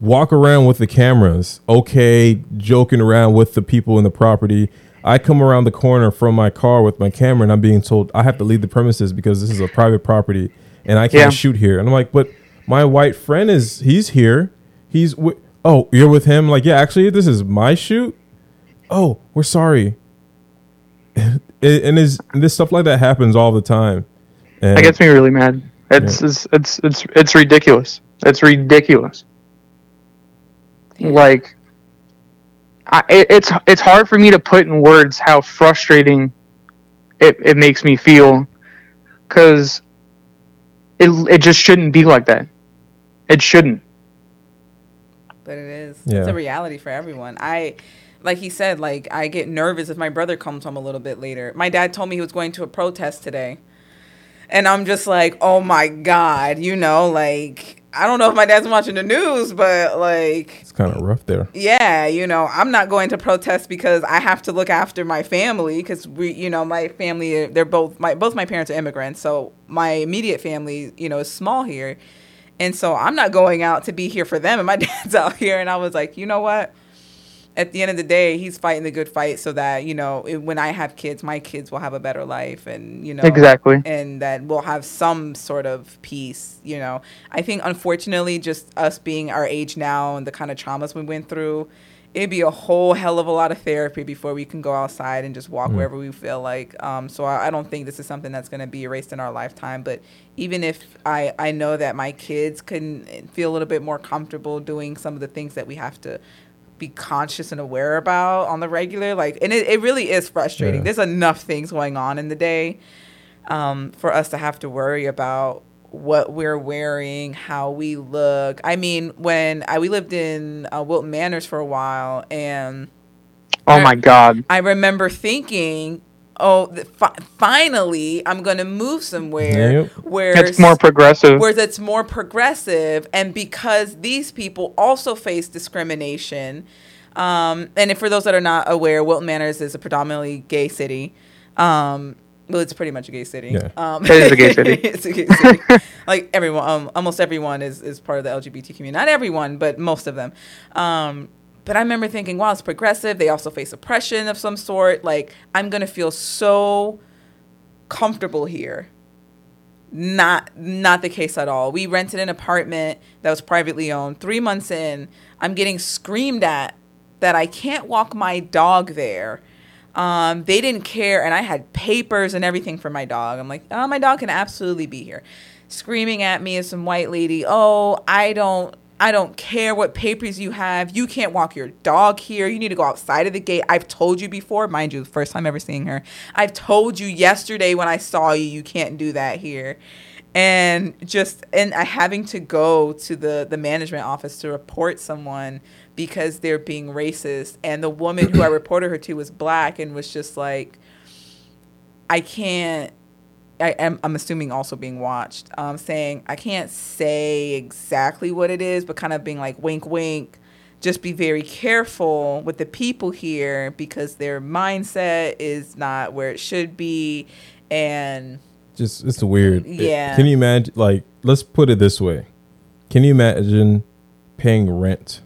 walk around with the cameras, okay, joking around with the people in the property. I come around the corner from my car with my camera and I'm being told I have to leave the premises because this is a private property and I can't Yeah. shoot here. And I'm like, but my white friend is he's here. He's wi- oh, you're with him? like, yeah, actually this is my shoot. Oh, we're sorry. and and is this stuff like that happens all the time. And That gets me really mad. It's it's, it's it's it's ridiculous. It's ridiculous. Like, I, it, it's it's hard for me to put in words how frustrating it, it makes me feel, because it it just shouldn't be like that. It shouldn't. But it is. Yeah. It's a reality for everyone. I like he said, like I get nervous if my brother comes home a little bit later. My dad told me he was going to a protest today. And I'm just like, oh my God, you know, like I don't know if my dad's watching the news, but like it's kind of rough there. yeah, you know, I'm not going to protest because I have to look after my family because we, you know, my family, they're both my both my parents are immigrants, so my immediate family, you know, is small here, and so I'm not going out to be here for them, and my dad's out here, and I was like, you know what? At the end of the day, he's fighting the good fight so that you know it- when I have kids, my kids will have a better life, and you know Exactly. and that we'll have some sort of peace. You know, I think unfortunately, just us being our age now and the kind of traumas we went through, it'd be a whole hell of a lot of therapy before we can go outside and just walk Mm. wherever we feel like. Um, so I, I don't think this is something that's going to be erased in our lifetime. But even if I, I know that my kids can feel a little bit more comfortable doing some of the things that we have to be conscious and aware about on the regular, like, and it, it really is frustrating. Yeah. There's enough things going on in the day um, for us to have to worry about what we're wearing, how we look. I mean, when I, we lived in uh, Wilton Manors for a while, and Oh my god. I remember thinking, "Oh, th- fi- finally, I'm going to move somewhere Yep. where It's more progressive. where it's more progressive and because these people also face discrimination um, and if, for those that are not aware wilton manors is a predominantly gay city um, well it's pretty much a gay city Yeah. um, It is a gay city. it's a gay city like everyone um, almost everyone is, is part of the lgbt community not everyone but most of them um, but I remember thinking, wow, it's progressive. They also face oppression of some sort. Like, I'm going to feel so comfortable here not not the case at all. We rented an apartment that was privately owned. 3 months in, I'm getting screamed at that I can't walk my dog there. Um, they didn't care and I had papers and everything for my dog. I'm like, "Oh, my dog can absolutely be here." screaming at me is some white lady, "Oh, I don't I don't care what papers you have. You can't walk your dog here. You need to go outside of the gate. I've told you before, mind you, the first time ever seeing her. I've told you yesterday when I saw you, you can't do that here." And just and having to go to the the management office to report someone because they're being racist. And the woman who I reported her to was black and was just like, I can't. I am. I'm assuming also being watched. Um, saying I can't say exactly what it is, but kind of being like wink, wink. Just be very careful with the people here because their mindset is not where it should be, and Just it's weird. Yeah. Can you imagine? Like, let's put it this way: Can you imagine paying rent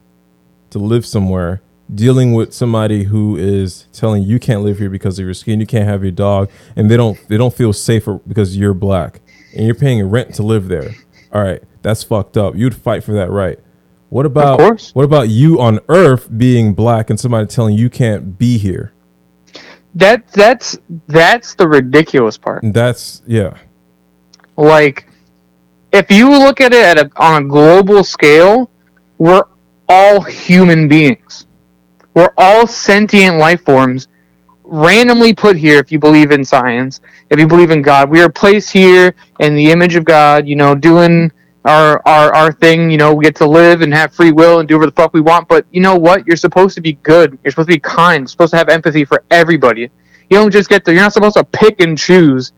to live somewhere, dealing with somebody who is telling you can't live here because of your skin, you can't have your dog, and they don't they don't feel safer because you're black, and you're paying rent to live there. All right, that's fucked up. You'd fight for that right. What about what about you on Earth being black and somebody telling you can't be here? That that's that's the ridiculous part. That's yeah. Like, if you look at it at a, on a global scale, we're all human beings. We're all sentient life forms, randomly put here. If you believe in science, if you believe in God, we are placed here in the image of God. You know, doing our our our thing. You know, we get to live and have free will and do whatever the fuck we want. But you know what? You're supposed to be good. You're supposed to be kind. You're supposed to have empathy for everybody. You don't just get to. You're not supposed to pick and choose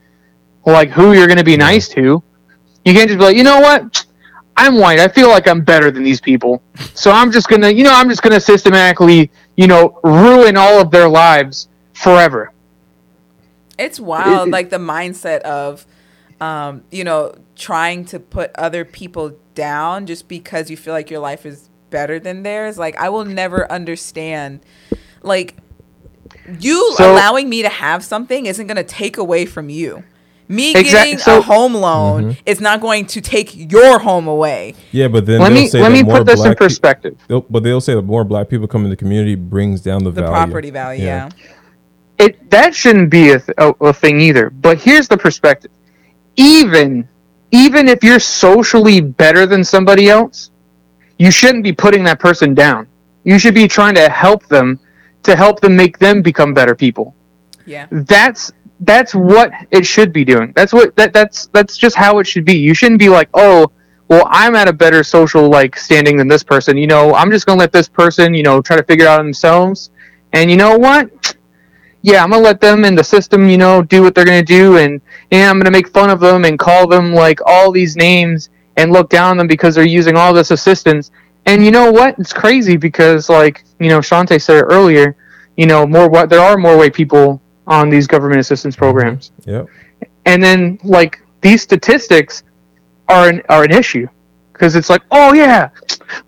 like who you're going to be nice to. You can't just be like, you know what? I'm white. I feel like I'm better than these people. So I'm just going to, you know, I'm just going to systematically, you know, ruin all of their lives forever. It's wild, like the mindset of, um, you know, trying to put other people down just because you feel like your life is better than theirs. Like I will never understand, like you So- allowing me to have something isn't going to take away from you. Me Exact- getting so- a home loan mm-hmm. is not going to take your home away. Yeah, but then Let me say let me put this in black peo- perspective. they'll- but they'll say that more black people come in the community brings down the, The value. property value, yeah. It that shouldn't be a, th- a, a thing either. But here's the perspective: even even if you're socially better than somebody else, you shouldn't be putting that person down. You should be trying to help them to help them make them become better people. Yeah. That's that's what it should be doing. That's what that that's that's just how it should be. You shouldn't be like, "Oh, well, I'm at a better social like standing than this person. You know, I'm just to let this person, you know, try to figure out themselves." And you know what? yeah, I'm gonna let them in the system, you know, do what they're gonna do, and and I'm gonna make fun of them and call them like all these names and look down on them because they're using all this assistance. And you know what? It's crazy because like you know, Shantae said earlier. You know, more there are more white people on these government assistance programs, Yep. and then like these statistics are an are an issue because it's like, oh yeah,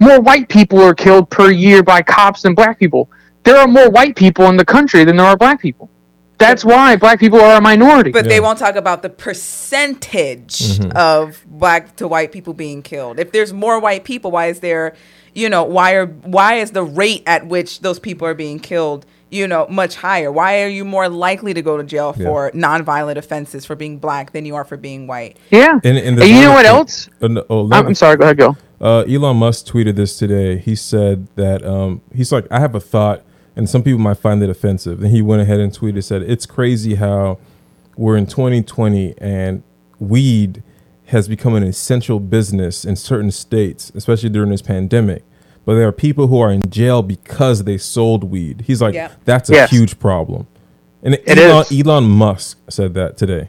more white people are killed per year by cops than black people. There are more white people in the country than there are black people. That's why black people are a minority. But they won't talk about the percentage Mhm. of black to white people being killed. If there's more white people, why is there, you know, why are why is the rate at which those people are being killed, you know, much higher? Why are you more likely to go to jail Yeah. for nonviolent offenses for being black than you are for being white? Yeah. And, and, And you know what else? Uh, no, oh, I'm, I'm sorry. Go ahead. Go. Uh, Elon Musk tweeted this today. He said that um, he's like, I have a thought, and some people might find it offensive. And he went ahead and tweeted, said, It's crazy how we're in 2020 and weed has become an essential business in certain states, especially during this pandemic. But there are people who are in jail because they sold weed. He's like, Yeah. That's a Yes. huge problem. And It Elon, is. Elon Musk said that today.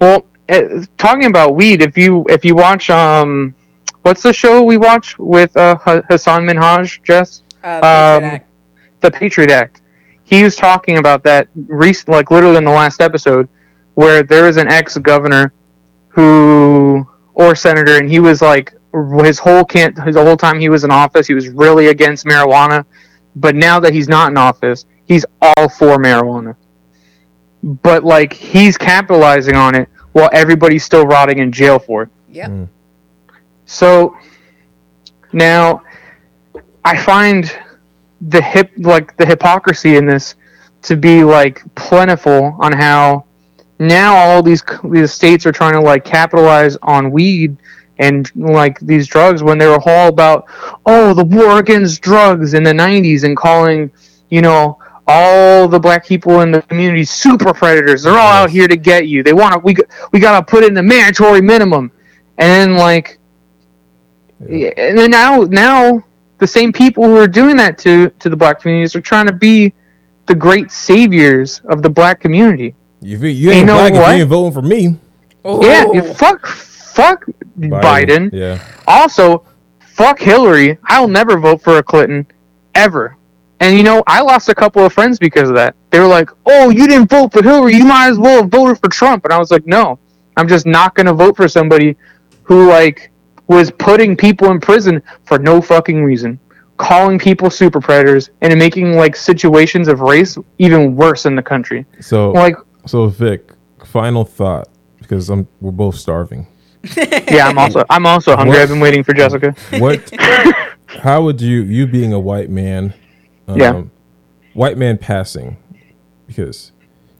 Well, uh, talking about weed, if you if you watch um, what's the show we watch with uh, Hasan Minhaj, Jess? Uh, Patriot um, the Patriot Act. He was talking about that recent, like literally in the last episode, where there was an ex governor who or senator, and he was like his whole can't his whole time he was in office, he was really against marijuana, but now that he's not in office, he's all for marijuana. But like he's capitalizing on it while everybody's still rotting in jail for it. Yep. Mm. So now I find the hip like the hypocrisy in this to be like plentiful on how now all these these states are trying to like capitalize on weed and like these drugs when they were all about oh the war against drugs in the 90s and calling you know all the black people in the community super predators. They're all out here to get you. They want to we, we got to put in the mandatory minimum. And then like yeah. and then now now the same people who are doing that to to the black communities are trying to be the great saviors of the black community. You, you ain't know black if you ain't voting for me. Oh. yeah you fuck fuck biden. Yeah. Also, fuck Hillary. I'll never vote for a Clinton ever. And you know, I lost a couple of friends because of that. They were like, "Oh, you didn't vote for Hillary. You might as well have voted for Trump." And I was like, "No, I'm just not going to vote for somebody who like was putting people in prison for no fucking reason, calling people super predators, and making like situations of race even worse in the country." So Like, so Vic, final thought because I'm we're both starving. yeah, I'm also I'm also hungry. What- I've been waiting for Jessica. What? how would you you being a white man? Um, Yeah. White man passing, because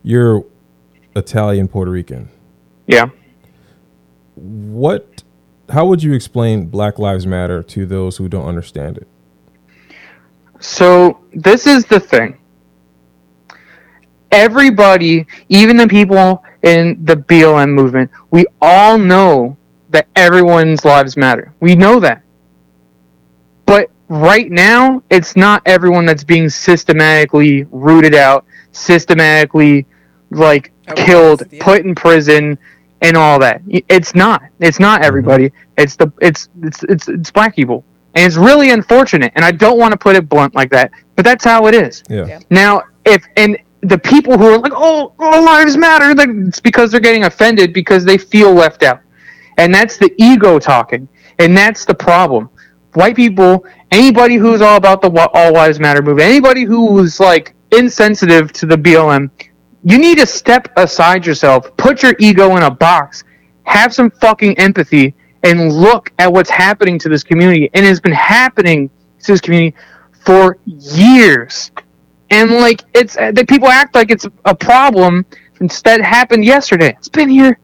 you're Italian Puerto Rican. Yeah. What? How would you explain Black Lives Matter to those who don't understand it? So this is the thing. Everybody, even the people in the BLM movement, we all know that everyone's lives matter. We know that. But right now, it's not everyone that's being systematically rooted out, systematically like killed, put in prison, and all that. It's not. It's not mm-hmm. everybody. It's the it's it's it's it's black people. And it's really unfortunate. And I don't want to put it blunt like that, but that's how it is. Yeah. Now, if and the people who are like, "Oh, all lives matter," like it's because they're getting offended because they feel left out, and that's the ego talking, and that's the problem. White people, anybody who's all about the all lives matter movement, anybody who's like insensitive to the BLM, you need to step aside yourself, put your ego in a box, have some fucking empathy, and look at what's happening to this community, and it's been happening to this community for years and like it's uh, that people act like it's a problem instead happened yesterday it's been here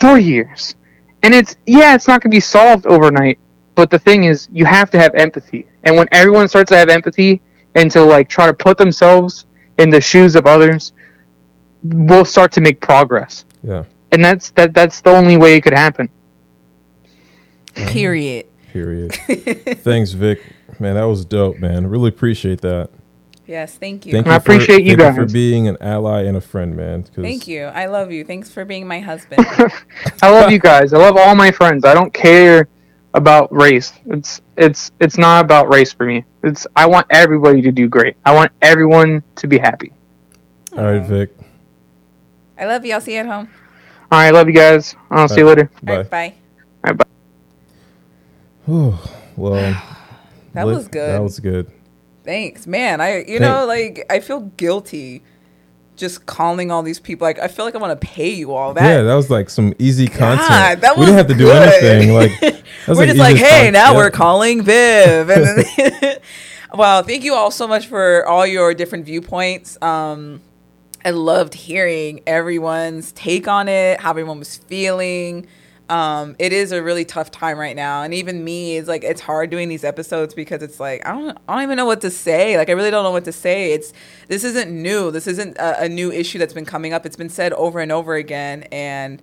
for years and it's yeah it's not going to be solved overnight but the thing is you have to have empathy and when everyone starts to have empathy and to like try to put themselves in the shoes of others we'll start to make progress Yeah. and that's that that's the only way it could happen Period. Period. Thanks, Vic. Man, that was dope, man. Really appreciate that. Yes, thank you. Thank I for- appreciate you thank for being an ally and a friend, man. Thank you. I love you. Thanks for being my husband. I love you guys. I love all my friends. I don't care about race. It's it's it's not about race for me. It's I want everybody to do great. I want everyone to be happy. All right, Vic. I love you. I'll see you at home. All right, love you guys. I'll see you later. All right, bye. All right, bye. Whew. well, That lit- was good. That was good. Thanks, man. I you Thank- know like I feel guilty just calling all these people. Like I feel like I want to pay you all that. yeah, that was like some easy content. God, that we was didn't have to do good. anything. Like that was we're just like, hey, now yeah. we're calling Viv. And then, wow, thank you all so much for all your different viewpoints. Um, I loved hearing everyone's take on it, how everyone was feeling. Um, it is a really tough time right now, and even me, it's like it's hard doing these episodes because it's like I don't, I don't even know what to say. Like I really don't know what to say. It's this isn't new. This isn't a, a new issue that's been coming up. It's been said over and over again, and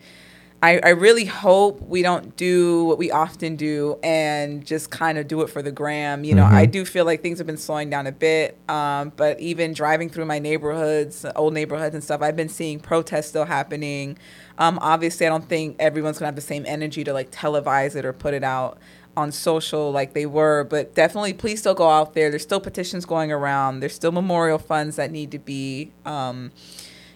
I, I really hope we don't do what we often do and just kind of do it for the gram. You know, Mhm. I do feel like things have been slowing down a bit. Um, but even driving through my neighborhoods, old neighborhoods and stuff, I've been seeing protests still happening. Um, obviously, I don't think everyone's gonna have the same energy to like televise it or put it out on social like they were, but definitely please still go out there. There's still petitions going around. There's still memorial funds that need to be, um,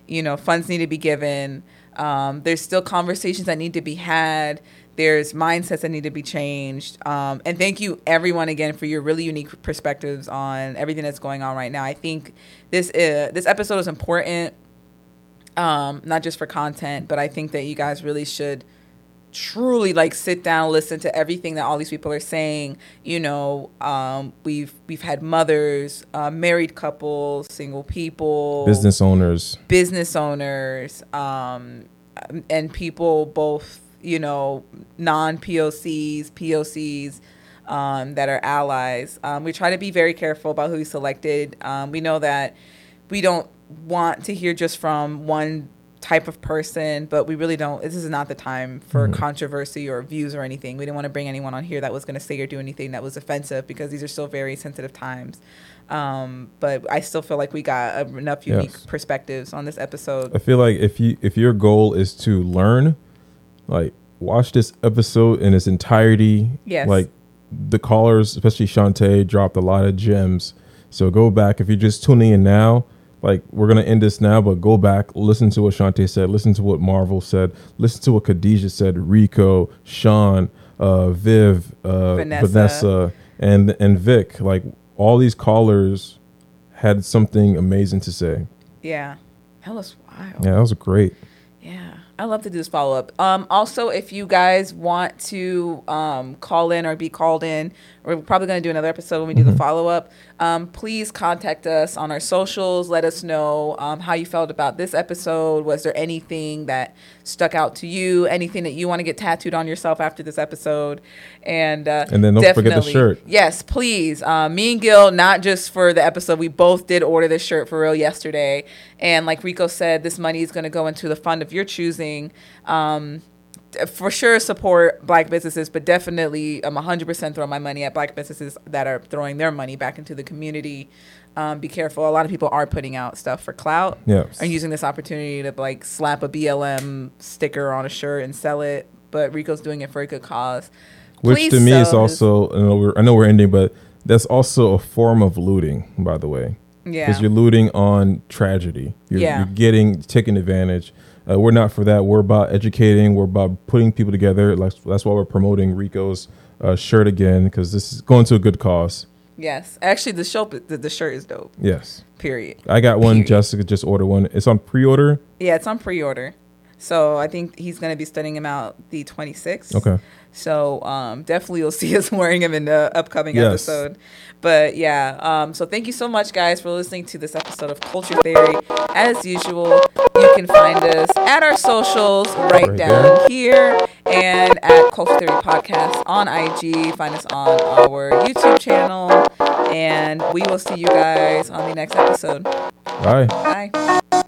you know, funds need to be given. Um, there's still conversations that need to be had. There's mindsets that need to be changed. Um, and thank you, everyone, again, for your really unique perspectives on everything that's going on right now. I think this uh, this episode is important, um, not just for content, but I think that you guys really should truly like sit down listen to everything that all these people are saying. You know um, we've we've had mothers uh, married couples single people. Business owners. business owners um, and people both you know non pocs pocs um, that are allies. Um, we try to be very careful about who we selected. Um, we know that we don't want to hear just from one type of person, but we really don't. This is not the time for controversy or views or anything. We didn't want to bring anyone on here that was going to say or do anything that was offensive because these are still very sensitive times. Um, but I still feel like we got enough unique Yes. perspectives on this episode. I feel like if you if your goal is to learn, like watch this episode in its entirety. Yes. Like the callers, especially Shantae, dropped a lot of gems. So go back if you're just tuning in now. Like we're gonna end this now, but go back, listen to what Shantae said, listen to what Marvel said, listen to what Khadijah said, Rico, Sean, uh, Viv, uh, Vanessa. Vanessa, and and Vic. Like all these callers had something amazing to say. Yeah, that was wild. Yeah, that was great. Yeah, I love to do this follow up. Um, also, if you guys want to um, call in or be called in, we're probably going to do another episode when we do the follow up. Um, please contact us on our socials. Let us know um, how you felt about this episode. Was there anything that stuck out to you? Anything that you want to get tattooed on yourself after this episode? And uh, And then don't forget the shirt. Yes, please. Um, me and Gil, not just for the episode, we both did order this shirt for real yesterday. And like Rico said, this money is going to go into the fund of your choosing. Um, for sure, support black businesses, but definitely I'm 100% throwing my money at black businesses that are throwing their money back into the community. Um, be careful. A lot of people are putting out stuff for clout. Yes. Are using this opportunity to like slap a BLM sticker on a shirt and sell it. But Rico's doing it for a good cause. Which Please to me is also, I know, we're, I know we're ending, but that's also a form of looting, by the way. Yeah. Because you're looting on tragedy. You're, Yeah. you're getting taking advantage. Uh, we're not for that. We're about educating. We're about putting people together. Like, that's why we're promoting Rico's uh, shirt again, because this is going to a good cause. Yes, actually, the show the, the shirt is dope. Yes. Period. I got one. Period. Jessica just ordered one. It's on pre order. Yeah, it's on pre-order, so I think he's gonna be studying him out the 26th. Okay. So um, definitely you'll see us wearing them in the upcoming Yes. episode. But yeah, um, so thank you so much, guys, for listening to this episode of Culture Theory. As usual, you can find us at our socials right, Right down there. here and at Culture Theory Podcast on IG. Find us on our YouTube channel, and we will see you guys on the next episode. Bye. Bye.